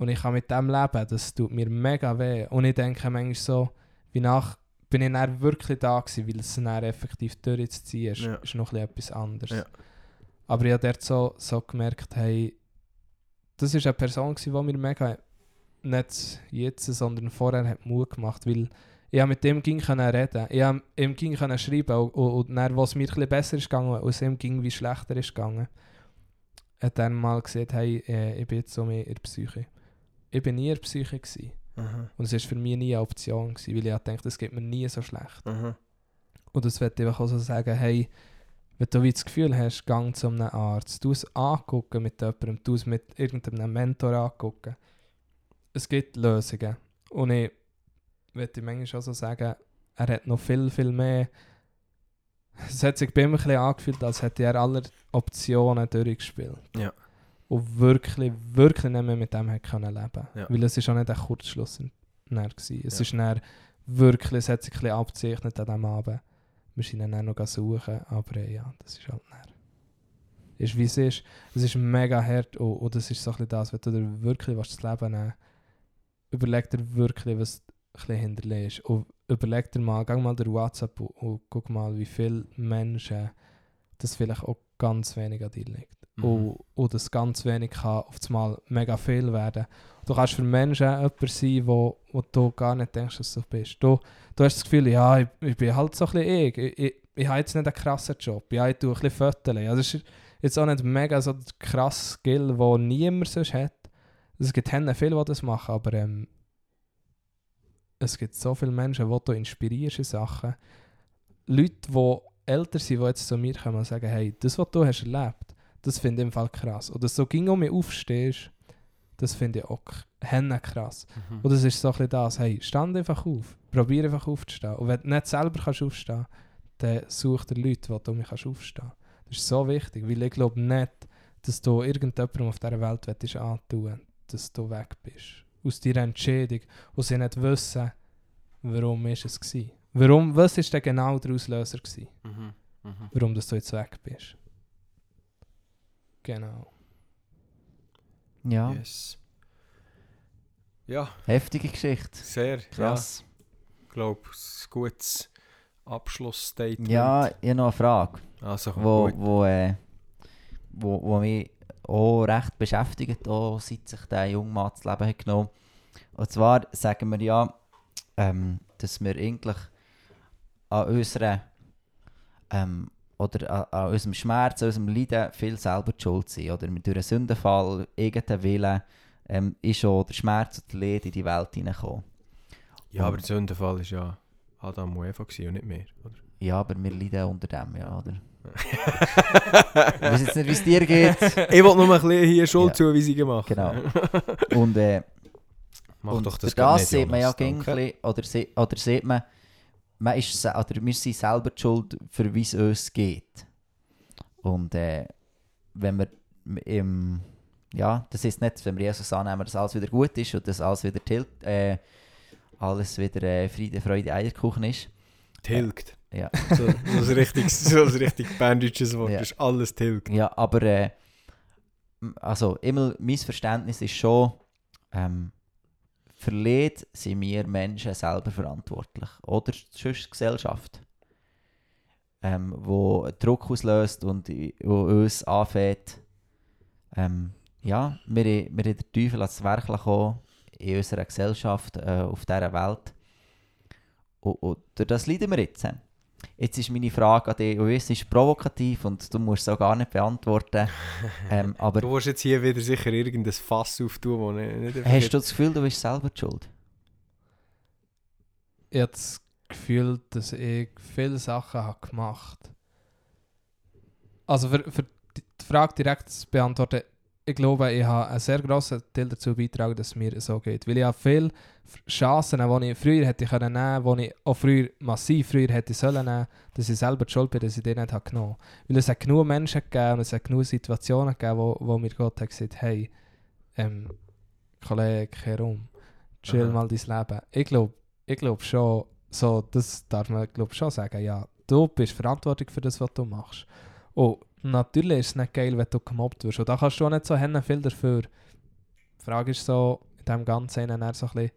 Und ich kann mit dem leben, das tut mir mega weh. Und ich denke manchmal so, wie nach bin ich dann wirklich da gewesen, weil es dann effektiv durchzuziehen ist, Ja. ist noch etwas anderes. Ja. Aber ich habe dort so, so gemerkt, hey, das ist eine Person, gewesen, die mir mega, nicht jetzt, sondern vorher hat Mut gemacht, weil ich mit dem ging können reden, ich habe ihm ging können schreiben und, und, und dann, wo es mir ein besser ist gegangen, und es ihm ging wie schlechter ist gegangen, hat er mal gesagt, hey, äh, ich bin jetzt so mehr in der Psyche. Ich bin nie Psyche gewesen. Aha. und es war für mich nie eine Option gewesen, weil ich habe gedacht, es geht mir nie so schlecht. Aha. Und das wird einfach auch so sagen, hey, wenn du wie das Gefühl hast, gang zu einem Arzt, du es angucken mit jemandem, du es mit irgendeinem Mentor angucken. Es gibt Lösungen. Und ich würde manchmal auch so sagen, er hat noch viel, viel mehr. Es hat sich bei ihm ein bisschen angefühlt, als hätte er alle Optionen durchgespielt. Ja. Und wirklich, wirklich nicht mehr mit dem hat können leben Ja. Weil es ist auch nicht ein Kurzschluss. Es Ja. ist dann wirklich, es hat sich ein bisschen abgezeichnet an diesem Abend. Wir sind dann noch suchen, aber äh, ja, das ist halt dann. Ist wie es ist. Es ist mega hart und, und das ist so ein bisschen das, wenn du dir wirklich was das Leben nehmen überleg dir wirklich, was ein hinterlegst. Und überleg dir mal, geh mal durch WhatsApp und, und guck mal, wie viele Menschen das vielleicht auch ganz wenig an dir liegt. Mhm. Und, und das ganz wenig kann auf einmal mega viel werden. Du kannst für Menschen jemand sein, wo, wo du gar nicht denkst, dass du bist. Du, du hast das Gefühl, ja, ich, ich bin halt so ein bisschen ich. Ich, ich, ich habe jetzt nicht einen krassen Job. Ja, ich tue ein bisschen Fotos. Also es ist jetzt auch nicht mega so der krasse Skill, den niemand sonst hat. Es gibt Hände viele, die das machen, aber ähm, es gibt so viele Menschen, die du inspirierst in Sachen. Leute, die älter sind, die jetzt zu mir kommen und sagen, hey, das, was du hast erlebt, das finde ich im Fall krass. Dass du ging um mich aufstehst, das finde ich auch henne krass. Mhm. Und das ist so ein bisschen das, hey, stand einfach auf. Probier einfach aufzustehen. Und wenn du nicht selber kannst aufstehen dann such dir Leute, die du mich kannst aufstehen Das ist so wichtig, weil ich glaube nicht, dass du irgendjemandem auf dieser Welt willst antun dass du weg bist. Aus deiner Entscheidung. Und sie nicht wissen, warum ist es war. Warum, was ist denn genau der Auslöser gewesen? Mhm. Mhm. Warum dass du jetzt weg bist. Genau. Ja, Yes. Ja, heftige Geschichte. sehr. Krass. Ja, ich glaube, ein gutes Abschlussstatement. Ja, ich habe noch eine Frage, also wo, gut. wo, äh, wo, wo mich auch recht beschäftigt, auch seit sich der junge Mann das Leben hat genommen Und zwar sagen wir ja, ähm, dass wir eigentlich an unserer ähm, oder an, an unserem Schmerz, an unserem Leiden viel selber die schuld sind. Oder durch einen Sündenfall, irgendeinen Willen, ähm, ist schon der Schmerz und der Leid in die Welt hineingekommen. Ja, aber der Sündenfall war ja Adam und Eva und nicht mehr. Oder? Ja, aber wir leiden unter dem, ja, oder? ich weiß jetzt nicht, wie es dir geht. ich wollte nur ein bisschen hier Ja. Schuldzuweisungen machen. Genau. Und, äh, Mach und doch das das sieht man ja ein danke. bisschen, oder, se oder sieht man, man ist, oder wir sind selber die schuld, für wie es uns geht. Und äh, wenn wir im, ja, das ist nicht, wenn wir Jesus annehmen, dass alles wieder gut ist und dass alles wieder tilt, äh, alles wieder äh, Friede, Freude, Eierkuchen ist. Tilgt. Ja. So, so ein richtig, so ein richtig berndeutsches Wort. Ja. Ist alles tilgt. Ja, aber äh, also immer mein Verständnis ist schon, ähm, Leid sind wir Menschen selber verantwortlich. Oder sonst Gesellschaft. Ähm, wo Druck auslöst und wo uns anfängt, ähm, ja, wir, wir haben den Teufel ans Werk kommen in unserer Gesellschaft, äh, auf dieser Welt. Und, und das leiden wir jetzt. Jetzt ist meine Frage an dich, und es ist provokativ und du musst es auch gar nicht beantworten. ähm, aber Du willst jetzt hier wieder sicher irgendein Fass auftun, wo nicht, nicht hast du das Gefühl, du bist selber die schuld? Ich habe das Gefühl, dass ich viele Sachen habe gemacht Also für, für die die Frage direkt zu beantworten, ich glaube, ich habe einen sehr grossen Teil dazu beitragen, dass es mir so geht. Weil ich habe viele Chancen, die ich früher hätte können nehmen die ich auch früher, massiv früher hätte sollen nehmen, dass ich selber die schuld bin, dass ich die nicht habe genommen Weil es hat genug Menschen gegeben und es hat genug Situationen gegeben, wo, wo mir Gott hat gesagt hey, ähm, Kollege, kehr um, chill Aha. mal dein Leben. Ich glaube ich glaub schon, so, das darf man glaub schon sagen, ja, du bist verantwortlich für das, was du machst. Und natürlich ist es nicht geil, wenn du gemobbt wirst. Und da kannst du auch nicht so hennen viel dafür. Die Frage ist so, in dem Ganzen dann so ein bisschen,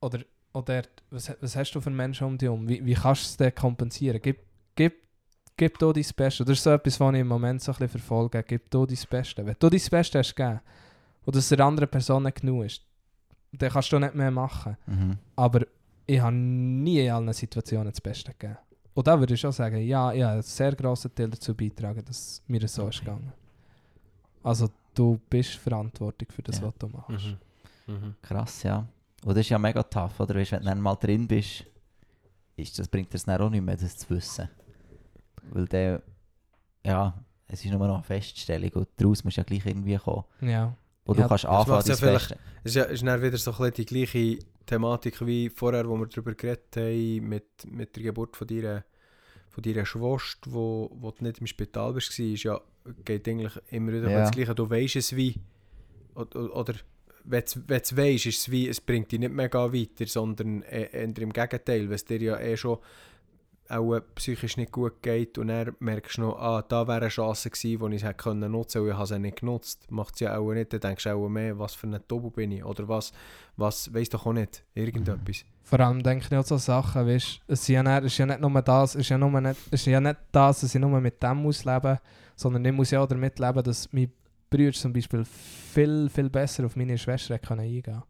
oder, oder was, was hast du für Menschen um dich herum? Wie, wie kannst du es denn kompensieren? Gib, gib, gib du dein Bestes. Das ist so etwas, was ich im Moment so ein bisschen verfolge. Gib du dein Bestes. Wenn du dein Bestes hast gegeben und es der anderen Person nicht genug ist, dann kannst du nicht mehr machen. Mhm. Aber ich habe nie in allen Situationen das Beste gegeben. Und da würde ich schon sagen, ja, ich habe einen sehr grossen Teil dazu beitragen, dass mir das so ist gegangen. Also du bist verantwortlich für das, Ja. was du machst. Mhm. Mhm. Krass, ja. Und das ist ja mega tough, oder? Weißt, wenn du dann mal drin bist, ist, das bringt es dann auch nicht mehr, das zu wissen. Weil der, ja, es ist nur noch eine Feststellung und daraus musst du ja gleich irgendwie kommen. Ja. Und Ja, du kannst anfangen, ja vielleicht-. Es ist, ja, ist dann wieder so ein die gleiche Thematik wie vorher, wo wir darüber geredet haben, mit, mit der Geburt von deiner, von deiner Schwester, wo, wo du nicht im Spital warst, war, ist ja, geht eigentlich immer wieder Ja. das Gleiche. Du weißt es wie, oder, oder wenn du es weißt, ist es wie, es bringt dich nicht mega weiter, sondern e- eher im Gegenteil, wenn es dir ja eh schon auch psychisch nicht gut geht und dann merkst du noch, ah, da wäre eine Chance gewesen, die ich hätte können nutzen und ich habe sie nicht genutzt. Macht es ja auch nicht, dann denkst du auch mehr, was für ein Doppel bin ich oder was, was, weiss doch auch nicht, irgendetwas. Vor allem denke ich auch so Sachen, weißt, nicht, es ist ja nicht nur das, es ist ja, nur nicht, es ist ja nicht das, dass ich nur mit dem muss leben, sondern ich muss ja auch damit leben, dass mein Bruder zum Beispiel viel, viel besser auf meine Schwester können eingehen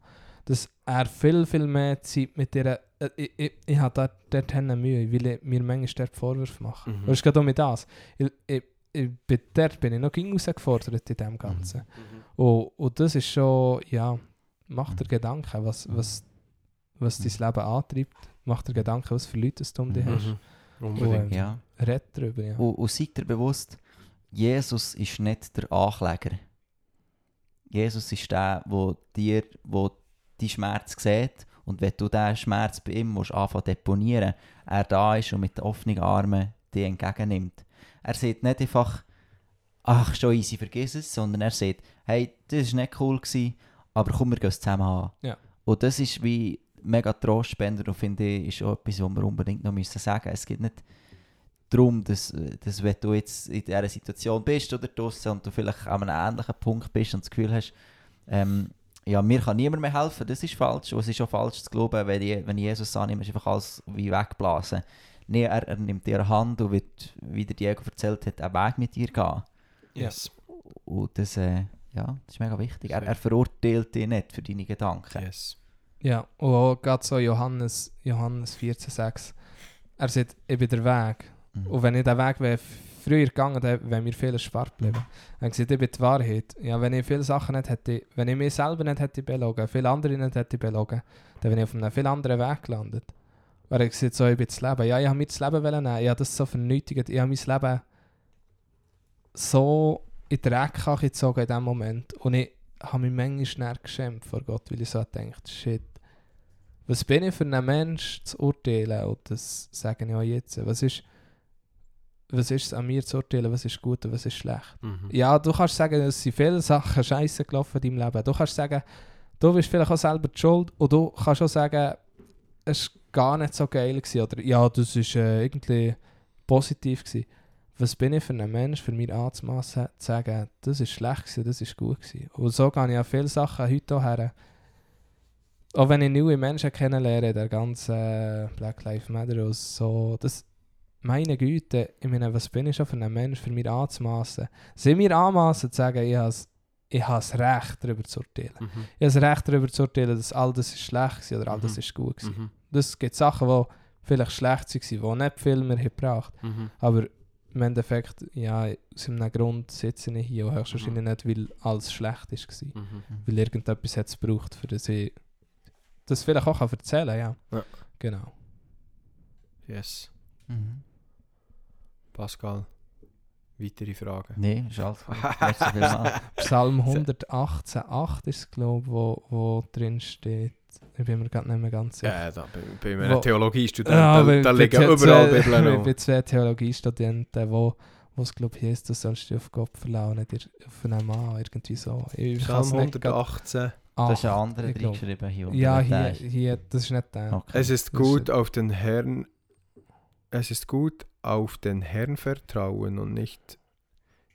Dass er viel, viel mehr Zeit mit ihr, äh, ich, ich, ich habe dort, dort Mühe, weil ich mir manchmal dort Vorwürfe mache. Mhm. Und es gerade auch mit das. Ich, ich, ich, bin- dort bin ich noch herausgefordert in dem Ganzen. Und, und das ist schon, ja, mach dir Gedanken, was, was, was dein Leben antreibt. Mach dir Gedanken, was für Leute du um dich Mhm. hast. Mhm. Unbedingt. ähm, Ja. Red darüber, ja. Und, und seid dir bewusst, Jesus ist nicht der Ankläger. Jesus ist der, wo dir, wo die Schmerz sieht und wenn du diesen Schmerz bei ihm musst anfangen deponieren, er da ist und mit offenen Armen dich entgegennimmt. Er sagt nicht einfach, ach, schon easy, vergiss es, sondern er sagt, hey, das war nicht cool, gewesen, aber komm, wir gehen es zusammen an. Ja. Und das ist wie mega Trostspender und finde ich, ist auch etwas, was wir unbedingt noch müssen sagen müssen. Es geht nicht darum, dass, dass wenn du jetzt in dieser Situation bist oder draussen und du vielleicht an einem ähnlichen Punkt bist und das Gefühl hast, ähm, ja, mir kann niemand mehr helfen, das ist falsch. Und es ist auch falsch zu glauben, wenn, ich, wenn Jesus annimmt, ist einfach alles wie wegblasen. Nee, er, er nimmt dir eine Hand und wird, wie der Diego erzählt hat, einen Weg mit dir gehen. Yes. Und das, äh, ja, das ist mega wichtig. Er, er verurteilt dich nicht für deine Gedanken. Yes. Ja, und auch gerade so Johannes, Johannes 14,6. Er sagt, ich bin der Weg. Mhm. Und wenn ich den Weg wäre früher gegangen wäre, mir viel erspart geblieben. Er hat gesagt, ich bin die Wahrheit. Ja, wenn ich viele Sachen nicht hätte, wenn ich mich selber nicht hätte belogen, viele andere nicht hätte belogen, dann wäre ich auf einem viel anderen Weg gelandet. Er hat gesagt, so, ich bin das Leben. Ja, ich habe mir das Leben wollen nehmen. Ich habe das so vernötigt. Ich habe mein Leben so in den Dreck gezogen in dem Moment. Und ich habe mich manchmal schnell geschämt vor Gott, weil ich so gedacht shit, Was bin ich für ein Mensch zu urteilen? Und das sage ich auch jetzt. Was ist, was ist es an mir zu urteilen? Was ist gut und was ist schlecht? Mhm. Ja, du kannst sagen, es sind viele Sachen scheiße gelaufen in deinem Leben. Du kannst sagen, du bist vielleicht auch selber die schuld. Und du kannst auch sagen, es war gar nicht so geil. Gewesen, oder ja, das war äh, irgendwie positiv. Gewesen. Was bin ich für ein Mensch, für mich anzumassen, zu sagen, das ist schlecht gewesen, das ist gut gewesen. Und so gehe ich an viele Sachen heute auch her. Auch wenn ich neue Menschen kennenlerne, der ganze äh, Black Lives Matter und so, das, meine Güte, ich meine, was bin ich schon für ein Mensch, für mich anzumassen? Sie mir anmassen zu sagen, ich habe ich das Recht, darüber zu urteilen. Mhm. Ich habe das Recht, darüber zu urteilen, dass all das ist schlecht war oder all das Mhm. ist gut war. Mhm. Das gibt Sachen, die vielleicht schlecht waren, die nicht viel mehr gebracht Mhm. Aber im Endeffekt, ja, aus einem Grund sitze ich hier und höchstwahrscheinlich nicht, weil alles schlecht war. Mhm. Weil irgendetwas hat es gebraucht, für das ich das vielleicht auch erzählen kann. Ja. Ja. Genau. Yes. Mhm. Pascal, weitere Fragen? Nein, ist alles. Psalm 118,8 ist es, glaube ich, wo, wo drin steht. Ich bin mir gerade nicht mehr ganz sicher. Ja, da, bei, bei einem Wo- Theologiestudent, Ja, da, da liegen überall zwei- Bibeln noch. Bei zwei Theologiestudenten, wo, es glaube ich heisst, du sollst dich auf Gott verlassen, nicht dir- auf einen Mann, irgendwie so. Ich Psalm nicht grad- 118. Das ist ein anderer reingeschrieben hier. Ja, hier, hier, das ist nicht der. Okay. Es ist gut auf den Herrn, es ist gut auf den Herrn vertrauen und nicht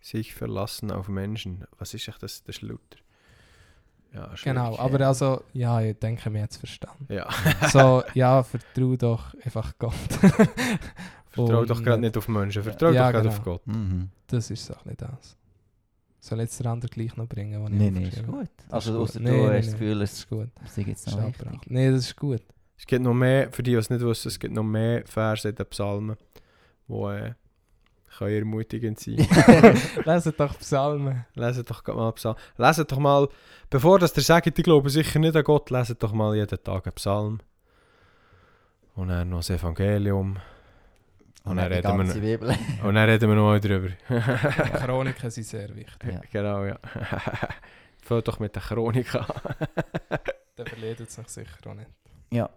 sich verlassen auf Menschen. Was ist echt das? Das ist Luther. Ja. Genau, aber also, ja, ich denke, mir jetzt verstanden. Ja, So, ja, vertrau doch einfach Gott. vertrau Und doch gerade nicht auf Menschen, vertrau Ja, doch gerade genau. auf Gott. Mhm. Das ist doch nicht das. Soll jetzt der andere gleich noch bringen, was ich Nein, nein, ist gut. Das Also, außer gut. du Nein, nein, hast das. Gefühl, Das es ist gut. Das noch ist abbracht. Nein, das ist gut. Es gibt noch mehr, für die, die es nicht wissen, es gibt noch mehr Verse in den Psalmen, die äh, können ermutigend sein Leset doch Psalmen. Leset doch mal Psalm. Leset doch mal, bevor das ihr sagt, ich glaube sicher nicht an Gott, leset doch mal jeden Tag einen Psalm. Und dann noch das Evangelium. Und Und dann dann die reden wir Bibel. Und dann reden wir noch mal drüber. Chroniken sind sehr wichtig. Ja. genau, ja. Fällt doch mit der Chronik an. Der verliert sich sicher auch nicht. Ja.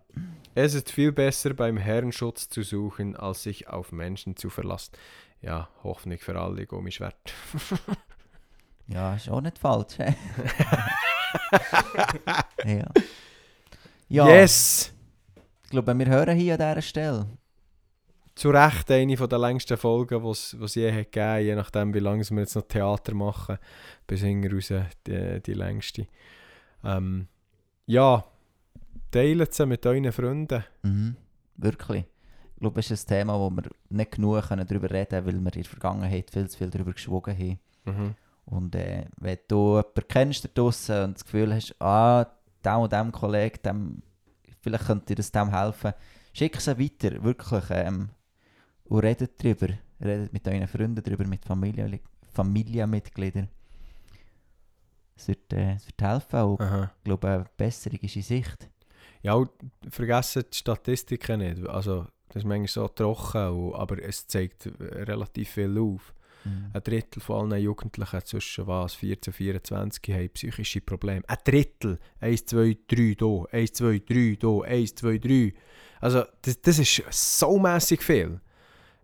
Es ist viel besser, beim Herrn Schutz zu suchen, als sich auf Menschen zu verlassen. Ja, Hoffnung für alle, Gummischwert. ja, ist auch nicht falsch. ja. ja. Yes! Ich glaube, wir hören hier an dieser Stelle. Zu Recht eine der längsten Folgen, die es je hat gegeben je nachdem, wie lange wir jetzt noch Theater machen. Bis hinten raus die, die längste. Ähm, ja, teilt sie mit euren Freunden. Mhm. Wirklich. Ich glaube, es ist ein Thema, wo wir nicht genug darüber reden können, weil wir in der Vergangenheit viel zu viel darüber geschwogen haben. Mhm. Und äh, wenn du jemanden kennst da draussen und das Gefühl hast, ah, dem und dem Kollegen, dem, vielleicht könnte dir das dem helfen, schick es weiter, wirklich. Ähm, und redet darüber. Redet mit euren Freunden darüber, mit Familie, Familienmitgliedern. Es wird, äh, es wird helfen und ich glaube, eine Besserung ist in Sicht. Ja, vergessen die Statistiken nicht. Also, das ist manchmal so trocken, aber es zeigt relativ viel auf. Mhm. Ein Drittel von allen Jugendlichen zwischen was, 14 und 24 haben psychische Probleme. Ein Drittel. 1, 2, 3 hier, 1, 2, 3 hier, 1, 2, 3. Also das, das ist so mässig viel.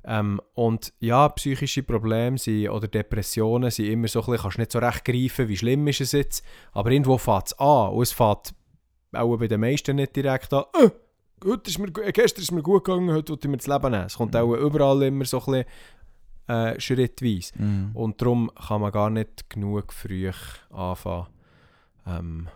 Ähm, und ja, psychische Probleme sind, oder Depressionen sind immer so ein bisschen, kannst nicht so recht greifen, wie schlimm ist es jetzt. Aber irgendwo fängt es an. Und es fängt auch bei den meisten nicht direkt an. Äh, gut, ist mir, gu- gestern ist mir gut gegangen, heute will ich mir das Leben nehmen. Es kommt auch überall immer so ein bisschen äh, schrittweise. Mhm. Und darum kann man gar nicht genug früh anfangen, ähm,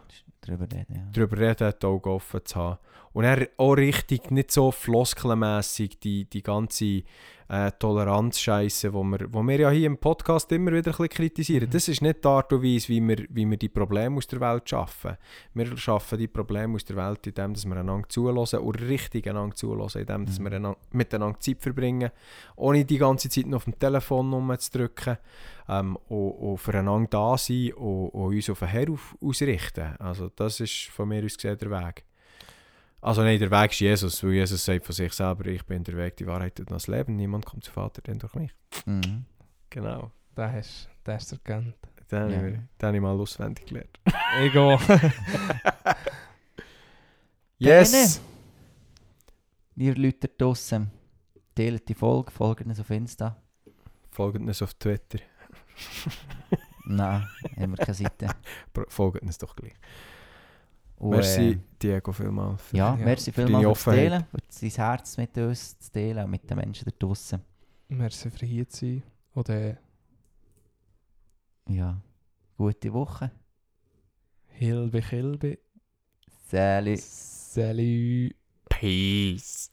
Darüber reden, ja. reden, die Augen offen zu haben. Und er auch richtig, nicht so floskelmässig die, die ganze äh, Toleranzscheiße, wo wir, wo wir ja hier im Podcast immer wieder ein bisschen kritisieren. Mhm. Das ist nicht die Art und Weise, wie wir, wie wir die Probleme aus der Welt schaffen. Wir schaffen die Probleme aus der Welt, indem dass wir einander zulassen und richtig einander zulassen, indem dass Mhm. wir einander, miteinander Zeit verbringen, ohne die ganze Zeit noch auf dem Telefon rumzudrücken ähm, und, und füreinander da sein und, und uns auf den Herr ausrichten. Also das ist von mir aus gesehen der Weg. Also nein, der Weg ist Jesus, weil Jesus sagt von sich selber, ich bin der Weg, die Wahrheit und das Leben. Niemand kommt zum Vater, denn durch mich. Mhm. Genau. Den hast du erkannt. Den, habe Ja. den habe ich mal auswendig gelernt. Ego. Yes! ihr Leute draussen, teilt die Folge, folgt uns auf Insta. Folgt uns auf Twitter. Nein, haben wir keine Seite. Folgt uns doch gleich. Und, Merci, äh, Diego, vielmals. für- ja, Ja, merci für vielmals deine fürs Teilen, für dein Herz mit uns zu teilen und mit den Menschen da draussen. Merci für hier zu sein. Oder Ja, gute Woche. Hilbe Kilbe. Salut. Salut. Peace.